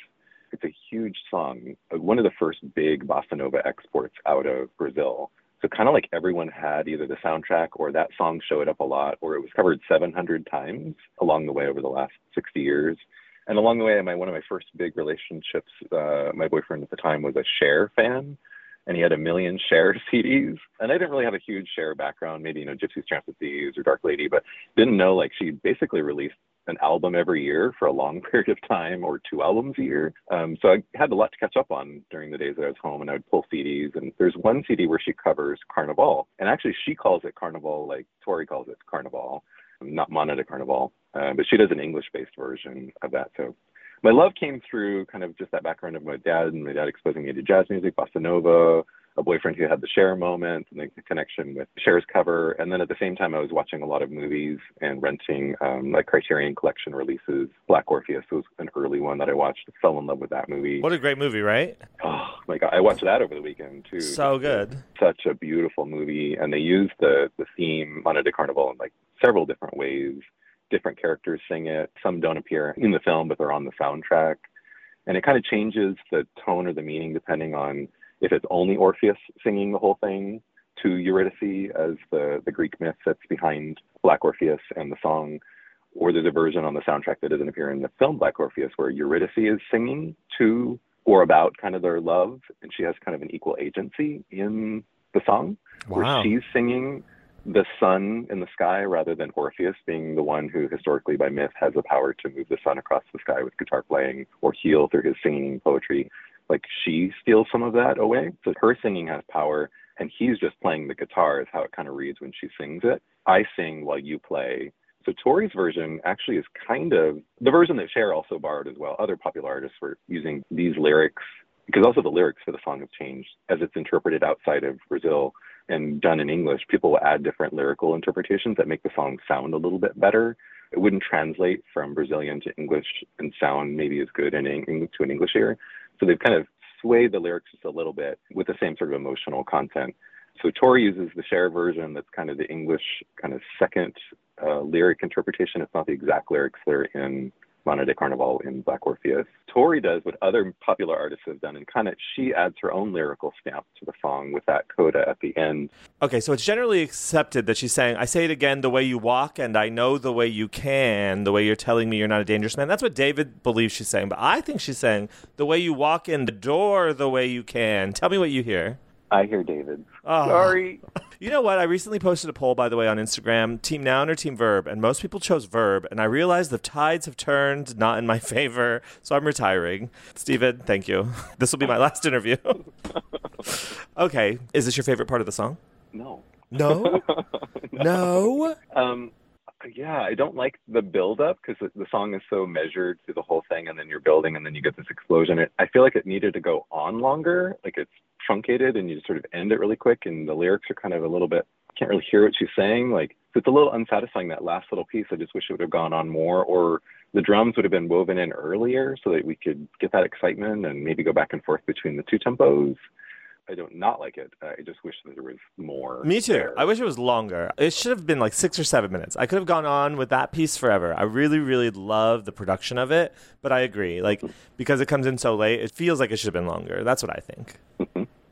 It's a huge song, uh, one of the first big bossa nova exports out of Brazil. So kind of like everyone had either the soundtrack or that song showed up a lot, or it was covered 700 times along the way over the last 60 years. And along the way, my one of my first big relationships, uh, my boyfriend at the time was a Cher fan, and he had a million Cher CDs. And I didn't really have a huge Cher background, maybe you know Gypsy's Tramp or Dark Lady, but didn't know like she basically released an album every year for a long period of time, or two albums a year. Um, so I had a lot to catch up on during the days that I was home, and I would pull CDs. And there's one CD where she covers Carnival, and actually she calls it Carnival, like Tori calls it Carnival, not Manhã de Carnaval, uh, but she does an English-based version of that. So my love came through kind of just that background of my dad and my dad exposing me to jazz music, bossa nova, a boyfriend who had the Cher moment and the connection with Cher's cover. And then at the same time, I was watching a lot of movies and renting um, like Criterion Collection releases. Black Orpheus was an early one that I watched. Fell in love with that movie. What a great movie, right? Oh my god, I watched that over the weekend too. So good. Such a beautiful movie, and they used the the theme Manhã de Carnaval in like several different ways. Different characters sing it. Some don't appear in the film, but they're on the soundtrack, and it kind of changes the tone or the meaning depending on if it's only Orpheus singing the whole thing to Eurydice as the the Greek myth that's behind Black Orpheus and the song, or there's a version on the soundtrack that doesn't appear in the film Black Orpheus where Eurydice is singing to or about kind of their love, and she has kind of an equal agency in the song, Wow. where she's singing the sun in the sky rather than Orpheus being the one who historically by myth has the power to move the sun across the sky with guitar playing or heal through his singing poetry. Like she steals some of that away. So her singing has power and he's just playing the guitar is how it kind of reads when she sings it. I sing while you play. So Tori's version actually is kind of the version that Cher also borrowed as well. Other popular artists were using these lyrics because also the lyrics for the song have changed as it's interpreted outside of Brazil and done in English. People will add different lyrical interpretations that make the song sound a little bit better. It wouldn't translate from Brazilian to English and sound maybe as good in English to an English ear. So they've kind of swayed the lyrics just a little bit with the same sort of emotional content. So Tori uses the Cher version that's kind of the English kind of second uh, lyric interpretation. It's not the exact lyrics that are in Manhã de Carnaval in Black Orpheus. Tori does what other popular artists have done and kind of she adds her own lyrical stamp to the song with that coda at the end. Okay, so it's generally accepted that she's saying, I say it again, the way you walk, and I know the way you can, the way you're telling me you're not a dangerous man. That's what David believes she's saying. But I think she's saying, the way you walk in the door, the way you can. Tell me what you hear. I hear David. Oh. Sorry. You know what? I recently posted a poll, by the way, on Instagram team noun or team verb, and most people chose verb. And I realized the tides have turned not in my favor, so I'm retiring. Stephen, thank you. This will be my last interview. okay. Is this your favorite part of the song? No. No? no? Um, yeah, I don't like the build up because the, the song is so measured through the whole thing, and then you're building, and then you get this explosion. It, I feel like it needed to go on longer, like it's truncated, and you just sort of end it really quick, and the lyrics are kind of a little bit can't really hear what she's saying. Like so it's a little unsatisfying that last little piece. I just wish it would have gone on more, or the drums would have been woven in earlier so that we could get that excitement and maybe go back and forth between the two tempos. I don't not like it. I just wish that there was more. Me too. I wish it was longer. It should have been like six or seven minutes. I could have gone on with that piece forever. I really, really love the production of it, but I agree. Like because it comes in so late, it feels like it should have been longer. That's what I think.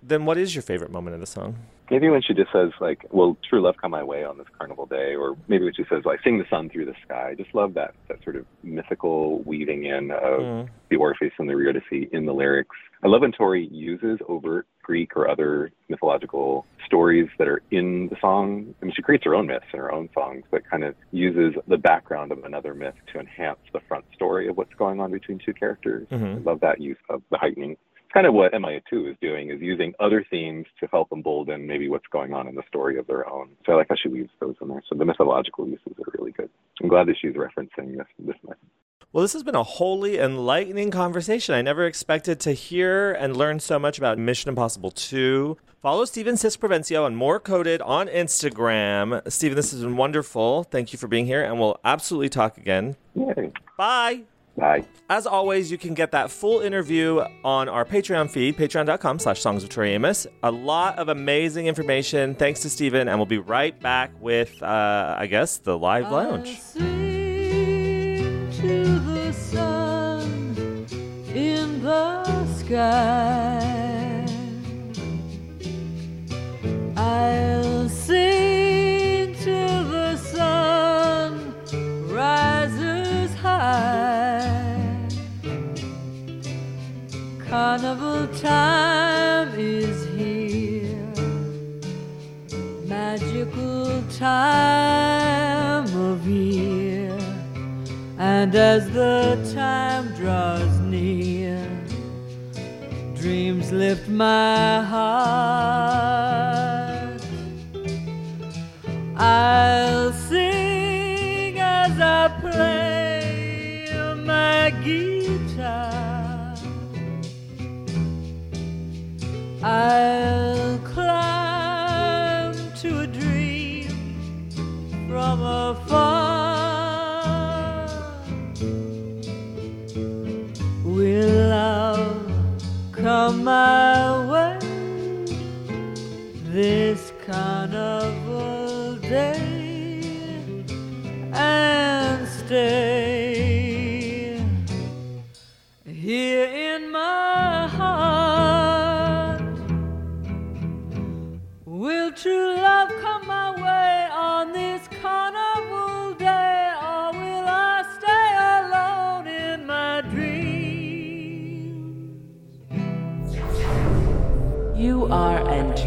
then what is your favorite moment of the song? Maybe when she just says like, "Will true love come my way on this carnival day?" Or maybe when she says like, "Sing the sun through the sky." I just love that that sort of mythical weaving in of Mm. the Orpheus and the Eurydice in the lyrics. I love when Tori uses overt Greek or other mythological stories that are in the song. I mean, she creates her own myths in her own songs, but kind of uses the background of another myth to enhance the front story of what's going on between two characters. Mhm. I love that use of the heightening. Kind of what MIA2 is doing, is using other themes to help embolden maybe what's going on in the story of their own. So I like how she weaves those in there. So the mythological uses are really good. I'm glad that she's referencing this this myth. Well, this has been a wholly enlightening conversation. I never expected to hear and learn so much about Mission Impossible 2. Follow Stephen Sisk-Provencio on morcoded on Instagram. Stephen, this has been wonderful. Thank you for being here, and we'll absolutely talk again. Yay. Bye. Bye. As always, you can get that full interview on our Patreon feed, patreon.com slash songs of Tori Amos. A lot of amazing information. Thanks to Stephen, and we'll be right back with, uh, I guess, the live lounge. to the sun in the sky. I'll sing Carnival time is here, magical time of year. And as the time draws near, dreams lift my heart. I'll sing as I play my guitar. I'll climb to a dream from afar. Will love come my way this carnival day and stay here You are entering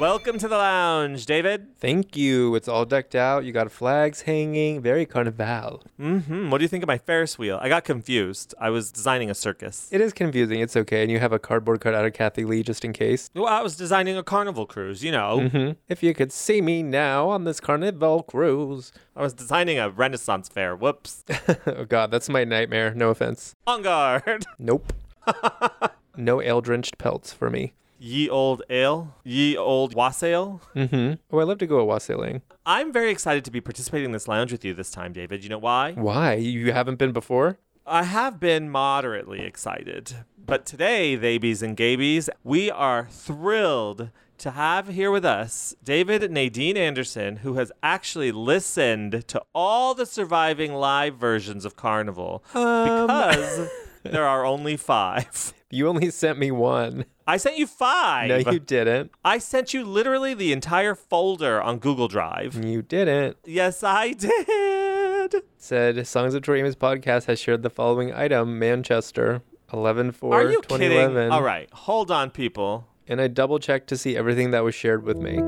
Welcome to the lounge, David. Thank you. It's all decked out. You got flags hanging. Very carnival. Mm-hmm. What do you think of my Ferris wheel? I got confused. I was designing a circus. It is confusing. It's okay. And you have a cardboard cut out of Kathie Lee just in case. Well, I was designing a carnival cruise, you know. Mm-hmm. If you could see me now on this carnival cruise. I was designing a Renaissance fair. Whoops. oh, God. That's my nightmare. No offense. On guard. Nope. no ale drenched pelts for me. Ye old ale. Ye old wassail. Mm-hmm. Oh, I love to go a wassailing. I'm very excited to be participating in this lounge with you this time, David. You know why? Why? You haven't been before? I have been moderately excited. But today, babies and gabies, we are thrilled to have here with us David Nadine Anderson, who has actually listened to all the surviving live versions of Carnival Um. because there are only five. You only sent me one. I sent you five. No, you didn't. I sent you literally the entire folder on Google Drive. You didn't. Yes, I did. Said Songs of Tori Amos podcast has shared the following item Manchester, 11 4 Are you 2011. kidding? All right, hold on, people. And I double checked to see everything that was shared with me.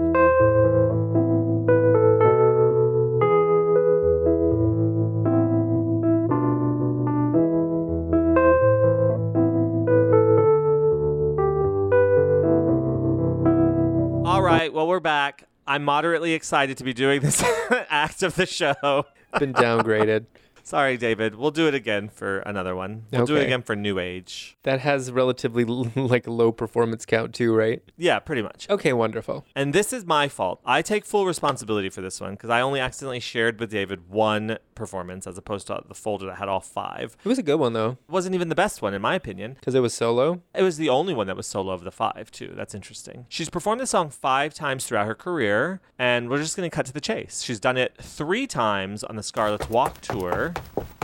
Back. I'm moderately excited to be doing this act of the show. Been downgraded. Sorry, David. We'll do it again for another one. We'll do it again for New Age. That has relatively like low performance count too, right? Yeah, pretty much. Okay, wonderful. And this is my fault. I take full responsibility for this one because I only accidentally shared with David one performance as opposed to the folder that had all five. It was a good one though, It wasn't even the best one, in my opinion. because it was solo. It was the only one that was solo of the five, too. That's interesting. She's performed this song five times throughout her career, and we're just going to cut to the chase. She's done it three times on the Scarlet's Walk tour,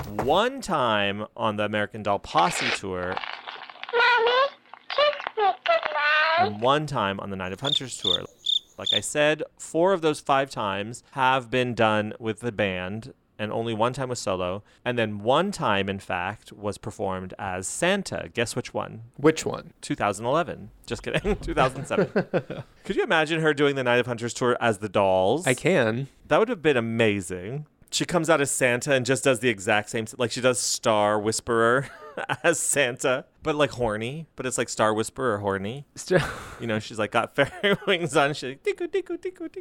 one time on the American Doll Posse tour, and one time on the Night of Hunters tour. Like I said, four of those five times have been done with the band, and only one time was solo. And then one time, in fact, was performed as Santa. Guess which one? Which one? 2011. Just kidding. 2007. Could you imagine her doing the Night of Hunters tour as the dolls? I can. That would have been amazing. She comes out as Santa and just does the exact same, like she does Star Whisperer as Santa, but like horny. But it's like Star Whisperer horny. You know, she's like got fairy wings on. She's like.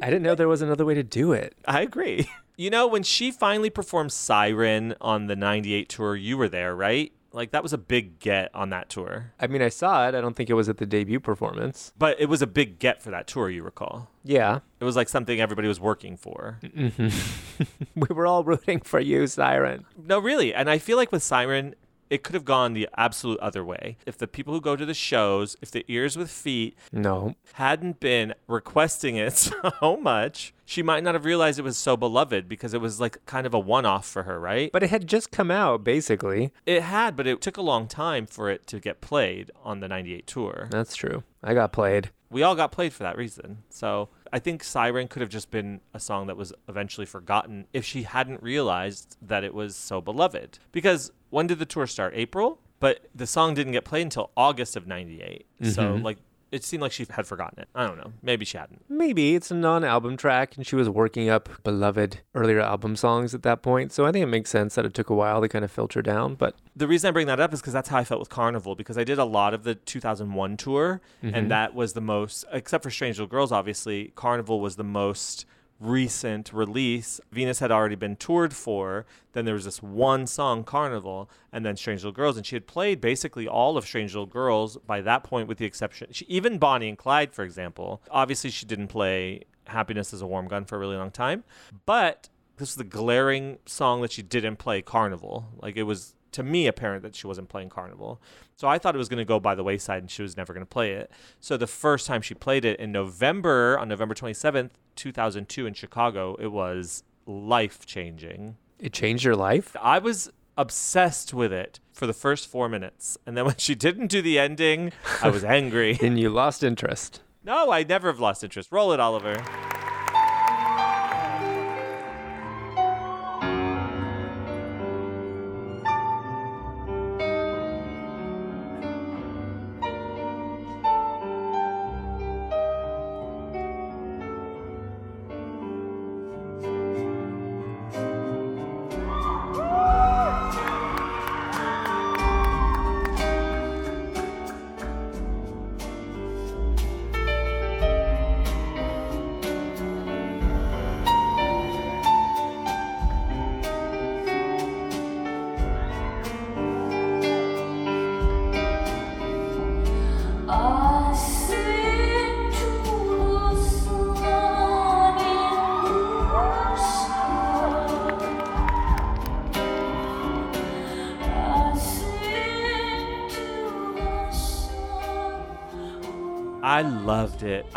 I didn't know there was another way to do it. I agree. You know, when she finally performed Siren on the 98 tour, you were there, right? Like that was a big get on that tour. I mean, I saw it. I don't think it was at the debut performance. But it was a big get for that tour, you recall. Yeah. It was like something everybody was working for. hmm we were all rooting for you, Siren. No, really. And I feel like with Siren, it could have gone the absolute other way. If the people who go to the shows, if the ears with feet No. hadn't been requesting it so much, she might not have realized it was so beloved because it was like kind of a one off for her, right? But it had just come out, basically. It had, but it took a long time for it to get played on the 98 tour. That's true. I got played. We all got played for that reason. So I think Siren could have just been a song that was eventually forgotten if she hadn't realized that it was so beloved. Because when did the tour start? April? But the song didn't get played until August of 98. So, Mhm. like, it seemed like she had forgotten it. I don't know. Maybe she hadn't. Maybe it's a non album track, and she was working up beloved earlier album songs at that point. So I think it makes sense that it took a while to kind of filter down. But The reason I bring that up is because that's how I felt with Carnival because I did a lot of the 2001 tour, Mhm. and that was the most, except for Strange Little Girls, obviously, Carnival was the most recent release. Venus had already been toured for. Then there was this one song, Carnival, and then Strange Little Girls, and she had played basically all of Strange Little Girls by that point, with the exception, she, even Bonnie and Clyde, for example. Obviously, she didn't play Happiness is a Warm Gun for a really long time, but this was the glaring song that she didn't play Carnival. Like it was to me apparent that she wasn't playing Carnival. So I thought it was going to go by the wayside and she was never going to play it. So the first time she played it in November, on November 27th, 2002 in Chicago, it was life changing. it changed your life? I was obsessed with it for the first four minutes. And then when she didn't do the ending, I was angry. and you lost interest. no, I never have lost interest. Roll it, Oliver.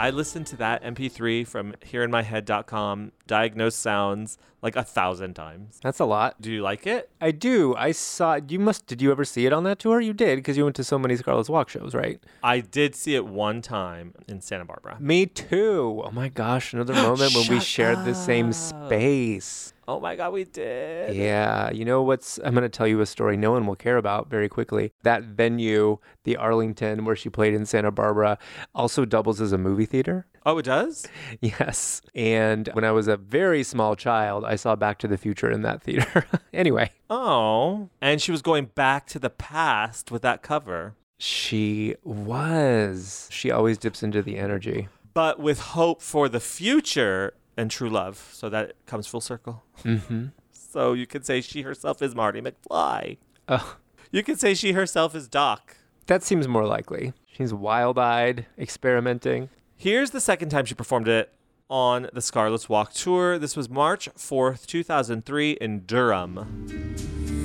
I listened to that MP3 from hereinmyhead.com, diagnosed sounds, like a thousand times. That's a lot. Do you like it? I do. I saw. You must. Did you ever see it on that tour? You did because you went to so many Scarlet's Walk shows, right? I did see it one time in Santa Barbara. Me too. Oh my gosh! Another moment when we shared the same space. Oh my God, we did. Yeah, you know what's? I'm going to tell you a story no one will care about very quickly. That venue, the Arlington, where she played in Santa Barbara, also doubles as a movie theater. Oh, it does? Yes. And when I was a very small child, I saw Back to the Future in that theater. anyway, Oh. And she was going back to the past with that cover. she was. She always dips into the energy. but with hope for the future and true love. So that comes full circle. Mm-hmm. So you could say she herself is Marty McFly. Oh, You could say she herself is Doc. that seems more likely. She's wild eyed, experimenting. Here's the second time she performed it on the Scarlet's Walk tour. This was March 4th, 2003 in Durham.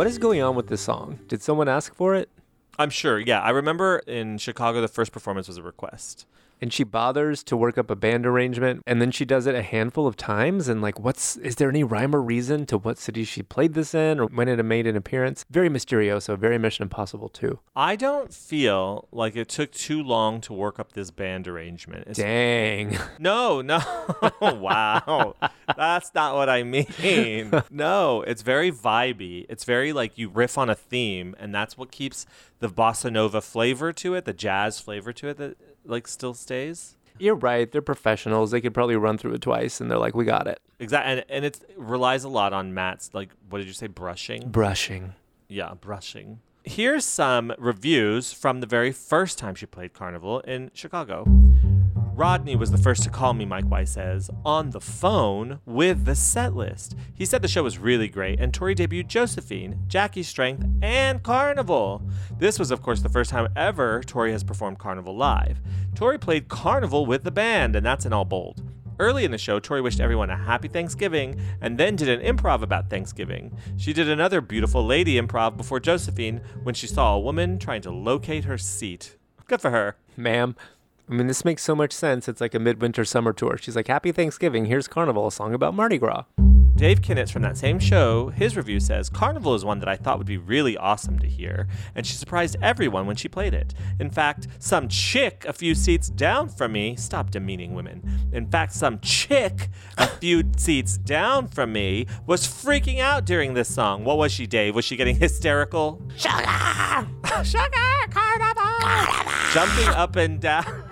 What is going on with this song? Did someone ask for it? I'm sure, yeah. I remember in Chicago, the first performance was a request. And she bothers to work up a band arrangement, and then she does it a handful of times. And like, what's is there any rhyme or reason to what city she played this in, or when it made an appearance? Very mysterioso, very Mission Impossible too. I don't feel like it took too long to work up this band arrangement. It's- Dang. No, no. wow. That's not what I mean. No, it's very vibey. It's very like you riff on a theme, and that's what keeps the bossa nova flavor to it, the jazz flavor to it that like still stays. You're right. They're professionals. They could probably run through it twice, and they're like, "We got it." Exactly. And, and it relies a lot on Matt's, like, what did you say, brushing? Brushing. Yeah, brushing. Here's some reviews from the very first time she played Carnival in Chicago. Rodney was the first to call me, Mike Weiss says, on the phone with the set list. He said the show was really great, and Tori debuted Josephine, Jackie's Strength, and Carnival. This was, of course, the first time ever Tori has performed Carnival live. Tori played Carnival with the band, and that's in all bold. Early in the show, Tori wished everyone a happy Thanksgiving and then did an improv about Thanksgiving. She did another beautiful lady improv before Josephine when she saw a woman trying to locate her seat. Good for her. Ma'am, I mean, this makes so much sense. It's like a midwinter summer tour. She's like, Happy Thanksgiving. Here's Carnival, a song about Mardi Gras. Dave Kinnitz from that same show, his review says Carnival is one that I thought would be really awesome to hear, and she surprised everyone when she played it. In fact, some chick a few seats down from me, stop demeaning women. In fact, some chick a few seats down from me was freaking out during this song. What was she, Dave? Was she getting hysterical? Sugar! Sugar! Carnival! Jumping up and down.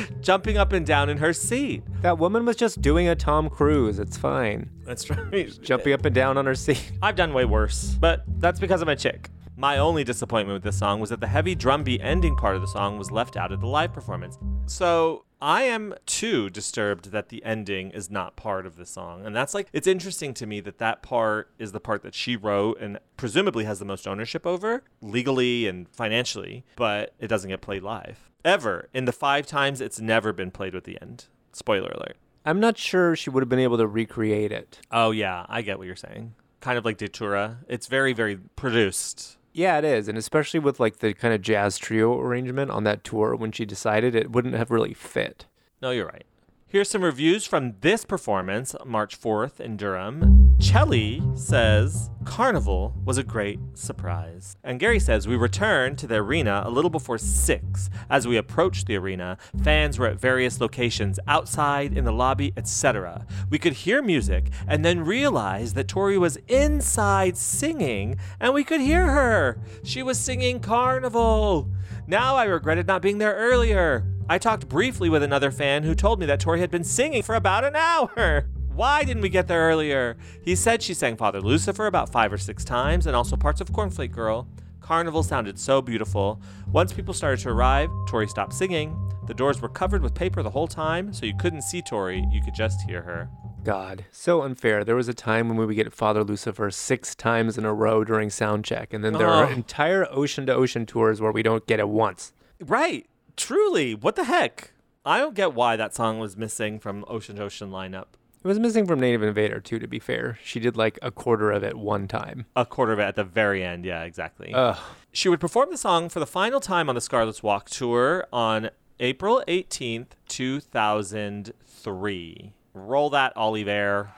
Jumping up and down in her seat. That woman was just doing a Tom Cruise. It's fine. That's right. Jumping up and down on her seat. I've done way worse, but that's because I'm a chick. My only disappointment with this song was that the heavy drum beat ending part of the song was left out of the live performance. So I am too disturbed that the ending is not part of the song. And that's like, it's interesting to me that that part is the part that she wrote and presumably has the most ownership over legally and financially, but it doesn't get played live. Ever. In the five times it's never been played with the end. Spoiler alert. I'm not sure she would have been able to recreate it. Oh, yeah, I get what you're saying. Kind of like Datura. It's very, very produced. Yeah, it is. And especially with like the kind of jazz trio arrangement on that tour when she decided it wouldn't have really fit. No, you're right. Here's some reviews from this performance, March 4th in Durham. Chelly says Carnival was a great surprise. And Gary says we returned to the arena a little before 6. As we approached the arena, fans were at various locations, outside, in the lobby, etc. We could hear music and then realized that Tori was inside singing and we could hear her. She was singing Carnival. Now I regretted not being there earlier. I talked briefly with another fan who told me that Tori had been singing for about an hour. Why didn't we get there earlier? He said she sang Father Lucifer about five or six times and also parts of Cornflake Girl. Carnival sounded so beautiful. Once people started to arrive, Tori stopped singing. The doors were covered with paper the whole time, so you couldn't see Tori, you could just hear her. God, so unfair. There was a time when we would get Father Lucifer six times in a row during sound check, and then there are Oh. entire ocean to ocean tours where we don't get it once. Right. Truly. What the heck? I don't get why that song was missing from Ocean to Ocean lineup. It was missing from Native Invader too, to be fair. She did like a quarter of it one time. A quarter of it at the very end. Yeah, exactly. Ugh. She would perform the song for the final time on the Scarlet's Walk tour on April 18th, 2003. Roll that, Oliver.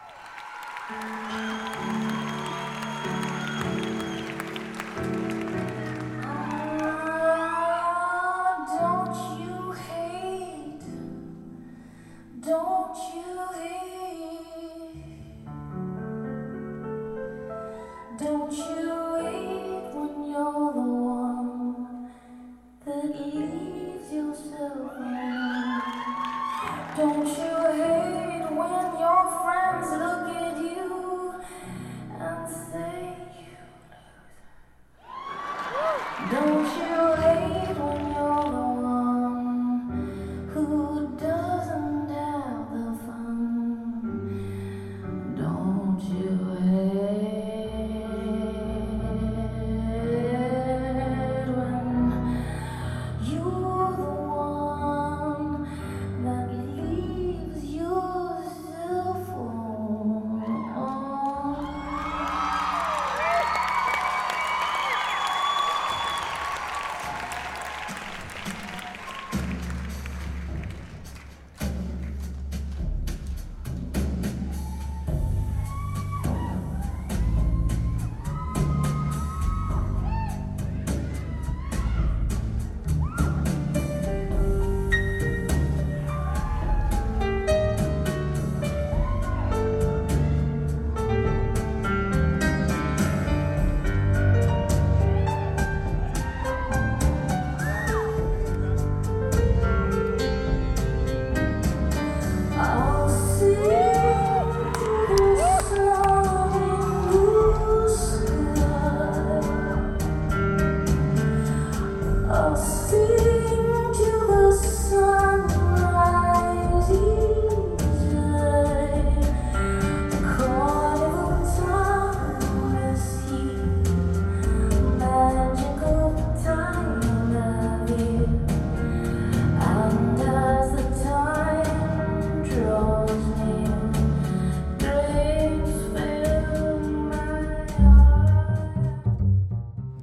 Ah, don't you Don't you hate when you're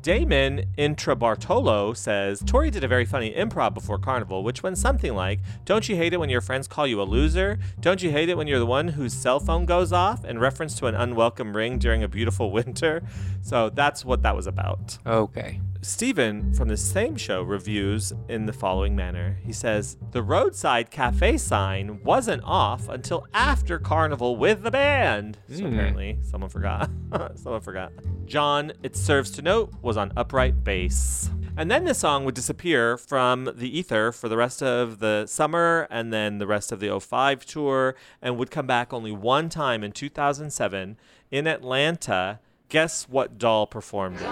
Damon Intra Bartolo says Tori did a very funny improv before Carnival, which went something like Don't you hate it when your friends call you a loser? Don't you hate it when you're the one whose cell phone goes off? In reference to an unwelcome ring during a beautiful winter. So that's what that was about. Okay. Steven from the same show reviews in the following manner. He says, The roadside cafe sign wasn't off until after Carnival with the band. So Hmm. apparently someone forgot. someone forgot. John, it serves to note, was on upright bass. And then the song would disappear from the ether for the rest of the summer and then the rest of the 05 tour and would come back only one time in 2007 in Atlanta. Guess what doll performed it?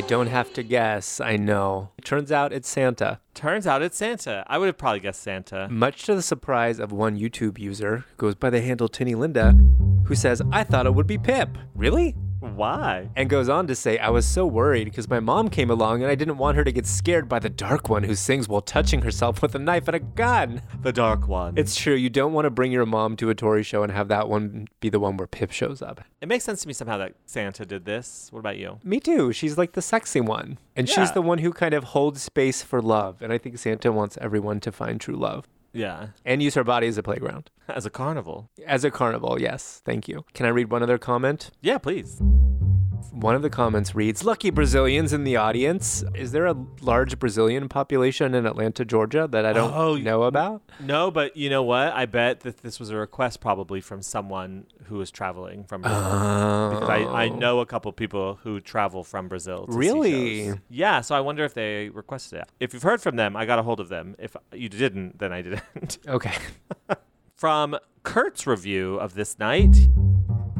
I don't have to guess. I know. It turns out it's Santa. Turns out it's Santa. I would have probably guessed Santa. Much to the surprise of one YouTube user who goes by the handle Tinny Linda, who says, I thought it would be Pip. Really? Why? And goes on to say, I was so worried because my mom came along and I didn't want her to get scared by the dark one who sings while touching herself with a knife and a gun. The dark one. It's true. You don't want to bring your mom to a Tori show and have that one be the one where Pip shows up. It makes sense to me somehow that Santa did this. What about you? Me too. She's like the sexy one. And Yeah. she's the one who kind of holds space for love. And I think Santa wants everyone to find true love Yeah. and use her body as a playground. As a carnival. As a carnival, yes. Thank you. Can I read one other comment? Yeah, please. One of the comments reads Lucky Brazilians in the audience. Is there a large Brazilian population in Atlanta, Georgia that I don't Oh, know about? No, but you know what? I bet that this was a request probably from someone who was traveling from Brazil. Because I, I Oh. know a couple people who travel from Brazil. To see Really? Yeah, so I wonder if they requested it. If you've heard from them, I got a hold of them. If you didn't, then I didn't. Okay. From Kurt's review of this night,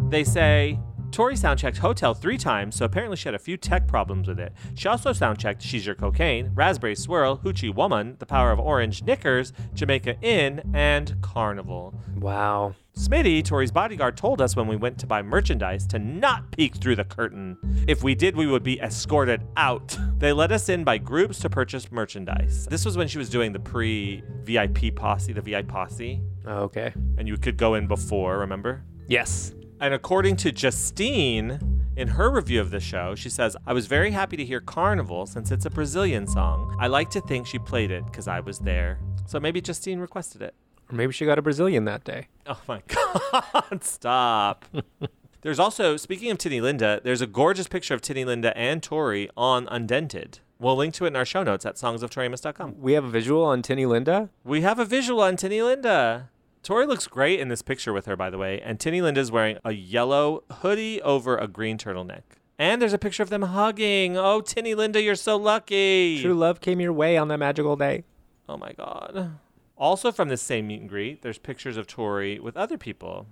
they say Tori soundchecked Hotel three times, so apparently she had a few tech problems with it. She also soundchecked She's Your Cocaine, Raspberry Swirl, Hoochie Woman, The Power of Orange, Knickers, Jamaica Inn, and Carnival. Wow. Smitty, Tori's bodyguard, told us when we went to buy merchandise to not peek through the curtain. If we did, we would be escorted out. They let us in by groups to purchase merchandise. This was when she was doing the pre VIP posse, the VIP posse. Oh, okay. And you could go in before, remember? Yes. And according to Justine, in her review of the show, she says, I was very happy to hear Carnival since it's a Brazilian song. I like to think she played it because I was there. So maybe Justine requested it. Or maybe she got a Brazilian that day. Oh my God, stop. there's also, speaking of Tinny Linda, there's a gorgeous picture of Tinny Linda and Tori on Undented. We'll link to it in our show notes at songsoftoriamos.com. We have a visual on Tinny Linda. We have a visual on Tinny Linda. Tori looks great in this picture with her, by the way, and Tinny Linda is wearing a yellow hoodie over a green turtleneck. And there's a picture of them hugging. Oh, Tinny Linda, you're so lucky. True love came your way on that magical day. Oh my God. Also from this same meet and greet, there's pictures of Tori with other people,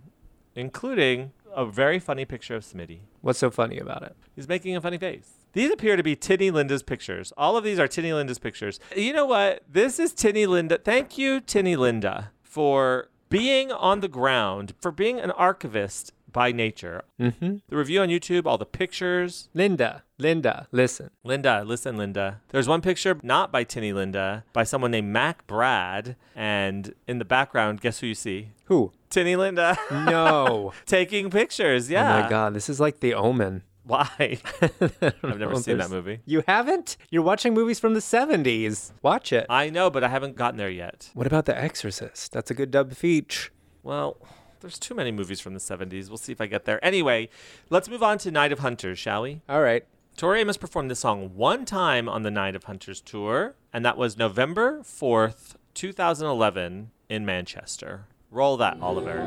including a very funny picture of Smitty. What's so funny about it? He's making a funny face. These appear to be Tinny Linda's pictures. All of these are Tinny Linda's pictures. You know what? This is Tinny Linda. Thank you, Tinny Linda, for being on the ground, for being an archivist by nature. Mm-hmm. The review on YouTube, all the pictures. Linda, Linda, listen. Linda, listen, Linda. There's one picture not by Tinny Linda, by someone named Mac Brad. And in the background, guess who you see? Who? Tinny Linda. No. Taking pictures, yeah. Oh my God, this is like The Omen. Why? I've never seen that movie. You haven't? You're watching movies from the 70s. Watch it. I know, but I haven't gotten there yet. What about The Exorcist? That's a good dub feature. Well, there's too many movies from the 70s. We'll see if I get there. Anyway, let's move on to Night of Hunters, shall we? All right. Tori Amos performed this song one time on the Night of Hunters tour, and that was November 4th, 2011, in Manchester. Roll that, Oliver.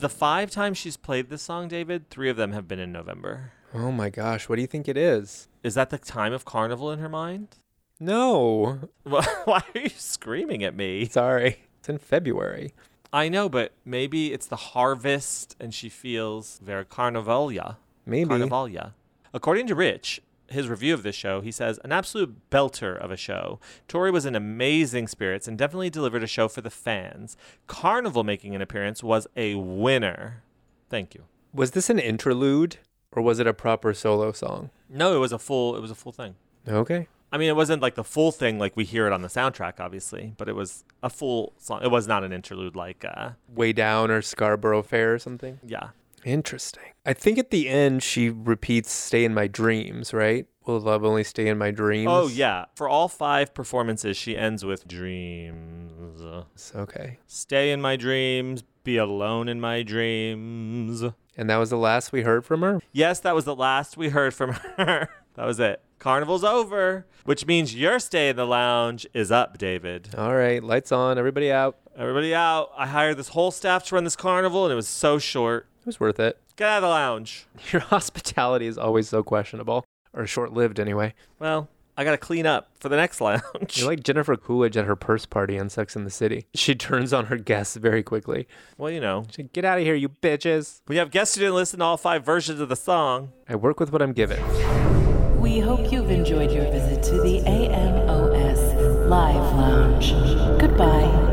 Of the five times she's played this song, David, three of them have been in November. Oh my gosh, what do you think it is? Is that the time of carnival in her mind? No. Well, why are you screaming at me? Sorry. It's in February. I know, but maybe it's the harvest and she feels very carnivalia. Maybe. Carnivalia. According to Rich, his review of this show, he says, an absolute belter of a show. Tori was in amazing spirits and definitely delivered a show for the fans. Carnival making an appearance was a winner. Thank you. Was this an interlude or was it a proper solo song? No, it was a full it was a full thing. Okay. I mean, it wasn't like the full thing like we hear it on the soundtrack, obviously, but it was a full song. It was not an interlude like, uh, Way Down or Scarborough Fair or something? yeah. Interesting. I think at the end she repeats Stay in My Dreams, right? Will love only stay in my dreams? Oh, yeah. For all five performances, she ends with dreams. Okay. Stay in my dreams, be alone in my dreams. And that was the last we heard from her? Yes, that was the last we heard from her. that was it. Carnival's over, which means your stay in the lounge is up, David. All right, lights on, everybody out. Everybody out. I hired this whole staff to run this carnival, and it was so short. It was worth it. Get out of the lounge. Your hospitality is always so questionable, or short lived anyway. Well, I got to clean up for the next lounge. You're like Jennifer Coolidge at her purse party on Sex in the City. She turns on her guests very quickly. Well, you know. She, Get out of here, you bitches. We have guests who didn't listen to all five versions of the song. I work with what I'm given. We hope you've enjoyed your visit to the AMOS Live Lounge. Goodbye.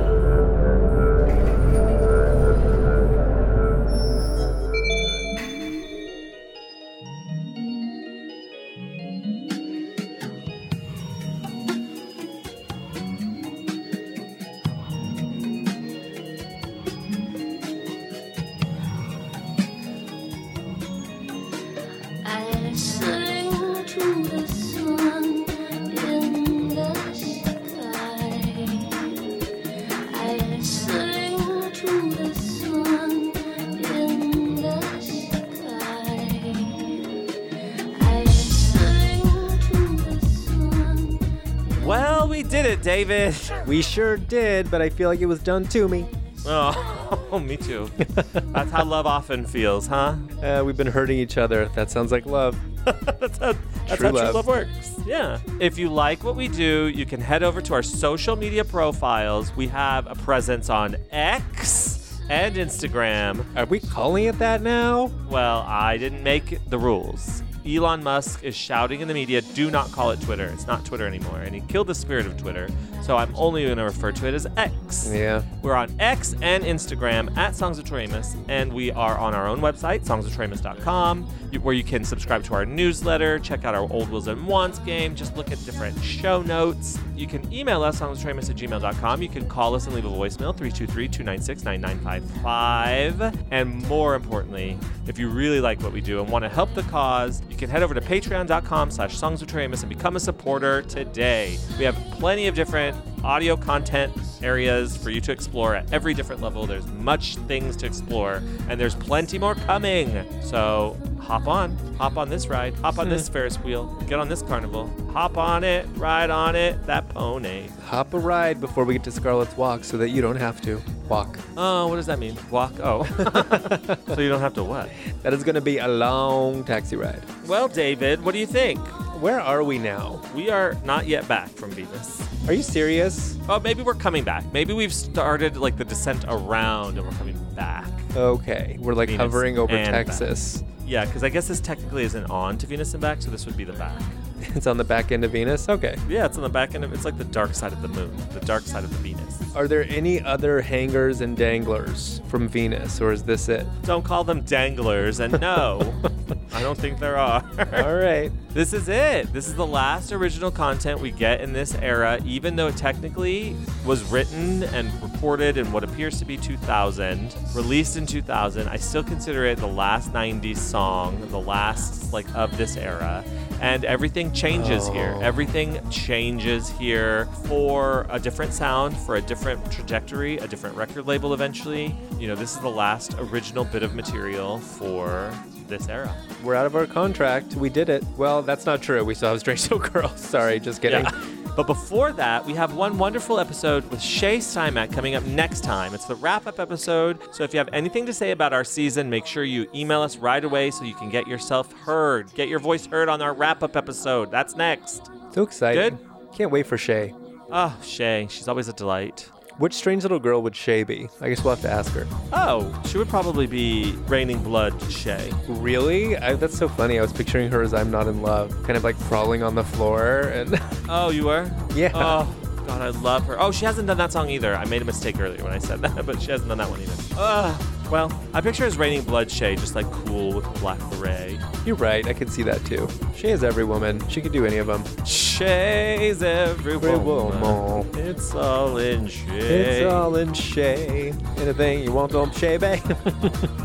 David. We sure did, but I feel like it was done to me. Oh, me too. That's how love often feels, huh? Uh, we've been hurting each other. That sounds like love. That's how, that's True how true love. love works. Yeah. If you like what we do, you can head over to our social media profiles. We have a presence on X and Instagram. Are we calling it that now? Well, I didn't make the rules. Elon Musk is shouting in the media, do not call it Twitter. It's not Twitter anymore. And he killed the spirit of Twitter. So I'm only going to refer to it as X. Yeah. We're on X and Instagram at Songs of Tori Amos, and we are on our own website, songsoftoriamos.com, where you can subscribe to our newsletter, check out our Old Wills and Wants game, just look at different show notes. You can email us, on songsoftoriamos at gmail.com. You can call us and leave a voicemail, 323-296-9955. And more importantly, if you really like what we do and want to help the cause, you can head over to patreon.com slash songs of Tori Amos and become a supporter today. We have plenty of different audio content areas for you to explore at every different level. There's much things to explore, and there's plenty more coming. So hop on, hop on this ride, hop on this hmm. Ferris wheel, get on this carnival, hop on it, ride on it, that pony. Hop a ride before we get to Scarlet's Walk so that you don't have to walk. Oh, what does that mean? Walk? Oh. so you don't have to what? That is going to be a long taxi ride. Well, David, what do you think? Where are we now? We are not yet back from Venus. Are you serious? Oh, maybe we're coming back. Maybe we've started like the descent around and we're coming back. Okay, we're like Venus hovering over and back. Texas. Yeah, because I guess this technically isn't on to Venus and back, so this would be the back. It's on the back end of Venus. Okay. Yeah, it's on the back end of it's like the dark side of the moon, the dark side of the Venus. Are there any other hangers and danglers from Venus, or is this it? Don't call them danglers, and no, I don't think there are. All right. This is it. This is the last original content we get in this era, even though it technically was written and reported in what appears to be 2000, released in 2000. I still consider it the last 90s song, the last like of this era. And everything changes here. Oh. Everything changes here for a different sound, for a different trajectory, a different record label eventually. You know, this is the last original bit of material for this era. We're out of our contract. We did it. Well, that's not true. We still have Strange Soul Girls. Sorry, just kidding. Yeah. But before that, we have one wonderful episode with Shay Steinmack coming up next time. It's the wrap up episode. So if you have anything to say about our season, make sure you email us right away so you can get yourself heard. Get your voice heard on our wrap up episode. That's next. So excited. Good? Can't wait for Shay. Oh, Shay. She's always a delight. Which strange little girl would Shay be? I guess we'll have to ask her. Oh, she would probably be Raining Blood Shay. Really? I, that's so funny. I was picturing her as I'm not in love, kind of like crawling on the floor and. Oh, you were? Yeah. Oh, God, I love her. Oh, she hasn't done that song either. I made a mistake earlier when I said that, but she hasn't done that one either. Ugh. Well, I picture as Raining Blood Shay, just like cool with black beret. You're right. I can see that too. Shay is every woman. She could do any of them. Shay's every Every woman. woman. It's all in Shay. It's all in Shay. Anything you want on Shay Bay?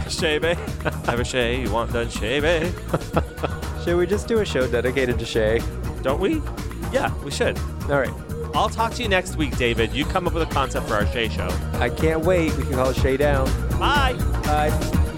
Shay Bay. Have a Shay, you want done Shay Bay. Should we just do a show dedicated to Shay? Don't we? Yeah, we should. All right. I'll talk to you next week, David. You come up with a concept for our Shay show. I can't wait. We can call it Shay Down. Bye. Bye.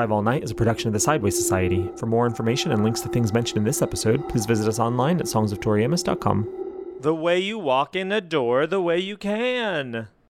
Drive All Night is a production of the Sideways Society. For more information and links to things mentioned in this episode, please visit us online at songsoftoriamos.com. The way you walk in a door, the way you can.